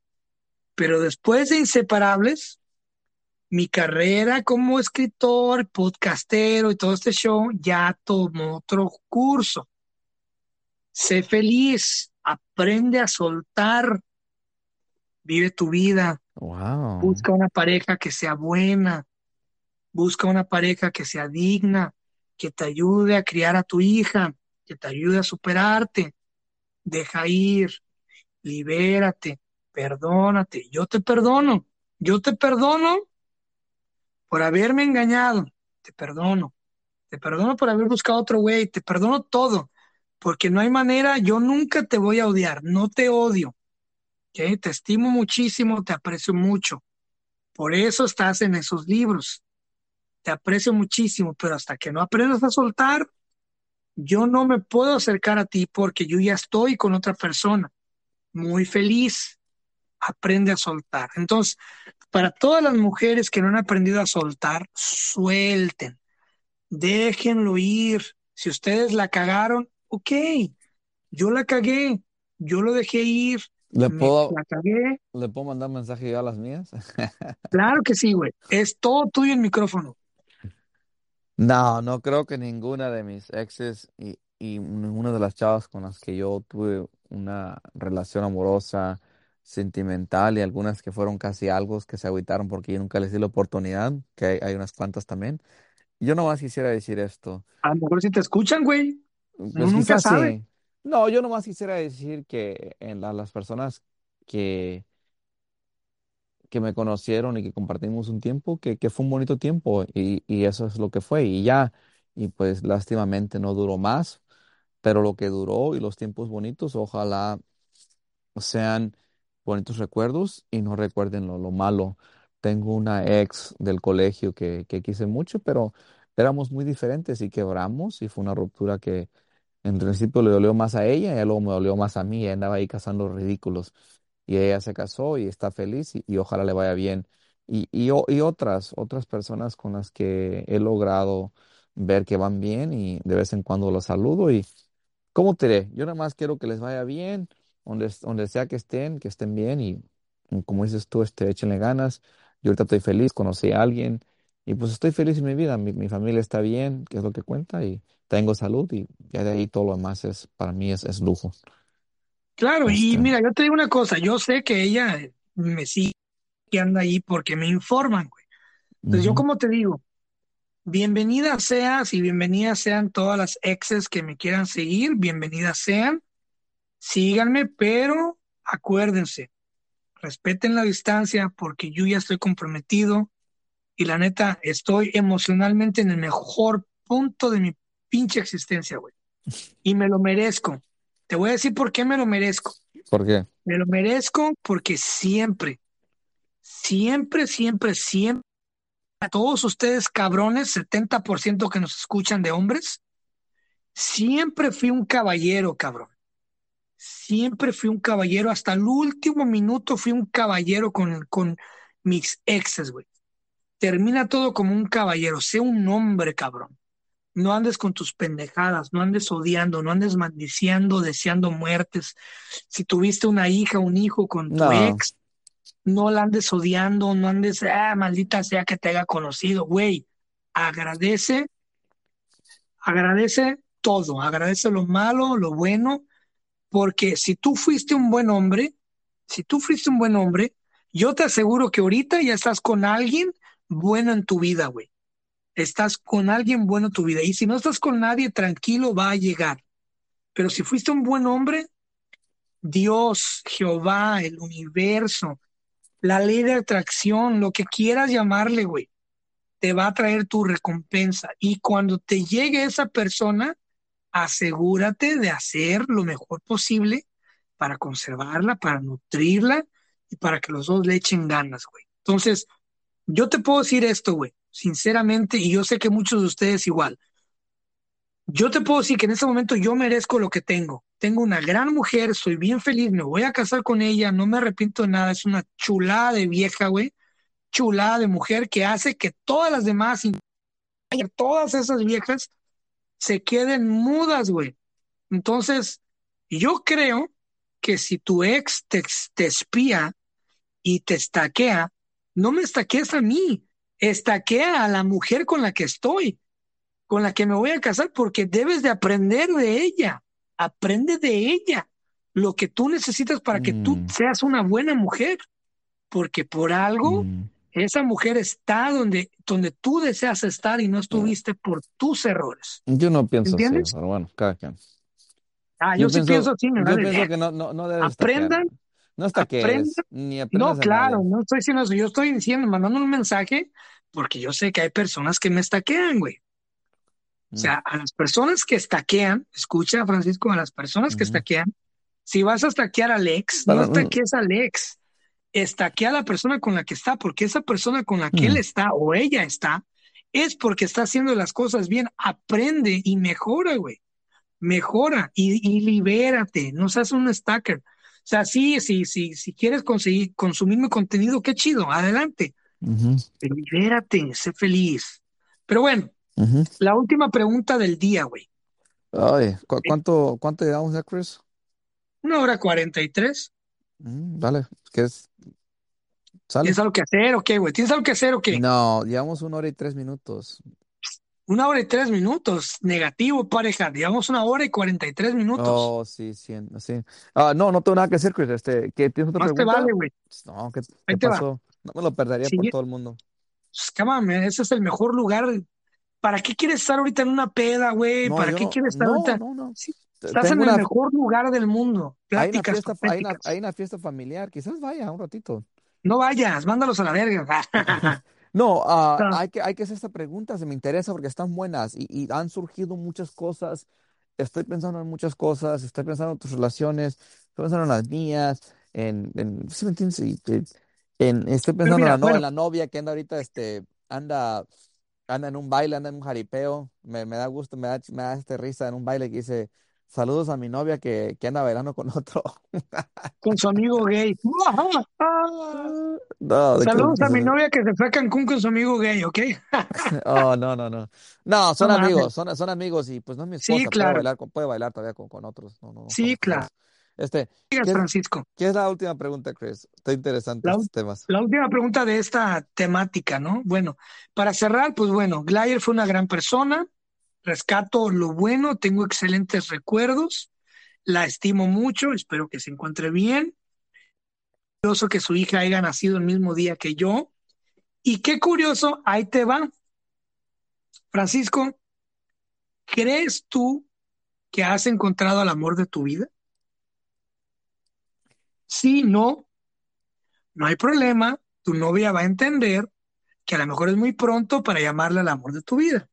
pero después de Inseparables, mi carrera como escritor, podcastero y todo este show ya tomó otro curso. Sé feliz, aprende a soltar, vive tu vida, Busca una pareja que sea buena, busca una pareja que sea digna, que te ayude a criar a tu hija, que te ayude a superarte, deja ir, libérate, perdónate, yo te perdono, yo te perdono por haberme engañado, te perdono, te perdono por haber buscado otro güey, te perdono todo, porque no hay manera, yo nunca te voy a odiar, no te odio, ¿ok? Te estimo muchísimo, te aprecio mucho, por eso estás en esos libros, te aprecio muchísimo, pero hasta que no aprendas a soltar, yo no me puedo acercar a ti porque yo ya estoy con otra persona, muy feliz, aprende a soltar. Entonces, para todas las mujeres que no han aprendido a soltar, suelten, déjenlo ir. Si ustedes la cagaron, ok, yo la cagué, yo lo dejé ir, ¿Le puedo, la cagué. le puedo mandar mensaje yo a las mías? Claro que sí, güey. Es todo tuyo el micrófono. No, no creo que ninguna de mis exes y, y ninguna de las chavas con las que yo tuve una relación amorosa, sentimental y algunas que fueron casi algo que se agüitaron porque yo nunca les di la oportunidad, que hay, hay unas cuantas también. yo nomás quisiera decir esto. A lo mejor si te escuchan, güey. Uno Pues nunca sabe. sí. No, yo nomás quisiera decir que en la- las personas que, que me conocieron y que compartimos un tiempo, que, fue un bonito tiempo y, y eso es lo que fue y ya. Y pues lástimamente no duró más, pero lo que duró y los tiempos bonitos, ojalá sean bonitos recuerdos y no recuerden lo, lo malo. Tengo una ex del colegio que, que quise mucho, pero éramos muy diferentes y quebramos y fue una ruptura que en principio le dolió más a ella y luego me dolió más a mí. Ella andaba ahí cazando ridículos y ella se casó y está feliz y, ojalá le vaya bien. Y, y, y otras, otras personas con las que he logrado ver que van bien y de vez en cuando los saludo y ¿cómo te diré? Yo nada más quiero que les vaya bien, donde, donde sea que estén, que estén bien y como dices tú, este, échenle ganas. Yo ahorita estoy feliz, conocí a alguien y pues estoy feliz en mi vida. Mi, mi familia está bien, que es lo que cuenta y tengo salud y ya de ahí todo lo demás es, para mí es, es lujo. Claro, y Este, mira, yo te digo una cosa, yo sé que ella me sigue que anda ahí porque me informan, güey. Entonces yo como te digo, bienvenida seas y bienvenidas sean todas las exes que me quieran seguir, bienvenidas sean, síganme, pero acuérdense, respeten la distancia porque yo ya estoy comprometido y la neta estoy emocionalmente en el mejor punto de mi pinche existencia, güey. Y me lo merezco. Te voy a decir por qué me lo merezco. ¿por qué? Me lo merezco porque siempre, siempre, siempre, siempre, a todos ustedes cabrones, 70% que nos escuchan de hombres, siempre fui un caballero, cabrón. Siempre fui un caballero, hasta el último minuto fui un caballero con, con mis exes, güey. Termina todo como un caballero, sé un hombre, cabrón. No andes con tus pendejadas, no andes odiando, no andes maldiciendo, deseando muertes. Si tuviste una hija, un hijo con tu No, ex, no la andes odiando, no andes, ah, maldita sea que te haya conocido, güey. Agradece, agradece todo, agradece lo malo, lo bueno, porque si tú fuiste un buen hombre, si tú fuiste un buen hombre, yo te aseguro que ahorita ya estás con alguien bueno en tu vida, güey. Estás con alguien bueno en tu vida. Y si no estás con nadie, tranquilo, va a llegar. Pero si fuiste un buen hombre, Dios, Jehová, el universo, la ley de atracción, lo que quieras llamarle, güey, te va a traer tu recompensa. Y cuando te llegue esa persona, asegúrate de hacer lo mejor posible para conservarla, para nutrirla y para que los dos le echen ganas, güey. Entonces, yo te puedo decir esto, güey, sinceramente, y yo sé que muchos de ustedes igual. Yo te puedo decir que en este momento yo merezco lo que tengo. Tengo una gran mujer, soy bien feliz, me voy a casar con ella, no me arrepiento de nada, es una chulada de vieja, güey, chulada de mujer que hace que todas las demás, todas esas viejas, se queden mudas, güey. Entonces, yo creo que si tu ex te, te espía y te estaquea, no me estaquees a mí, estaquea a la mujer con la que estoy, con la que me voy a casar, porque debes de aprender de ella, aprende de ella lo que tú necesitas para que tú mm, seas una buena mujer, porque por algo mm, esa mujer está donde, donde tú deseas estar y no estuviste por tus errores. yo no pienso así, ¿Entiendes? pero bueno, cada quien. Ah, yo Yo sí pienso pienso, así, yo pienso que no, no, no. Aprendan, No estaquees, ni No, a claro, no estoy diciendo eso. Yo estoy diciendo, mandando un mensaje, porque yo sé que hay personas que me estaquean, güey. O Mm, sea, a las personas que estaquean, escucha, Francisco, a las personas que ujú. estaquean, si vas a estaquear al ex, no mm, estaquees al ex, estaquea a la persona con la que está, porque esa persona con la que él mm, está o ella está, es porque está haciendo las cosas bien, aprende y mejora, güey, mejora y, y libérate, no seas un stacker. O sea, sí, sí, sí, si quieres conseguir, consumir mi contenido, qué chido, adelante, ujú, pero libérate, sé feliz. Pero bueno, la última pregunta del día, güey. Ay, ¿cu- cuánto, cuánto llevamos ya, Chris? Una hora cuarenta y tres. Mm, dale, ¿qué es? ¿Sale? ¿Tienes algo que hacer o qué, güey? ¿Tienes algo que hacer o qué? No, llevamos una hora y tres minutos. Una hora y tres minutos. Negativo, pareja. Llevamos una hora y cuarenta y tres minutos. Oh, sí, sí, sí. Ah, no, no tengo nada que decir, Chris. Este, ¿qué, ¿tienes otra Más te pregunta? vale, güey. No, ¿qué, Ahí qué te va. pasó? No me lo perdería por todo el mundo. Pues, ese es el mejor lugar ¿para qué quieres estar ahorita en una peda, güey? No, ¿Para yo qué quieres estar no, ahorita? no, no. Sí, estás en el una, mejor lugar del mundo. hay una Pláticas fiesta, hay una, patéticas. hay una fiesta familiar, quizás vaya un ratito. No vayas, mándalos a la verga. No, ah, No, hay que, hay que hacer esta pregunta, se me interesa porque están buenas y, y han surgido muchas cosas. Estoy pensando en muchas cosas, estoy pensando en tus relaciones, estoy pensando en las mías, en, en, ¿sí me entiendes? Y, en- estoy Pero pensando en mira, la, no, en bueno, la novia que anda ahorita, este, anda, anda en un baile, anda en un jaripeo. Me, me da gusto, me da, me da este risa en un baile que dice, saludos a mi novia que, que anda bailando con otro. con su amigo gay. No, ¿de qué Saludos a mi novia que se fue a Cancún con su amigo gay, ¿ok? Oh, no, no, no. No, No son mames. amigos, son, son amigos y pues no es mi Sí, esposa, puede claro. bailar con, puede bailar todavía con, con otros. No, no, no Sí, claro. Este, ¿qué es, Francisco. qué es la última pregunta, Chris? Está interesante La, estos temas. la última pregunta de esta temática, ¿no? Bueno, para cerrar, pues bueno, Glayer fue una gran persona. Rescato lo bueno, tengo excelentes recuerdos. La estimo mucho, espero que se encuentre bien. Curioso que su hija haya nacido el mismo día que yo. Y qué curioso, ahí te va. Francisco, ¿crees tú que has encontrado al amor de tu vida? Sí, no, no hay problema. Tu novia va a entender que a lo mejor es muy pronto para llamarle al amor de tu vida.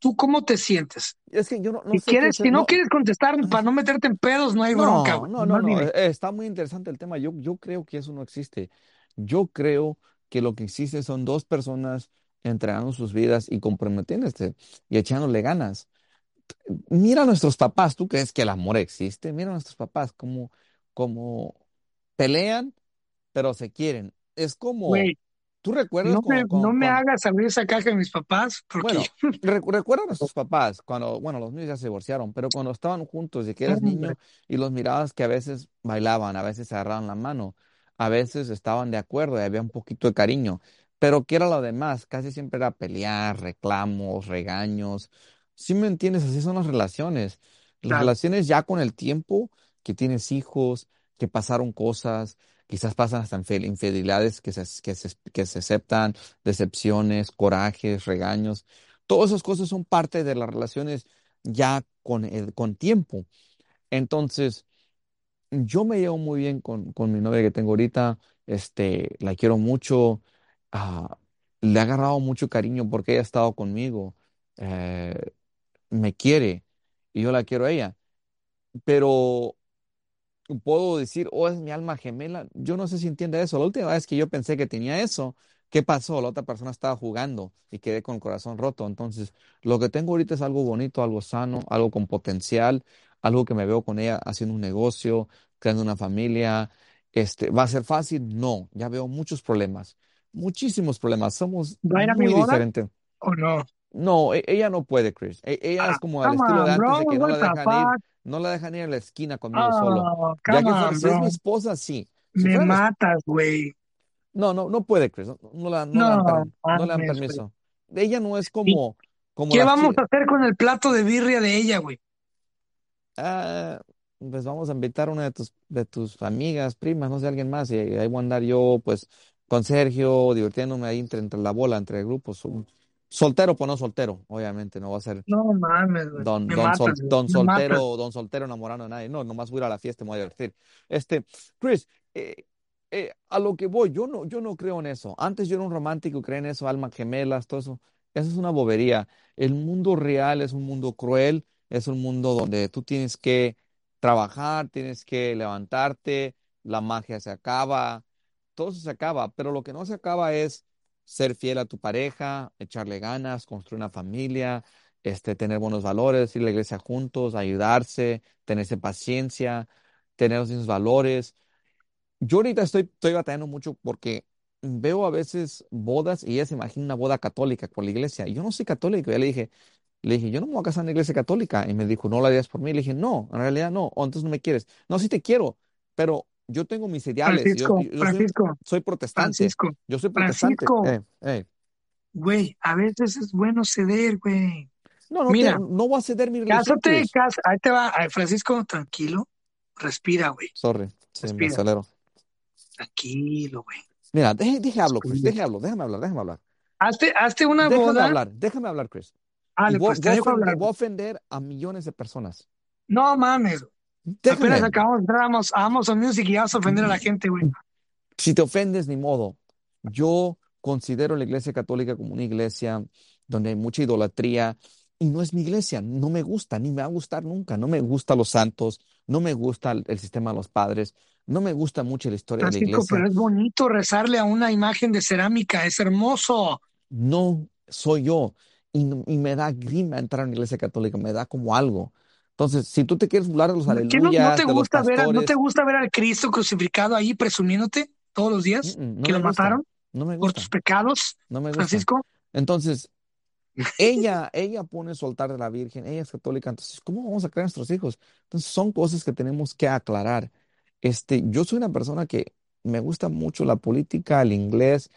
¿Tú cómo te sientes? Es que yo no, no Si sé quieres, es, si no no, quieres contestar para no meterte en pedos, no hay bronca, no, no, no, no, eh, está muy interesante el tema. Yo, yo creo que eso no existe. Yo creo que lo que existe son dos personas entregando sus vidas y comprometiéndose y echándole ganas. Mira a nuestros papás, ¿tú crees que el amor existe? Mira a nuestros papás, como, como pelean, pero se quieren. Es como, ¿tú recuerdas no me, no me hagas abrir esa caja de mis papás, porque bueno, recu- recuerda a nuestros papás, cuando, bueno, los míos ya se divorciaron, pero cuando estaban juntos y que eras niño y los mirabas que a veces bailaban, a veces se agarraban la mano, a veces estaban de acuerdo y había un poquito de cariño, pero ¿qué era lo demás? Casi siempre era pelear, reclamos, regaños. ¿Sí me entiendes? Así son las relaciones. Las claro, relaciones ya con el tiempo, que tienes hijos, que pasaron cosas, quizás pasan hasta infidelidades que se, que se, que se aceptan decepciones, corajes, regaños. Todas esas cosas son parte de las relaciones ya con, el- con tiempo. Entonces, yo me llevo muy bien con, con mi novia que tengo ahorita. Este, la quiero mucho. ah, le he agarrado mucho cariño porque ella ha estado conmigo. eh, me quiere y yo la quiero a ella. Pero puedo decir, oh, es mi alma gemela. Yo no sé si entiende eso. La última vez que yo pensé que tenía eso, ¿qué pasó? La otra persona estaba jugando y quedé con el corazón roto. Entonces, lo que tengo ahorita es algo bonito, algo sano, algo con potencial, algo que me veo con ella haciendo un negocio, creando una familia. Este, ¿va a ser fácil? No, ya veo muchos problemas, muchísimos problemas. Somos ¿va a ir a mi muy boda diferentes. o no? No, e- ella no puede, Chris. E- ella Ah, es como el come estilo de antes bro, de que no la dejan ir, no la dejan ir a la esquina conmigo solo. Oh, Ya come que on, si es mi esposa, sí. Si Me matas, güey. no, no, no puede, Chris. No, no la, no No per- no le dan permiso. Ella no es ¿Y como, como qué vamos a hacer con el plato de birria de ella, güey? Ah, pues vamos a invitar a una de tus, de tus amigas, primas, no sé, alguien más. Y ahí voy a andar yo, pues, con Sergio, divirtiéndome ahí entre, entre la bola, entre grupos. Soltero, pues no soltero, obviamente, no va a ser No mames, güey. Don, sol- matas. soltero, don soltero enamorando a nadie. No, nomás voy a ir a la fiesta y me voy a divertir. Este, Chris, eh, eh, a lo que voy, yo no, yo no creo en eso. Antes yo era un romántico, creía en eso, almas gemelas, todo eso. Eso es una bobería. El mundo real es un mundo cruel, es un mundo donde tú tienes que trabajar, tienes que levantarte, la magia se acaba, todo eso se acaba, pero lo que no se acaba es ser fiel a tu pareja, echarle ganas, construir una familia este, tener buenos valores, ir a la iglesia juntos, ayudarse, tenerse paciencia, tener esos mismos valores. Yo ahorita estoy, estoy batallando mucho porque veo a veces bodas y ella se imagina una boda católica con la iglesia. Yo no soy católico. Ya le dije, le dije, yo no me voy a casar en la iglesia católica. Y me dijo, no la harías por mí. Le dije, no, en realidad no. O entonces no me quieres. No, sí te quiero, pero yo tengo mis ideales. Francisco, yo Francisco, soy protestante. Francisco, Yo soy protestante. Francisco, Eh, eh. güey, a veces es bueno ceder, güey. No, no, te, Mira, no voy a ceder mi religión, cásate, casa, ahí te va, Ay, Francisco, tranquilo, respira, güey, Sorry, sí, me acelero. tranquilo, güey, Mira, deje, deje hablo, Chris, deje hablo, déjame hablar, déjame hablar. hazte, hazte una Déjame boda. hablar, déjame hablar, Chris. Dale, voy, pues voy voy a ofender a millones de personas. No mames. Apenas acabamos de entrar a a Amazon Music y ya vas a ofender a la gente, güey. Si te ofendes, ni modo. Yo considero la iglesia católica como una iglesia donde hay mucha idolatría y no es mi iglesia. No me gusta, ni me va a gustar nunca. No me gustan los santos, no me gusta el, el sistema de los padres, no me gusta mucho la historia de la Francisco, pero iglesia. es bonito rezarle a una imagen de cerámica, es hermoso. No soy yo y, y me da grima entrar en la iglesia católica, me da como algo. Entonces, si tú te quieres burlar de los ¿Qué no, no te aleluyas, de los gusta ver, no te pastores, gusta ver al Cristo crucificado ahí presumiéndote todos los días mm, no que lo gusta, mataron no me por gusta, tus pecados, no me gusta. Francisco? Entonces, ella, ella pone su altar de la Virgen, ella es católica, entonces, ¿cómo vamos a crear a nuestros hijos? Entonces, son cosas que tenemos que aclarar. Este, yo soy una persona que me gusta mucho la política, el inglés,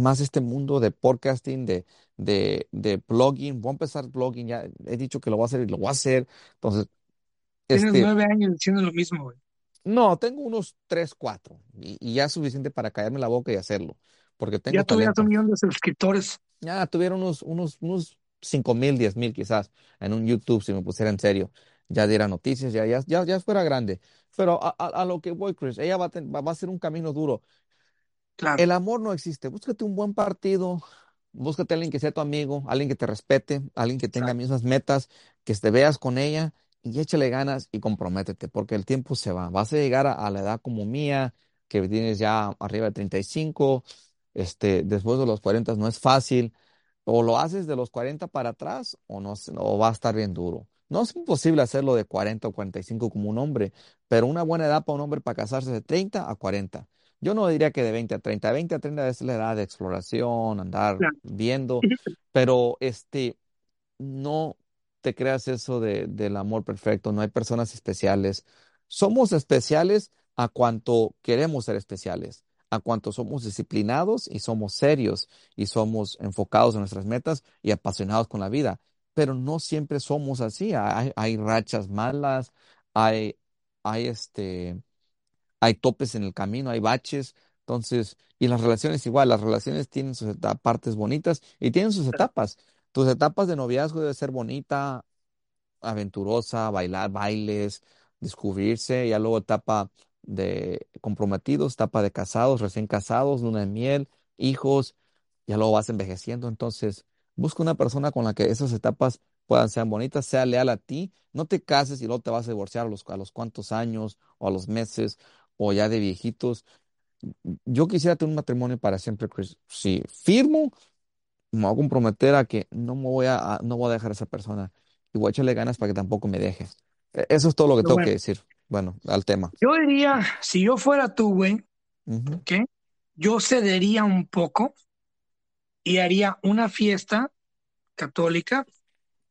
más este mundo de podcasting, de, de, de blogging. Voy a empezar blogging, ya he dicho que lo voy a hacer y lo voy a hacer. Entonces, Tienes este, nueve años diciendo lo mismo, güey. no, tengo unos tres, cuatro, y, y ya es suficiente para callarme la boca y hacerlo, porque tengo Ya tuvieras un millón de suscriptores. Ya tuvieron unos, unos, unos cinco mil, diez mil quizás en un YouTube si me pusiera en serio. Ya diera noticias, ya, ya, ya, ya fuera grande. Pero a, a- a lo que voy, Chris, ella va a, ten- va a ser un camino duro. Claro, El amor no existe. Búscate un buen partido, búscate a alguien que sea tu amigo, alguien que te respete, alguien que tenga exacto. mismas metas, que te veas con ella y échale ganas y comprométete, porque el tiempo se va. Vas a llegar a, a la edad como mía, que tienes ya arriba de 35, este, después de los 40 no es fácil. O lo haces de los 40 para atrás o no, o va a estar bien duro. No es imposible hacerlo de 40 o 45 como un hombre, pero una buena edad para un hombre para casarse es de 30 a 40. Yo no diría que de 20 a 30. 20 a 30 es la edad de exploración, andar Claro. viendo, pero este, no te creas eso de, del amor perfecto. No hay personas especiales. Somos especiales a cuanto queremos ser especiales, a cuanto somos disciplinados y somos serios y somos enfocados en nuestras metas y apasionados con la vida. Pero no siempre somos así. Hay, hay rachas malas, hay, hay este hay topes en el camino, hay baches. Entonces, y las relaciones igual, las relaciones tienen sus partes bonitas y tienen sus etapas. Tus etapas de noviazgo debe ser bonita, aventurosa, bailar bailes, descubrirse, ya luego etapa de comprometidos, etapa de casados, recién casados, luna de miel, hijos, ya luego vas envejeciendo. Entonces, busca una persona con la que esas etapas puedan ser bonitas, sea leal a ti, no te cases y luego te vas a divorciar a los, a los cuantos años o a los meses o ya de viejitos. Yo quisiera tener un matrimonio para siempre, Chris. Si firmo, me voy a comprometer a que no me voy a, a- no voy a dejar a esa persona y voy a echarle ganas para que tampoco me deje. E- Eso es todo lo que Pero tengo bueno, que decir. Bueno, al tema. yo diría, si yo fuera tú, güey, Ujú. ¿qué? Yo cedería un poco y haría una fiesta católica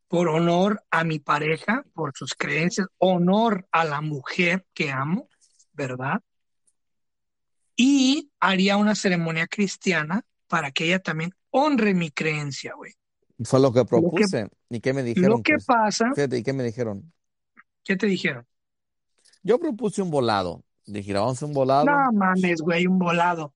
por honor a mi pareja, por sus creencias, honor a la mujer que amo, ¿verdad? Y haría una ceremonia cristiana para que ella también honre mi creencia, güey. Fue lo que Lo que, propuse. ¿Y qué me lo dijeron, que Chris? pasa, Fíjate, ¿y qué me dijeron? ¿qué te dijeron? Yo propuse un volado. Dije, vamos a hacer un volado. No mames, güey, un volado.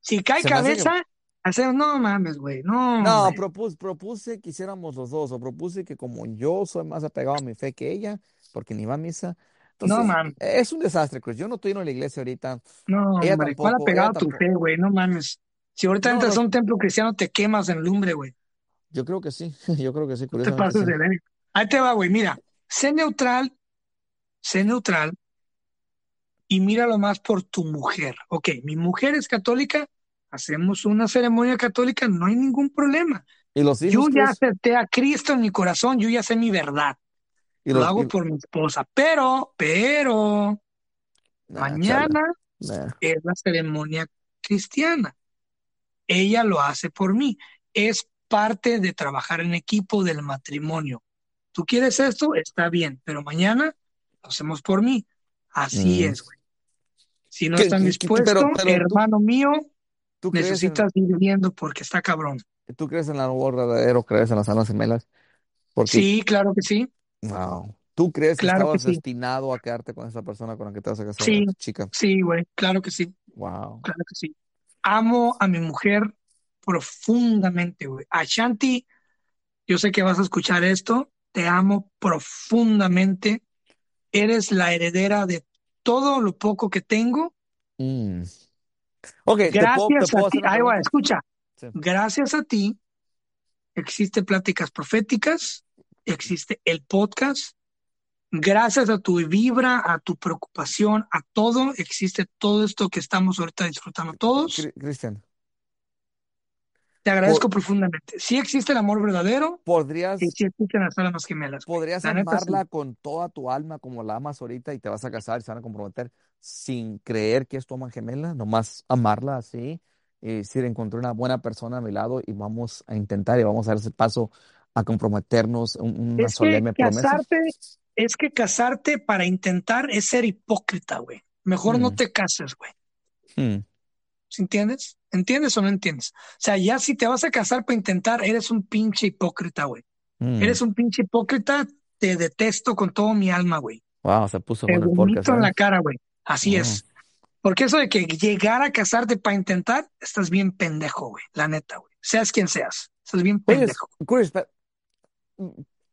Si cae Se me hace que... cabeza, hacemos, no mames, güey, no, No, propuse, propuse que hiciéramos los dos, o propuse que como yo soy más apegado a mi fe que ella, porque ni va a misa, No mames, es un desastre, Chris. Yo no estoy en la iglesia ahorita, no, ella hombre, ¿cuál tampoco, ella apegado a tu fe, güey? No mames. Si ahorita No, entras no, a un templo cristiano, te quemas en lumbre, güey. yo creo que sí, yo creo que sí, No te pases sí. de ver. Ahí te va, güey, mira, sé neutral, sé neutral y míralo más por tu mujer. Ok, mi mujer es católica, hacemos una ceremonia católica, no hay ningún problema. ¿Y los Yo hijos, ya Chris? acepté a Cristo en mi corazón, yo ya sé mi verdad. ¿Y Lo los, hago y... por mi esposa, pero, pero, Nah, mañana nah. es la ceremonia cristiana. Ella lo hace por mí. Es parte de trabajar en equipo del matrimonio. Tú quieres esto, está bien, pero mañana lo hacemos por mí. Así Mm. es, güey. Si no ¿Qué- están dispuestos, pero, pero tú, hermano mío, tú crees en, necesitas ir viendo porque está cabrón. tú crees en el amor verdadero, crees en las almas gemelas, porque, Sí, claro que sí, wow, tú crees que claro que estabas sí. destinado a quedarte con esa persona con la que te vas a casar, Sí, a chica, sí, güey, claro que sí, wow. claro que sí. Amo a mi mujer profundamente, güey. Ashanti, yo sé que vas a escuchar esto, te amo profundamente. Eres la heredera de todo lo poco que tengo. Mm. Ok, te Gracias puedo, te a ti, ahí va, escucha. Sí. Gracias a ti existe Pláticas Proféticas, existe el podcast. Gracias a tu vibra, a tu preocupación, a todo, existe todo esto que estamos ahorita disfrutando todos. Cri- Cristian, Te agradezco por- profundamente. Sí existe el amor verdadero ¿podrías, y sí existen las almas gemelas. podrías La neta, sí. amarla con toda tu alma como la amas ahorita y te vas a casar y se van a comprometer sin creer que es tu alma gemela? Nomás amarla así y decir, encontré una buena persona a mi lado y vamos a intentar y vamos a dar ese paso a comprometernos, un- una Es que solemne promesa. casarte, es que casarte para intentar es ser hipócrita, güey. Mejor no Mm. te cases, güey. ¿Sí ¿Entiendes? ¿Entiendes o no entiendes? O sea, ya si te vas a casar para intentar, eres un pinche hipócrita, güey. hmm. Eres un pinche hipócrita, te detesto con todo mi alma, güey. Wow, se puso Te bueno el en la ¿eh? cara, güey. Así Wow. es. Porque eso de que llegar a casarte para intentar, estás bien pendejo, güey. La neta, güey. Seas quien seas. Estás bien pendejo. Pero,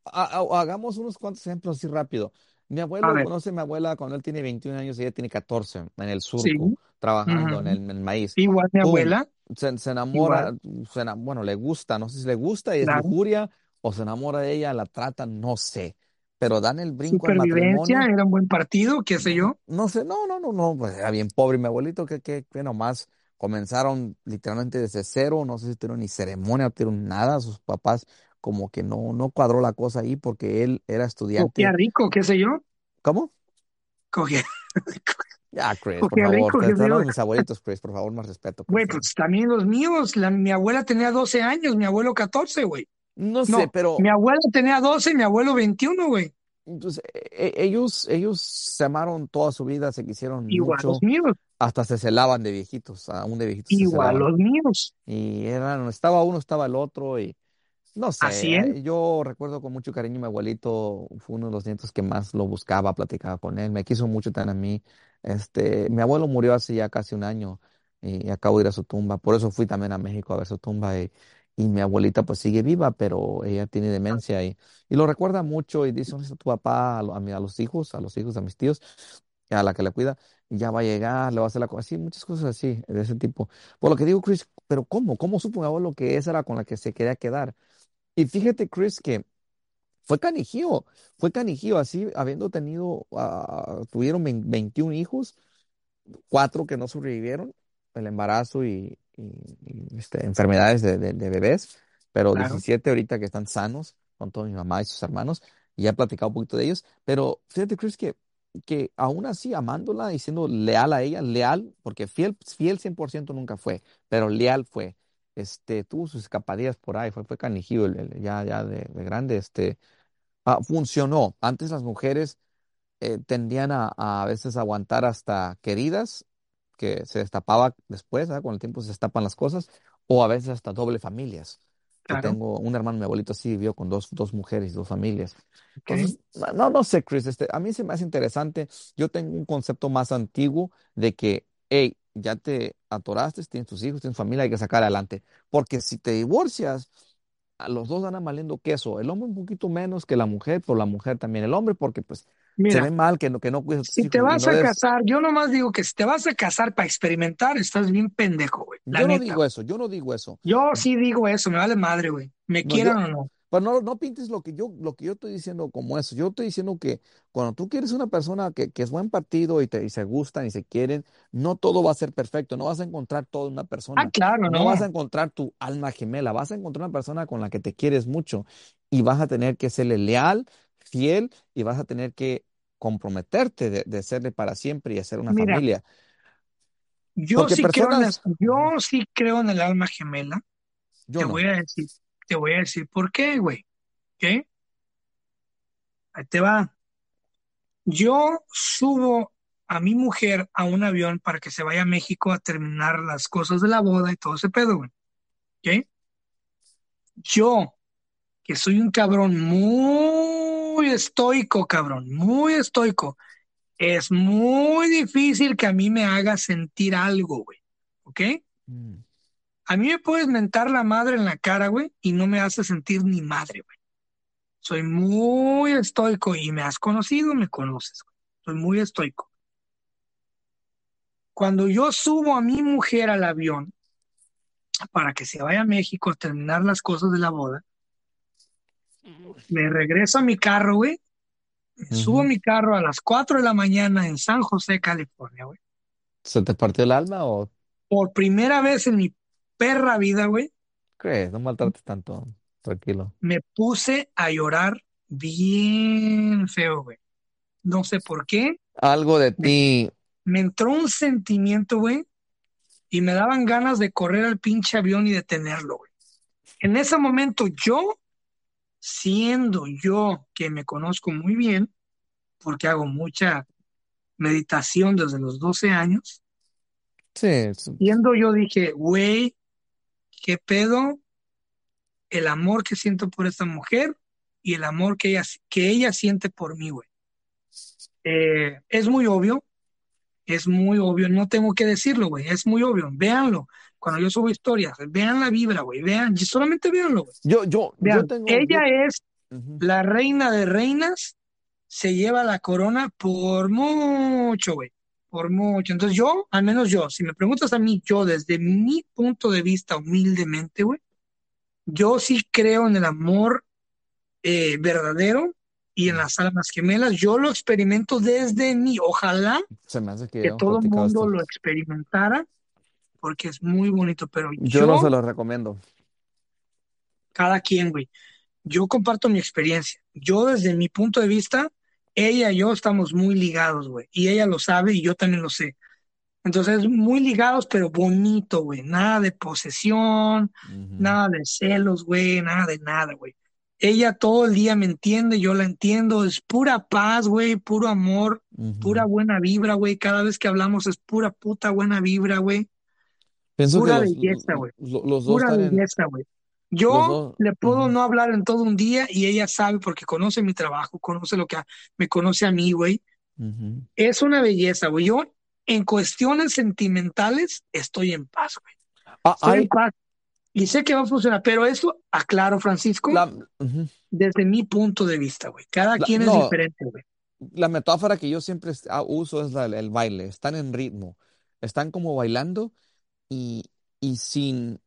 ha- ha- hagamos unos cuantos ejemplos así rápido. Mi abuelo conoce a mi abuela cuando él tiene 21 años y ella tiene 14 en el sí. surco, trabajando en ujú. el, en el maíz. Igual mi ¡Pum! abuela, Se, se enamora, se bueno, le gusta, no sé si le gusta y es claro. lujuria, o se enamora de ella, la trata, no sé. Pero dan el brinco al matrimonio, era un buen partido, qué sé yo. no sé, no, no, no, no, pues era bien pobre mi abuelito, que, que, que nomás comenzaron literalmente desde cero, no sé si tuvieron ni ceremonia, no tuvieron nada, sus papás como que no, no cuadró la cosa ahí porque él era Cogía estudiante. rico, qué sé yo. ¿Cómo? Cogía, Ya, Chris, por cogía favor, rico, te mis abuelitos, Chris, por favor, más respeto, Güey, pues también los míos. La, mi abuela tenía 12 años, mi abuelo 14, güey. No sé, No, pero mi abuela tenía 12, mi abuelo 21, güey. entonces, e- e- ellos, ellos se amaron toda su vida, se quisieron Igual los míos, hasta se celaban de viejitos, aún de viejitos igual los míos. Y eran, estaba uno, estaba el otro, y no Así sé, es. eh, yo recuerdo con mucho cariño a mi abuelito, fue uno de los nietos que más lo buscaba, platicaba con él, me quiso mucho también a mí. Este, mi abuelo murió hace ya casi un año y acabo de ir a su tumba, por eso fui también a México a ver su tumba y, y mi abuelita pues sigue viva, pero ella tiene demencia y, y lo recuerda mucho y dice, ¿dónde está tu papá? A, lo- a, mi- a los hijos, a los hijos, a mis tíos, a la que le cuida, ya va a llegar, le va a hacer la cosa, así, muchas cosas así, de ese tipo. Por lo que digo, Chris, pero ¿cómo? ¿Cómo supo mi abuelo que esa era con la que se quería quedar? Y fíjate, Chris, que fue canijío, fue canijío, así, habiendo tenido, ah, tuvieron 20 21 hijos, cuatro que no sobrevivieron, el embarazo y, y- y, este, enfermedades de, de- de bebés, pero Claro. 17 ahorita que están sanos, con toda mi mamá y sus hermanos, y ya he platicado un poquito de ellos, pero fíjate, Chris, que, que aún así, amándola y siendo leal a ella, leal, porque fiel, fiel 100% nunca fue, pero leal fue. Este, tuvo sus escapadillas por ahí, fue, fue el- ya, ya de, de grande, este, ah, funcionó. Antes las mujeres eh, tendían a, a veces aguantar hasta queridas, que se destapaba después, ¿verdad? Con el tiempo se destapan las cosas, o a veces hasta doble familias. Claro, tengo un hermano, mi abuelito sí vivió con dos, dos mujeres, dos familias. ok. Entonces, no, no sé, Chris, este, a mí se me hace interesante. Yo tengo un concepto más antiguo de que, hey, ya te atoraste, tienes tus hijos, tienes familia, hay que sacar adelante. Porque si te divorcias, a los dos andan valiendo queso. El hombre un poquito menos que la mujer, pero la mujer también. El hombre porque pues se ve mal que no, que no si te hijos y vas no a casar, yo nomás digo que si te vas a casar para experimentar, estás bien pendejo, güey. Yo no digo eso, yo no digo eso. Yo sí digo eso, me vale madre, güey. Me No, yo, quieran o no. Pero no, no pintes lo que yo, lo que yo estoy diciendo como eso. Yo estoy diciendo que cuando tú quieres una persona que, que es buen partido y, te, y se gustan y se quieren, no todo va a ser perfecto. No vas a encontrar todo en una Ah, persona. claro, No vas a no. encontrar tu alma gemela. Vas a encontrar una persona con la que te quieres mucho y vas a tener que serle leal, fiel y vas a tener que comprometerte de, de serle para siempre y hacer una Mira, familia. yo Porque sí creo en las, personas, yo Ujú, sí creo en el alma gemela. yo Te no. voy a decir, te voy a decir por qué, güey. ¿Ok? Ahí te va. Yo subo a mi mujer a un avión para que se vaya a México a terminar las cosas de la boda y todo ese pedo, güey. ¿Ok? Yo, que soy un cabrón muy estoico, cabrón, muy estoico, es muy difícil que a mí me haga sentir algo, güey. ¿Ok? Mm, A mí me puedes mentar la madre en la cara, güey, y no me hace sentir ni madre, güey. Soy muy estoico y me has conocido, me conoces, güey. Soy muy estoico. Cuando yo subo a mi mujer al avión para que se vaya a México a terminar las cosas de la boda, me regreso a mi carro, güey. Me Subo a mi carro a las 4 de la mañana en San José, California, güey. ¿Se te partió el alma o Por primera vez en mi perra vida, güey, crees? No maltrates tanto. Tranquilo. me puse a llorar bien feo, güey. No sé por qué. Algo de ti. me entró un sentimiento, güey, y me daban ganas de correr al pinche avión y detenerlo, güey. En ese momento yo, siendo yo que me conozco muy bien, porque hago mucha meditación desde los 12 años, Sí, siendo yo dije, güey, qué pedo el amor que siento por esta mujer y el amor que ella, que ella siente por mí, güey. Eh, es muy obvio, es muy obvio, no tengo que decirlo, güey, es muy obvio, véanlo. Cuando yo subo historias, vean la vibra, güey, vean, solamente véanlo, güey. Yo, yo, yo tengo, ella yo, es la reina de reinas, se lleva la corona por mucho, güey, por mucho. Entonces yo, al menos yo, si me preguntas a mí, yo desde mi punto de vista humildemente, güey, yo sí creo en el amor eh, verdadero y en las almas gemelas. Yo lo experimento desde mí. Ojalá Se me hace que que todo el mundo esto. lo experimentara porque es muy bonito, pero Yo no se yo, lo recomiendo. cada quien, güey, yo comparto mi experiencia. Yo desde mi punto de vista, ella y yo estamos muy ligados, güey, y ella lo sabe y yo también lo sé. Entonces, muy ligados, pero bonito, güey. Nada de posesión, nada de celos, güey, nada de nada, güey. Ella todo el día me entiende, yo la entiendo, es pura paz, güey, puro amor, pura buena vibra, güey. Cada vez que hablamos es pura puta buena vibra, güey. Pienso que Pura los, belleza, güey. lo- los dos Pura están belleza, güey. Yo le puedo ujú, no hablar en todo un día y ella sabe porque conoce mi trabajo, conoce lo que ha- me conoce a mí, güey. ujú. Es una belleza, güey. Yo en cuestiones sentimentales estoy en paz, güey. Ah, Estoy en paz y sé que va a funcionar, pero eso, aclaro, Francisco, la, ujú. desde mi punto de vista, güey. Cada La- quien es no, diferente, güey. la metáfora que yo siempre es- ah, uso es la, el baile. Están en ritmo. Están como bailando y, y sin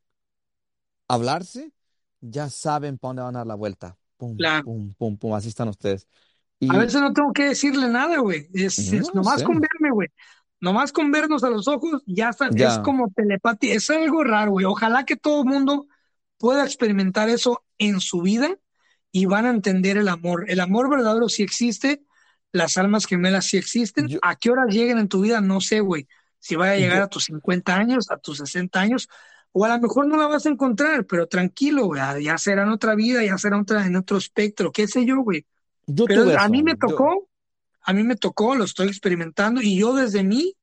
hablarse, ya saben para dónde van a dar la vuelta. Pum, Claro. pum, pum, pum. Así están ustedes. A Y veces no tengo que decirle nada, güey. Es, yo es no nomás sé. con verme, güey. Nomás con vernos a los ojos, ya está. Es Ya. como telepatía. Es algo raro, güey. Ojalá que todo el mundo pueda experimentar eso en su vida y van a entender el amor. El amor verdadero sí existe, las almas gemelas sí existen. Yo, ¿A qué hora lleguen en tu vida? No sé, güey. Si vaya a llegar yo, a tus 50 años, a tus 60 años, o a lo mejor no la vas a encontrar, pero tranquilo, güey. ah, Ya será en otra vida, ya será otra, en otro espectro, qué sé yo, güey. yo Pero a mí me Yo, tocó, a mí me tocó, lo estoy experimentando y yo desde mí,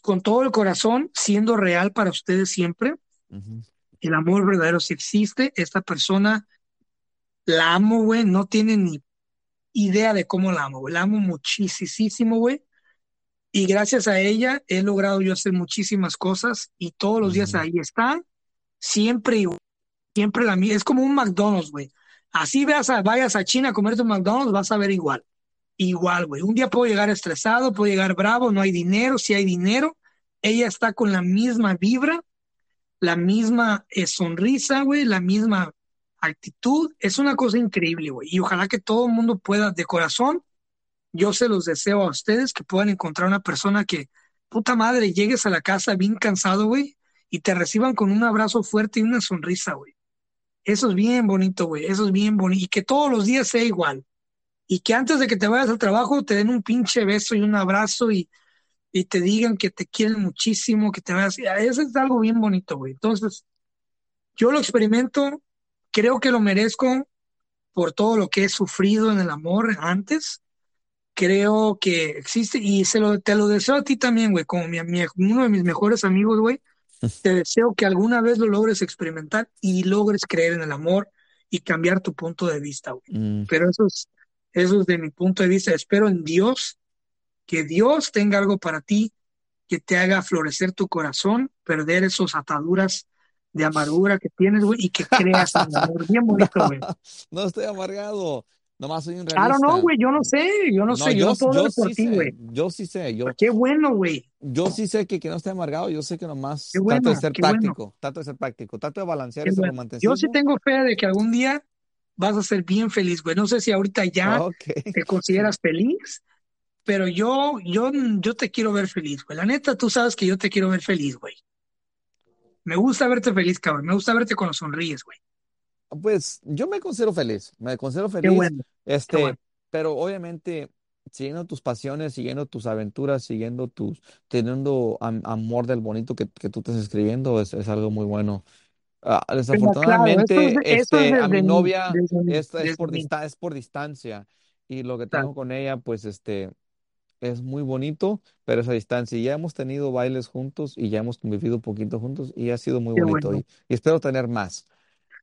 con todo el corazón, siendo real para ustedes siempre, el amor verdadero sí existe. Esta persona la amo, güey, no tiene ni idea de cómo la amo, güey. La amo muchísimo, güey. Y gracias a ella he logrado yo hacer muchísimas cosas y todos los días ahí está, siempre siempre la mía. Es como un McDonald's, güey. Así veas a- vayas a China a comerte un McDonald's, vas a ver igual. Igual, güey. Un día puedo llegar estresado, puedo llegar bravo, no hay dinero, si hay dinero, ella está con la misma vibra, la misma eh, sonrisa, güey, la misma actitud. Es una cosa increíble, güey. Y ojalá que todo el mundo pueda, de corazón, yo se los deseo a ustedes que puedan encontrar una persona que, puta madre, llegues a la casa bien cansado, güey, y te reciban con un abrazo fuerte y una sonrisa, güey. Eso es bien bonito, güey. Eso es bien bonito. Y que todos los días sea igual. Y que antes de que te vayas al trabajo te den un pinche beso y un abrazo y, y te digan que te quieren muchísimo, que te vayas. Eso es algo bien bonito, güey. Entonces, yo lo experimento, creo que lo merezco por todo lo que he sufrido en el amor antes. Creo que existe y se lo, te lo deseo a ti también, güey, como mi, mi- uno de mis mejores amigos, güey. Te deseo que alguna vez lo logres experimentar y logres creer en el amor y cambiar tu punto de vista, güey. Mm, Pero eso es, eso es de mi punto de vista. Espero en Dios que Dios tenga algo para ti, que te haga florecer tu corazón perder esas ataduras de amargura que tienes, güey, y que creas en el amor. Bien bonito, güey. No estoy amargado. Nomás soy un realista. no, güey, yo no sé, yo no, No, sé, yo, no puedo yo ver por sí ti, güey. yo sí sé, yo, Qué bueno, güey. yo sí sé que, que no estoy amargado, yo sé que nomás Qué trato bueno, de ser qué bueno. práctico, trato de ser práctico, trato de balancear ese bueno. Yo sí tengo fe de que algún día vas a ser bien feliz, güey. No sé si ahorita ya te consideras feliz, pero yo, yo, yo te quiero ver feliz, güey. La neta, tú sabes que yo te quiero ver feliz, güey. Me gusta verte feliz, cabrón. Me gusta verte cuando sonríes, güey. Pues yo me considero feliz, me considero Qué feliz, bueno, qué este, bueno. pero obviamente siguiendo tus pasiones, siguiendo tus aventuras, siguiendo tus, teniendo am- amor del bonito que, que tú estás escribiendo, es, es algo muy bueno. Ah, Pero claro, eso es, desafortunadamente, eso es este, a desde mi novia desde es, es desde por dista- es por distancia y lo que Claro. tengo con ella, pues este, es muy bonito, pero es a distancia. Y ya hemos tenido bailes juntos y ya hemos convivido un poquito juntos y ha sido muy Qué bonito bueno. y, y espero tener más.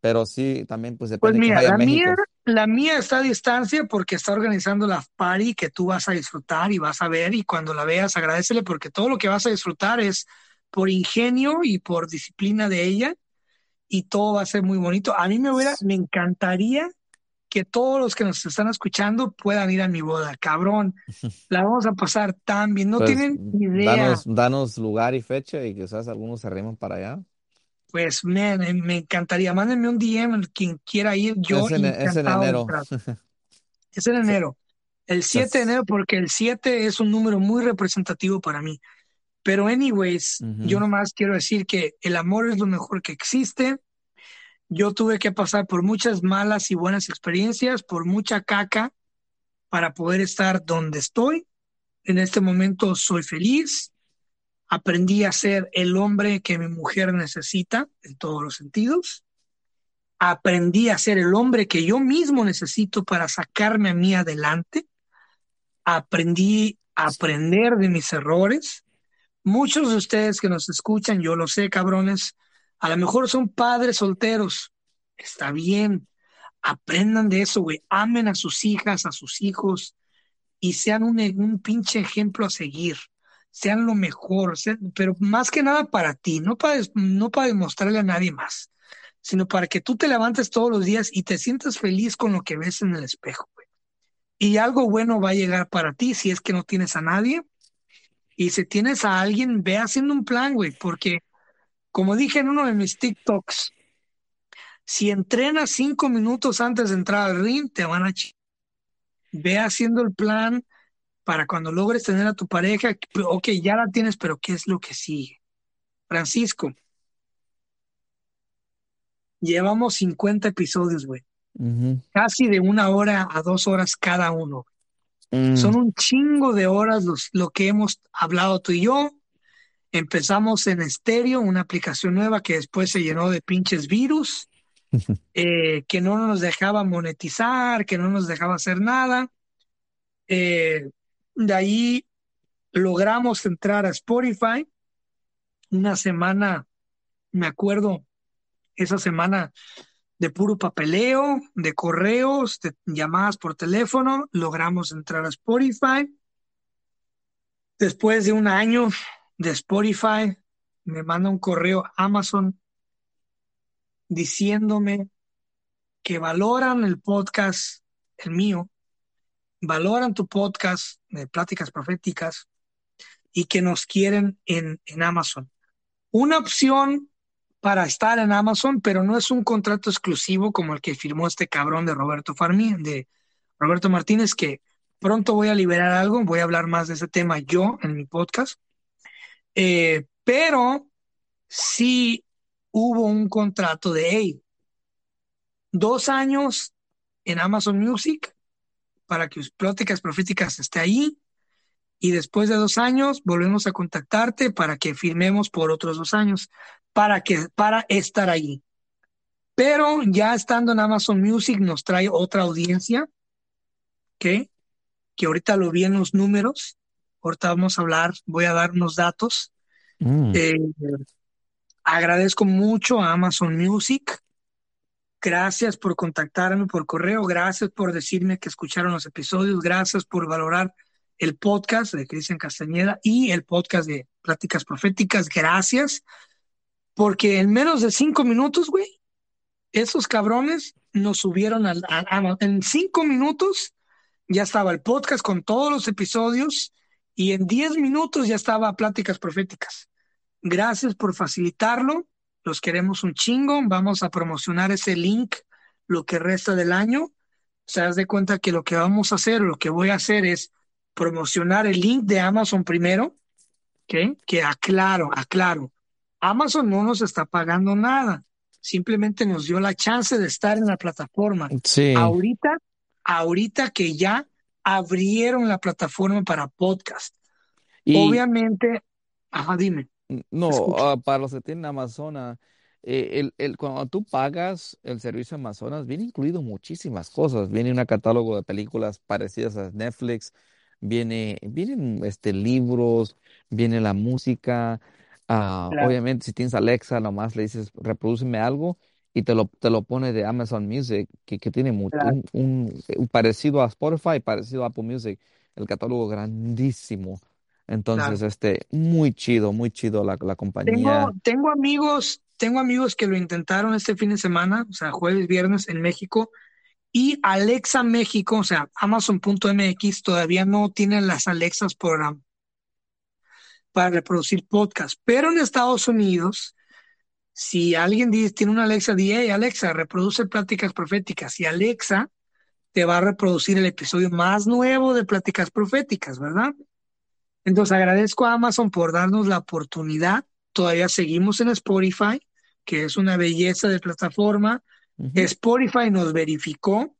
Pero sí, también pues Pues depende que mira, a la mía, México. la mía está a distancia porque está organizando la party que tú vas a disfrutar y vas a ver y cuando la veas agradecele porque todo lo que vas a disfrutar es por ingenio y por disciplina de ella y todo va a ser muy bonito. A mí me hubiera, me encantaría que todos los que nos están escuchando puedan ir a mi boda, cabrón. La vamos a pasar tan bien, no Pues tienen idea. danos, danos lugar y fecha y quizás algunos se para allá. Pues, eh, me encantaría. Mándenme un DM, quien quiera ir, yo Es en, es en enero. Es en enero. El 7 de enero, porque el 7 es un número muy representativo para mí. Pero, anyways, yo nomás quiero decir que el amor es lo mejor que existe. Yo tuve que pasar por muchas malas y buenas experiencias, por mucha caca para poder estar donde estoy. En este momento soy feliz. Aprendí a ser el hombre que mi mujer necesita en todos los sentidos. Aprendí a ser el hombre que yo mismo necesito para sacarme a mí adelante. Aprendí a aprender de mis errores. Muchos de ustedes que nos escuchan, yo lo sé, cabrones, a lo mejor son padres solteros. Está bien. Aprendan de eso, güey. Amen a sus hijas, a sus hijos y sean un, un pinche ejemplo a seguir. Sean lo mejor, pero más que nada para ti, no para, no para demostrarle a nadie más, sino para que tú te levantes todos los días y te sientas feliz con lo que ves en el espejo. Y algo bueno va a llegar para ti si es que no tienes a nadie. Y si tienes a alguien, ve haciendo un plan, güey, porque como dije en uno de mis TikToks, si entrenas cinco minutos antes de entrar al ring, te van a... ch- Ve haciendo el plan para cuando logres tener a tu pareja, ok, ya la tienes, pero ¿qué es lo que sigue? Francisco, llevamos 50 episodios, güey, casi de una hora a dos horas cada uno. Mm, Son un chingo de horas los, lo que hemos hablado tú y yo. Empezamos en estéreo, una aplicación nueva que después se llenó de pinches virus, eh, que no nos dejaba monetizar, que no nos dejaba hacer nada. Eh, de ahí logramos entrar a Spotify. Una semana, me acuerdo, esa semana de puro papeleo, de correos, de llamadas por teléfono, logramos entrar a Spotify. Después de un año de Spotify, me manda un correo Amazon diciéndome que valoran el podcast, el mío, valoran tu podcast de Pláticas Proféticas y que nos quieren en, en Amazon. Una opción para estar en Amazon, pero no es un contrato exclusivo como el que firmó este cabrón de Roberto Farmi, de Roberto Martínez, que pronto voy a liberar algo, voy a hablar más de ese tema yo en mi podcast. Eh, pero sí hubo un contrato de hey, dos años en Amazon Music para que Pláticas Proféticas esté ahí y después de dos años volvemos a contactarte para que firmemos por otros dos años para que para estar ahí. Pero ya estando en Amazon Music nos trae otra audiencia, ¿ok? Que ahorita lo vi en los números. Ahorita vamos a hablar, voy a dar unos datos. mm. Eh, agradezco mucho a Amazon Music. Gracias por contactarme por correo. Gracias por decirme que escucharon los episodios. Gracias por valorar el podcast de Cristian Castañeda y el podcast de Pláticas Proféticas. Gracias. Porque en menos de cinco minutos, güey, esos cabrones nos subieron al, al- en cinco minutos ya estaba el podcast con todos los episodios y en diez minutos ya estaba Pláticas Proféticas. Gracias por facilitarlo. Los queremos un chingo. Vamos a promocionar ese link lo que resta del año. Se das de cuenta que lo que vamos a hacer, lo que voy a hacer es promocionar el link de Amazon primero, ¿ok? Que aclaro, aclaro. Amazon no nos está pagando nada. Simplemente nos dio la chance de estar en la plataforma. Sí. Ahorita, ahorita que ya abrieron la plataforma para podcast. Y Obviamente, ajá, dime. No, ah, para los que tienen Amazona, eh, el, el, cuando tú pagas el servicio Amazonas, viene incluido muchísimas cosas. Viene un catálogo de películas parecidas a Netflix, viene, vienen este, libros, viene la música. ah, Claro, obviamente, si tienes Alexa, nomás le dices, reprodúceme algo y te lo, te lo pone de Amazon Music, que, que tiene mu- claro. un, un- un parecido a Spotify, parecido a Apple Music, el catálogo grandísimo. Entonces, Claro. este, muy chido, muy chido la, la Tengo, compañía. tengo amigos, tengo amigos que lo intentaron este fin de semana, o sea, jueves, viernes en México, y Alexa México, o sea, Amazon.mx todavía no tiene las Alexas para, para reproducir podcast, pero en Estados Unidos, si alguien dice, tiene una Alexa, di, hey, Alexa, reproduce Pláticas Proféticas, y Alexa te va a reproducir el episodio más nuevo de Pláticas Proféticas, ¿verdad? Entonces agradezco a Amazon por darnos la oportunidad. Todavía seguimos en Spotify, que es una belleza de plataforma. Spotify nos verificó,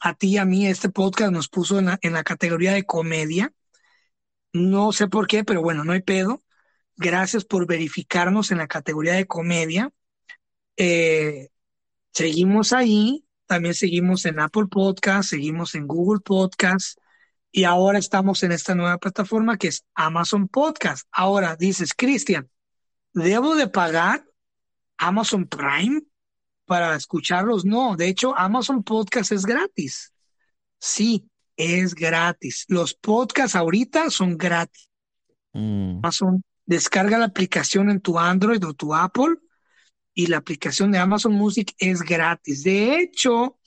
a ti y a mí, este podcast nos puso en la, en la categoría de comedia. No sé por qué, pero bueno, no hay pedo. Gracias por verificarnos en la categoría de comedia. Eh, seguimos ahí, también seguimos en Apple Podcast, seguimos en Google Podcast y ahora estamos en esta nueva plataforma que es Amazon Podcast. Ahora dices, Cristian, ¿debo de pagar Amazon Prime para escucharlos? No, de hecho, Amazon Podcast es gratis. Sí, es gratis. Los podcasts ahorita son gratis. Mm, Amazon, descarga la aplicación en tu Android o tu Apple y la aplicación de Amazon Music es gratis. De hecho,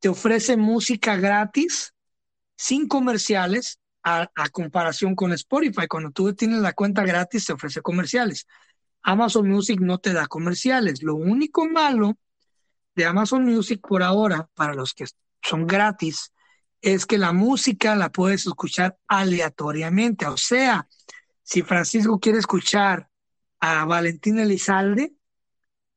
te ofrece música gratis sin comerciales a, comparación con Spotify. Cuando tú tienes la cuenta gratis, te ofrece comerciales. Amazon Music no te da comerciales. Lo único malo de Amazon Music por ahora, para los que son gratis, es que la música la puedes escuchar aleatoriamente. O sea, si Francisco quiere escuchar a Valentín Elizalde,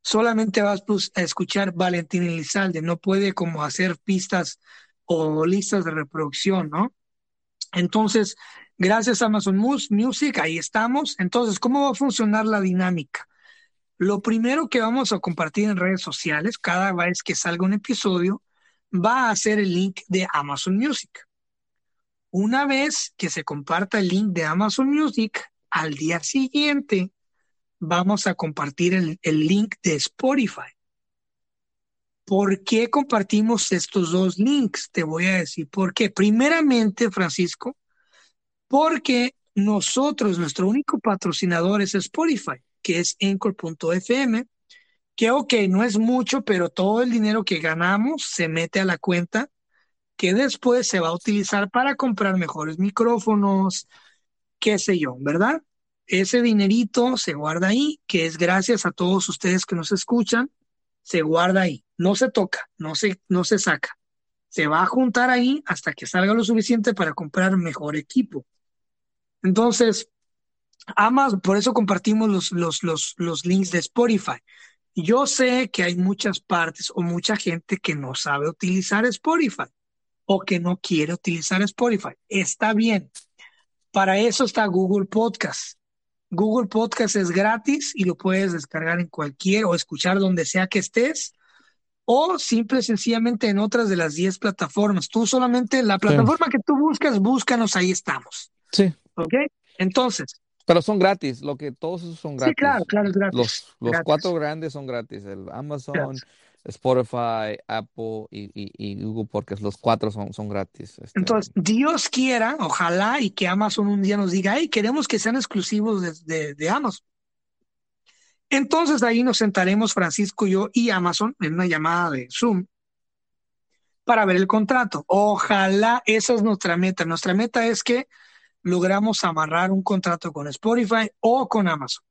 solamente vas a escuchar Valentín Elizalde, no puede como hacer pistas o listas de reproducción, ¿no? Entonces, gracias a Amazon Mus- Music, ahí estamos. Entonces, ¿cómo va a funcionar la dinámica? Lo primero que vamos a compartir en redes sociales, cada vez que salga un episodio, va a ser el link de Amazon Music. Una vez que se comparta el link de Amazon Music, al día siguiente vamos a compartir el, el link de Spotify. ¿Por qué compartimos estos dos links? Te voy a decir por qué. Primeramente, Francisco, porque nosotros, nuestro único patrocinador es Spotify, que es Anchor.fm, que ok, no es mucho, pero todo el dinero que ganamos se mete a la cuenta que después se va a utilizar para comprar mejores micrófonos, qué sé yo, ¿verdad? Ese dinerito se guarda ahí, que es gracias a todos ustedes que nos escuchan, se guarda ahí, no se toca, no se, no se saca. Se va a juntar ahí hasta que salga lo suficiente para comprar mejor equipo. Entonces, por eso compartimos los, los, los, los links de Spotify. Yo sé que hay muchas partes o mucha gente que no sabe utilizar Spotify o que no quiere utilizar Spotify. Está bien. Para eso está Google Podcast. Google Podcast es gratis y lo puedes descargar en cualquier o escuchar donde sea que estés o simple y sencillamente en otras de las 10 plataformas. Tú solamente la sí, plataforma que tú buscas, búscanos, ahí estamos. sí. ¿Ok? Entonces, Pero son gratis, lo que todos esos son sí, claro, gratis. claro, es gratis. Los, los Gratis. cuatro grandes son gratis. El Amazon, gratis. Spotify, Apple y, y, y Google Podcast. Los cuatro son, son gratis. Este, Entonces, Dios quiera, ojalá y que Amazon un día nos diga, hey, queremos que sean exclusivos de, de, de Amazon. Entonces ahí nos sentaremos Francisco, yo y Amazon en una llamada de Zoom para ver el contrato. Ojalá esa es nuestra meta. Nuestra meta es que logramos amarrar un contrato con Spotify o con Amazon.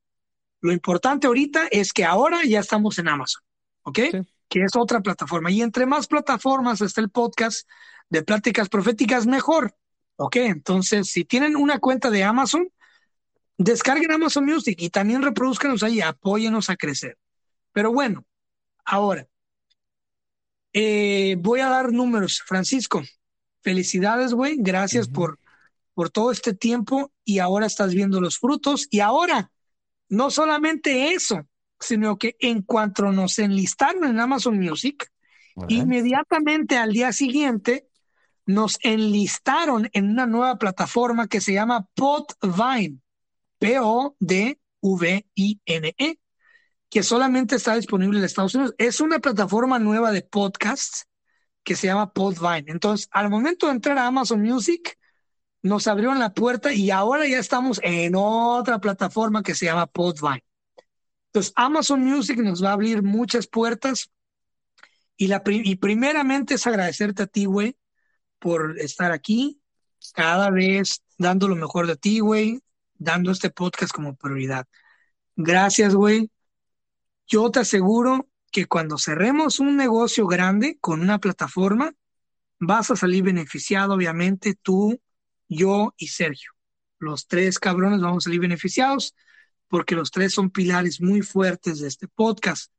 Lo importante ahorita es que ahora ya estamos en Amazon, ¿ok? Sí. Que es otra plataforma. Y entre más plataformas está el podcast de Pláticas Proféticas, mejor, ¿ok? Entonces, si tienen una cuenta de Amazon, descarguen Amazon Music y también reproduzcanos ahí, apóyenos a crecer. Pero bueno, ahora, eh, voy a dar números. Francisco, felicidades, güey. Gracias por, por todo este tiempo y ahora estás viendo los frutos. Y ahora, no solamente eso, sino que en cuanto nos enlistaron en Amazon Music, inmediatamente al día siguiente nos enlistaron en una nueva plataforma que se llama Podvine, P-O-D-V-I-N-E, que solamente está disponible en Estados Unidos. Es una plataforma nueva de podcasts que se llama Podvine. Entonces, al momento de entrar a Amazon Music, nos abrieron la puerta y ahora ya estamos en otra plataforma que se llama Podvine. Entonces, Amazon Music nos va a abrir muchas puertas y, la y primeramente es agradecerte a ti, güey, por estar aquí, cada vez dando lo mejor de ti, güey, dando este podcast como prioridad. Gracias, güey. Yo te aseguro que cuando cerremos un negocio grande con una plataforma, vas a salir beneficiado, obviamente, tú, yo y Sergio. Los tres cabrones vamos a salir beneficiados porque los tres son pilares muy fuertes de este podcast.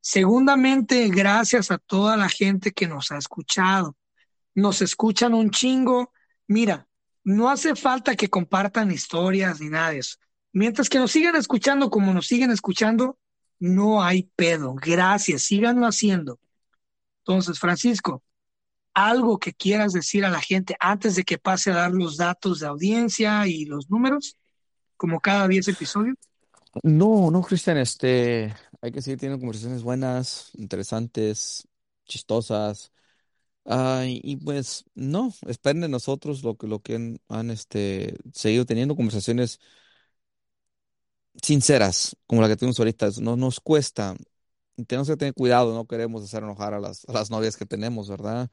Segundamente, gracias a toda la gente que nos ha escuchado. Nos escuchan un chingo. Mira, no hace falta que compartan historias ni nada de eso. Mientras que nos sigan escuchando como nos siguen escuchando, no hay pedo. Gracias, síganlo haciendo. Entonces, Francisco, algo que quieras decir a la gente antes de que pase a dar los datos de audiencia y los números, como cada 10 episodios. No, no, Cristian, este, hay que seguir teniendo conversaciones buenas, interesantes, chistosas. Y pues no, esperen de nosotros lo que lo que han, han, este seguido teniendo conversaciones sinceras, como la que tuvimos ahorita. No nos cuesta. y Tenemos que tener cuidado, no queremos hacer enojar a las, a las novias que tenemos, ¿verdad?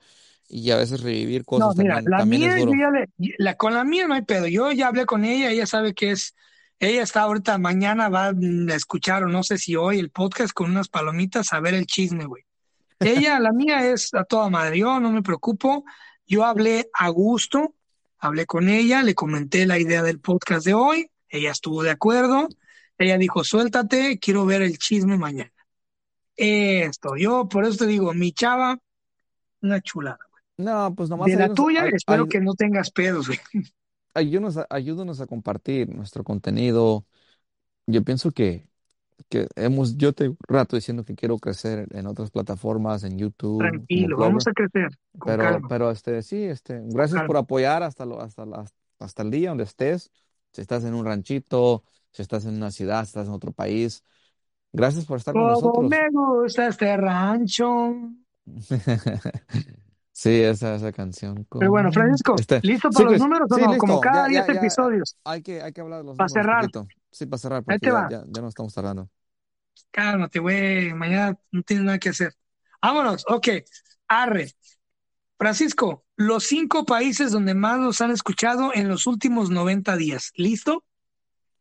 Y a veces revivir No, cosas mira, también, la también es mía, yo duro. ya le- la, con la mía no hay pedo. Yo ya hablé con ella, ella sabe que es, ella está ahorita, mañana va a escuchar, o no sé si hoy, el podcast con unas palomitas a ver el chisme, güey. Ella, la mía es a toda madre, yo no me preocupo. Yo hablé a gusto, hablé con ella, le comenté la idea del podcast de hoy, ella estuvo de acuerdo. Ella dijo, suéltate, quiero ver el chisme mañana. Esto, yo por eso te digo, mi chava, una chulada. No, pues nomás De la tuya, espero que no tengas pedos, güey. Ayúdanos a, ayúdanos a compartir nuestro contenido. Yo pienso que, que hemos, yo te rato diciendo que quiero crecer en otras plataformas, en YouTube, Tranquilo, Clover. vamos a crecer con Pero, calma. pero este, sí, este, gracias calma. por apoyar hasta lo, hasta hasta el día donde estés. Si estás en un ranchito, si estás en una ciudad, si estás en otro país. Gracias por estar con nosotros. me gusta este rancho. Sí, esa, esa canción. Pero bueno, Francisco, Este, ¿listo sí, para los Chris, números o sí, no? Como cada Ya, 10 ya, ya. episodios. Hay que, hay que hablar de los Para números cerrar. poquito. Sí, para cerrar, porque ya, va. ya, ya no estamos tardando. Cálmate, güey. Mañana no tienes nada que hacer. Vámonos. Ok. Arre. Francisco, los cinco países donde más nos han escuchado en los últimos 90 días. ¿Listo?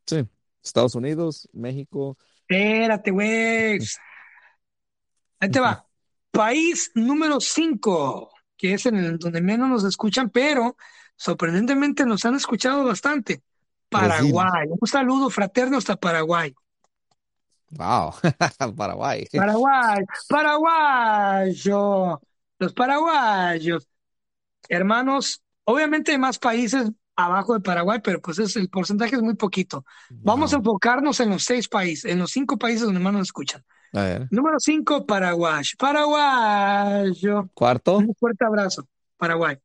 Sí, Estados Unidos, México. Espérate, güey. Ahí te va. País número 5, que es en el donde menos nos escuchan, pero sorprendentemente nos han escuchado bastante. Brasil. Paraguay. Un saludo fraterno hasta Paraguay. Wow, Paraguay. Paraguay, paraguayo, los paraguayos. Hermanos, obviamente hay más países abajo de Paraguay, pero pues es, el porcentaje es muy poquito. Vamos a enfocarnos en los seis países, en los cinco países donde más nos escuchan. A ver, Número cinco, Paraguay. Paraguayo. cuarto, Un fuerte abrazo, Paraguay.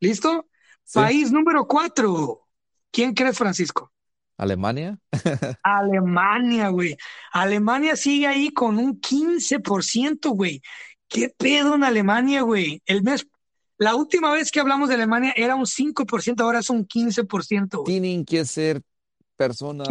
¿Listo? sí, País número cuatro. ¿Quién crees, Francisco? Alemania. Alemania, güey. Alemania sigue ahí con un 15%, güey. ¿Qué pedo en Alemania, güey? El mes, la última vez que hablamos de Alemania era un 5%, ahora es un 15%, güey. Tienen que ser ¿Qué pedo? personas?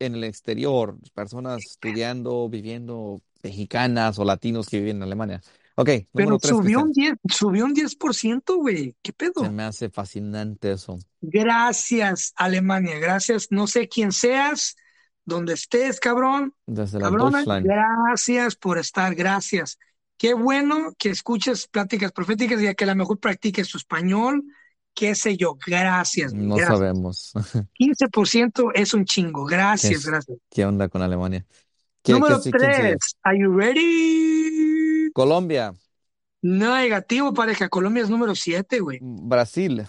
En el exterior, personas estudiando, viviendo, mexicanas o latinos que viven en Alemania. Ok, Pero tres, subió un Cristian. 10, subió un 10%, güey. ¿Qué Se pedo? me hace fascinante eso. Gracias, Alemania. Gracias. No sé quién seas, donde estés, cabrón. Desde la Cabrona, gracias por estar. Gracias. Qué bueno que escuches pláticas proféticas y que a lo mejor practiques tu español. Qué sé yo. Gracias, No gracias. sabemos 15% es un chingo. Gracias, gracias. qué onda con Alemania. ¿Qué, qué, Número sí- quién sigue? 3. Are you ready? Colombia, Negativo, pareja. Colombia es número 7, güey. Brasil,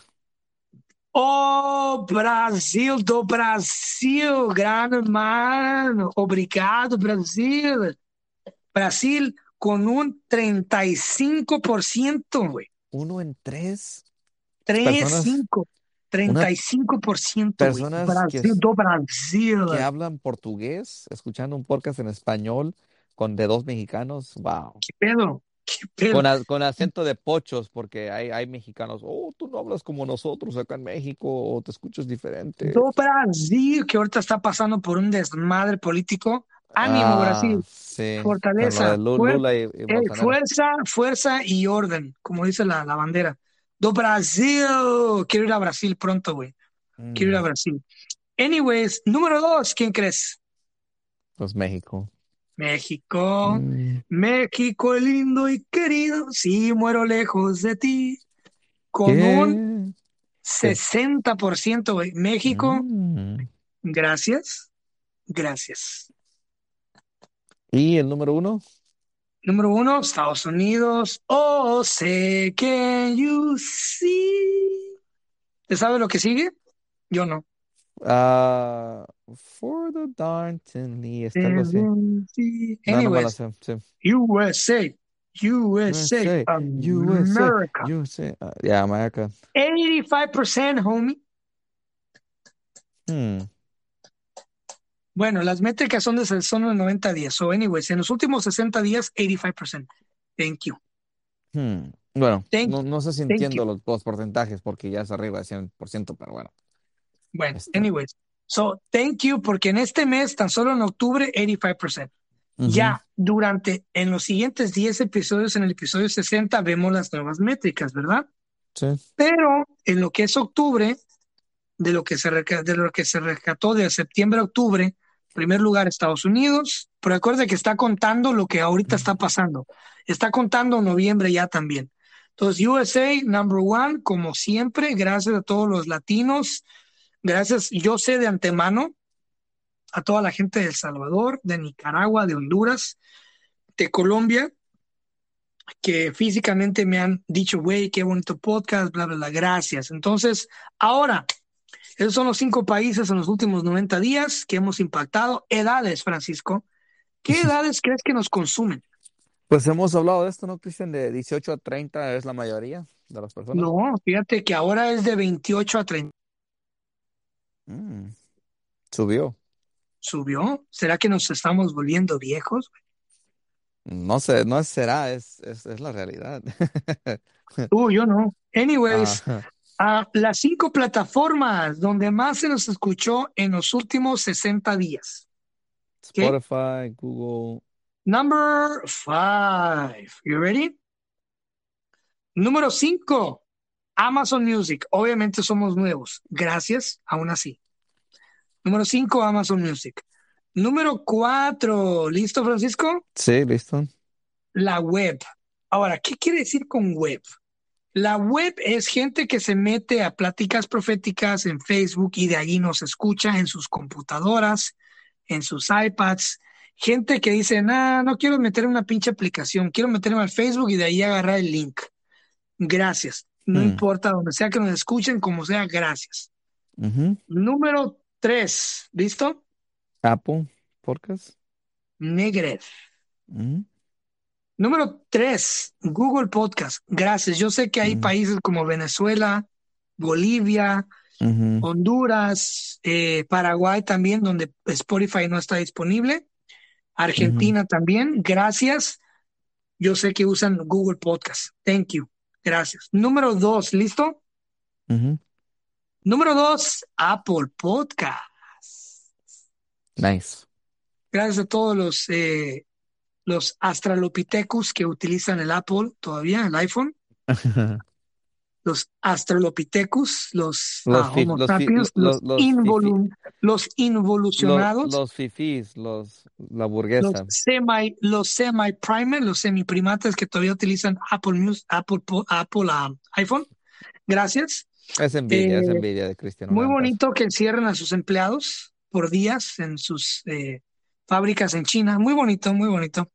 Oh, Brasil do Brasil, gran hermano. Obrigado, Brasil. Brasil con un 35%, güey. uno en tres. Personas, 35, una 35%, güey. personas que, Brasil do Brasil. que hablan portugués, escuchando un podcast en español con de dos mexicanos. Wow. ¿Qué pedo? ¿Qué pedo? Con, a- con acento de pochos, porque hay, hay mexicanos, oh, tú no hablas como nosotros acá en México, o te escuchas diferente. Brasil, que ahorita está pasando por un desmadre político. Ánimo, Brasil. Ah, sí, lo Fortaleza. Lula y, y eh, fuerza, fuerza y orden, como dice la, la bandera. Do Brasil. Quiero ir a Brasil pronto, güey. Quiero ir a Mm, Brasil. Anyways, número dos, ¿quién crees? pues México. México. Mm, México lindo y querido, si muero lejos de ti. Con un ¿qué? ¿Qué? 60%, güey. México, Mm. gracias, gracias. ¿Y el número uno? Número uno, Estados Unidos. Oh, say can you see. ¿Te sabes lo que sigue? Yo no. Ah, for the Darnton está algo así. Sí. No, no me la Anyways, sé. Sí. USA, USA, USA, USA, America. USA. Ah, yeah, America. 85%, homie. Hmm. Bueno, las métricas son de, son de 90 días. So, anyways, en los últimos 60 días, 85%. Thank you. Hmm. Bueno, Thank no, no sé si entiendo los, los porcentajes porque ya es arriba de 100%, pero bueno. Bueno, Este, anyways. So, thank you, porque en este mes, tan solo en octubre, 85%. ujú, Ya durante, en los siguientes 10 episodios, en el episodio 60, vemos las nuevas métricas, ¿verdad? sí. Pero en lo que es octubre, de lo que se, de lo que se rescató de septiembre a octubre, primer lugar Estados Unidos, pero recuerde que está contando lo que ahorita está pasando. Está contando noviembre ya también. Entonces, USA, number one, como siempre, gracias a todos los latinos, gracias, yo sé de antemano, a toda la gente de El Salvador, de Nicaragua, de Honduras, de Colombia, que físicamente me han dicho, güey, qué bonito podcast, bla, bla, bla, gracias. Entonces, ahora, esos son los cinco países en los últimos 90 días que hemos impactado. Edades, Francisco. ¿Qué edades crees que nos consumen? Pues hemos hablado de esto, ¿no, Cristian? De 18 a 30 es la mayoría de las personas. No, fíjate que ahora es de 28 a 30. Mm, subió. ¿Subió? ¿Será que nos estamos volviendo viejos? No sé, no será, es, es, es la realidad. Uh, yo no. Anyways, Ah, a las cinco plataformas donde más se nos escuchó en los últimos 60 días. Spotify, Google. Number five. You ready? Número cinco, Amazon Music. Obviamente somos nuevos. Gracias, aún así. Número cinco, Amazon Music. Número cuatro, ¿listo, Francisco? Sí, listo. La web. Ahora, ¿qué quiere decir con web? La web es gente que se mete a pláticas proféticas en Facebook y de ahí nos escucha en sus computadoras, en sus iPads. Gente que dice, nah, no quiero meter una pinche aplicación, quiero meterme al Facebook y de ahí agarrar el link. Gracias. No Hmm. importa donde sea que nos escuchen, como sea, gracias. Número tres, ¿listo? Apple Podcast. Negrev. Ujú. Número tres, Google Podcast. Gracias. Yo sé que hay Mm. países como Venezuela, Bolivia. Honduras, eh, Paraguay también, donde Spotify no está disponible. Argentina también. Gracias. Yo sé que usan Google Podcast. Thank you. Gracias. Número dos, ¿listo? Número dos, Apple Podcast. Nice. Gracias a todos los, eh, los Astralopithecus que utilizan el Apple todavía, el iPhone. los Astralopithecus, los, Los ah, Homo los sapiens, lo- los, los involu- los Los, involucionados, los fifís, los, la los burguesa. semi, los semi primates, los semiprimates que todavía utilizan Apple Music, Apple, Apple ah, iPhone. Gracias. Es envidia, es Eh, envidia de Cristiano. Muy bonito que encierren a sus empleados por días en sus eh, fábricas en China. Muy bonito, muy bonito.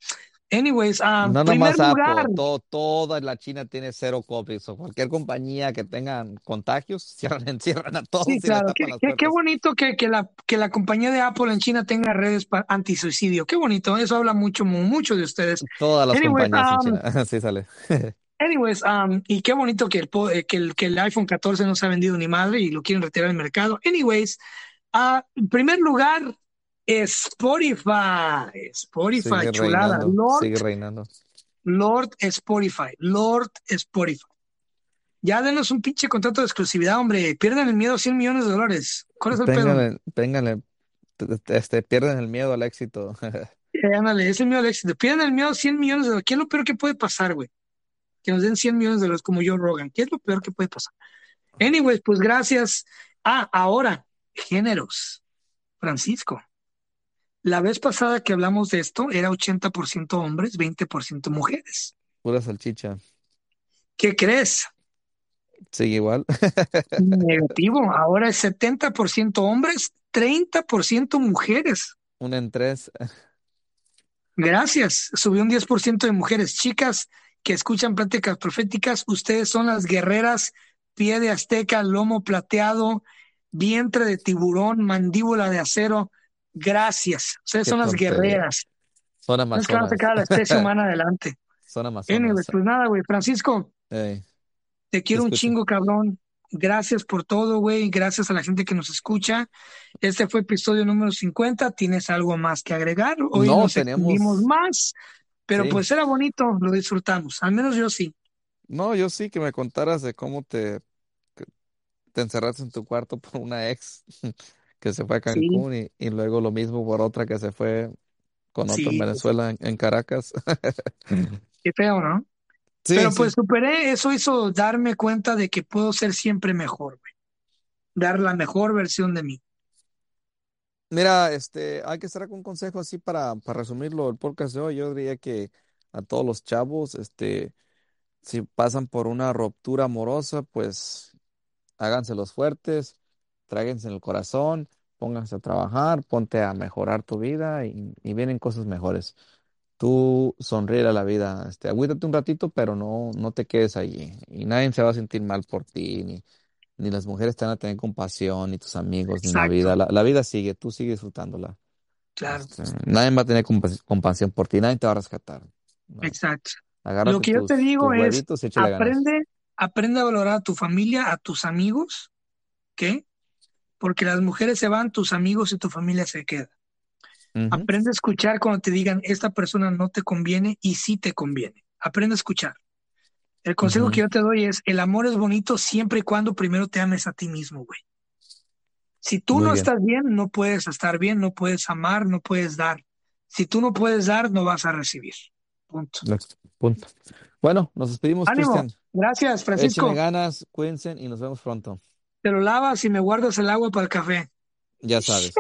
Anyways, ah, No primer nomás lugar. Apple, todo, toda la China tiene cero COVID. O cualquier compañía que tengan contagios, cierran, encierran a todos Sí, y claro. Qué, qué- qué bonito que, que la, que la compañía de Apple en China tenga redes antisuicidio. Qué bonito. Eso habla mucho, mu- mucho de ustedes. Todas las Anyways, compañías en um, China. Sí, sale. anyways, um, y qué bonito que el, eh, que el, que el iPhone 14 no se ha vendido ni madre y lo quieren retirar del mercado. Anyways, ah, en primer lugar, Spotify. Spotify, Sigue chulada. reinando, Lord sigue reinando. Lord Spotify, Lord Spotify. Ya denos un pinche contrato de exclusividad, hombre. Pierden el miedo a 100 millones de dólares. ¿Cuál es el pedo? Ténganle, ténganle, t- t- este, pierden el miedo al éxito. Ándale, es el miedo al éxito. Pierden el miedo a 100 millones de dólares. ¿Qué es lo peor que puede pasar, güey? Que nos den 100 millones de dólares como yo, Rogan. ¿Qué es lo peor que puede pasar? Anyways, pues gracias. Ah, ahora, géneros. Francisco. La vez pasada que hablamos de esto era 80% hombres, 20% mujeres. Pura salchicha. ¿Qué crees? Sigue igual. Negativo. Ahora es 70% hombres, 30% mujeres. Un en tres. Gracias. Subió un 10% de mujeres. Chicas que escuchan pláticas proféticas, ustedes son las guerreras, pie de azteca, lomo plateado, vientre de tiburón, mandíbula de acero. Gracias. Ustedes Qué son las tontería. guerreras. Son las que van a amazonas. sacar a la especie humana adelante. Son amazonas. pues nada, güey. Francisco, te te quiero un chingo, cabrón. Gracias por todo, güey. Gracias a la gente que nos escucha. Este fue episodio número 50. ¿Tienes algo más que agregar? Hoy No, nos tenemos. más, pero Sí. pues era bonito, lo disfrutamos. Al menos yo sí. No, yo sí que me contaras de cómo te, te encerraste en tu cuarto por una ex que se fue a Sí, Cancún y, y luego lo mismo por otra que se fue con otro en sí, Venezuela, en, en Caracas. qué feo, ¿no? Sí, Pero sí. pues superé, eso hizo darme cuenta de que puedo ser siempre mejor, güey. Dar la mejor versión de mí. Mira, este, hay que estar con un consejo así para, para resumirlo el podcast de hoy. Yo diría que a todos los chavos, este, si pasan por una ruptura amorosa, pues háganse los fuertes, tráguense en el corazón, pónganse a trabajar, ponte a mejorar tu vida y, y vienen cosas mejores. Tú sonríe a la vida, este, agüítate un ratito, pero no, no te quedes allí. Y nadie se va a sentir mal por ti, ni, ni las mujeres te van a tener compasión, ni tus amigos, ni la vida. La, la vida sigue, tú sigue disfrutándola. claro, Este, nadie va a tener compas- compasión por ti, nadie te va a rescatar. No. exacto. Lo que yo te digo es, ganas. aprende, aprende a valorar a tu familia, a tus amigos, ¿qué? Porque las mujeres se van, tus amigos y tu familia se quedan. Aprende a escuchar cuando te digan, esta persona no te conviene y sí te conviene. Aprende a escuchar. El consejo que yo te doy es, el amor es bonito siempre y cuando primero te ames a ti mismo, güey. Si tú Muy no bien. estás bien, no puedes estar bien, no puedes amar, no puedes dar. Si tú no puedes dar, no vas a recibir. Punto. Punto. Bueno, nos despedimos, Ánimo. Gracias, Échenle Francisco. ganas, cuídense y nos vemos pronto. Te lo lavas y me guardas el agua para el café. Ya sabes.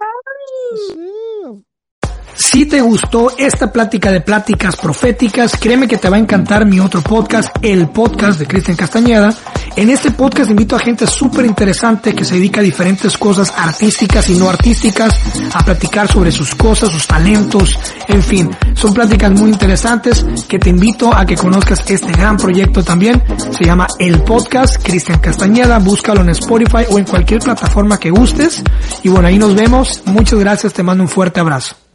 Si te gustó esta plática de pláticas proféticas, créeme que te va a encantar mi otro podcast, el podcast de Cristian Castañeda. En este podcast invito a gente súper interesante que se dedica a diferentes cosas artísticas y no artísticas, a platicar sobre sus cosas, sus talentos, en fin, son pláticas muy interesantes que te invito a que conozcas este gran proyecto también. Se llama El Podcast Cristian Castañeda, búscalo en Spotify o en cualquier plataforma que gustes. Y bueno, ahí nos vemos. Muchas gracias, te mando un fuerte abrazo.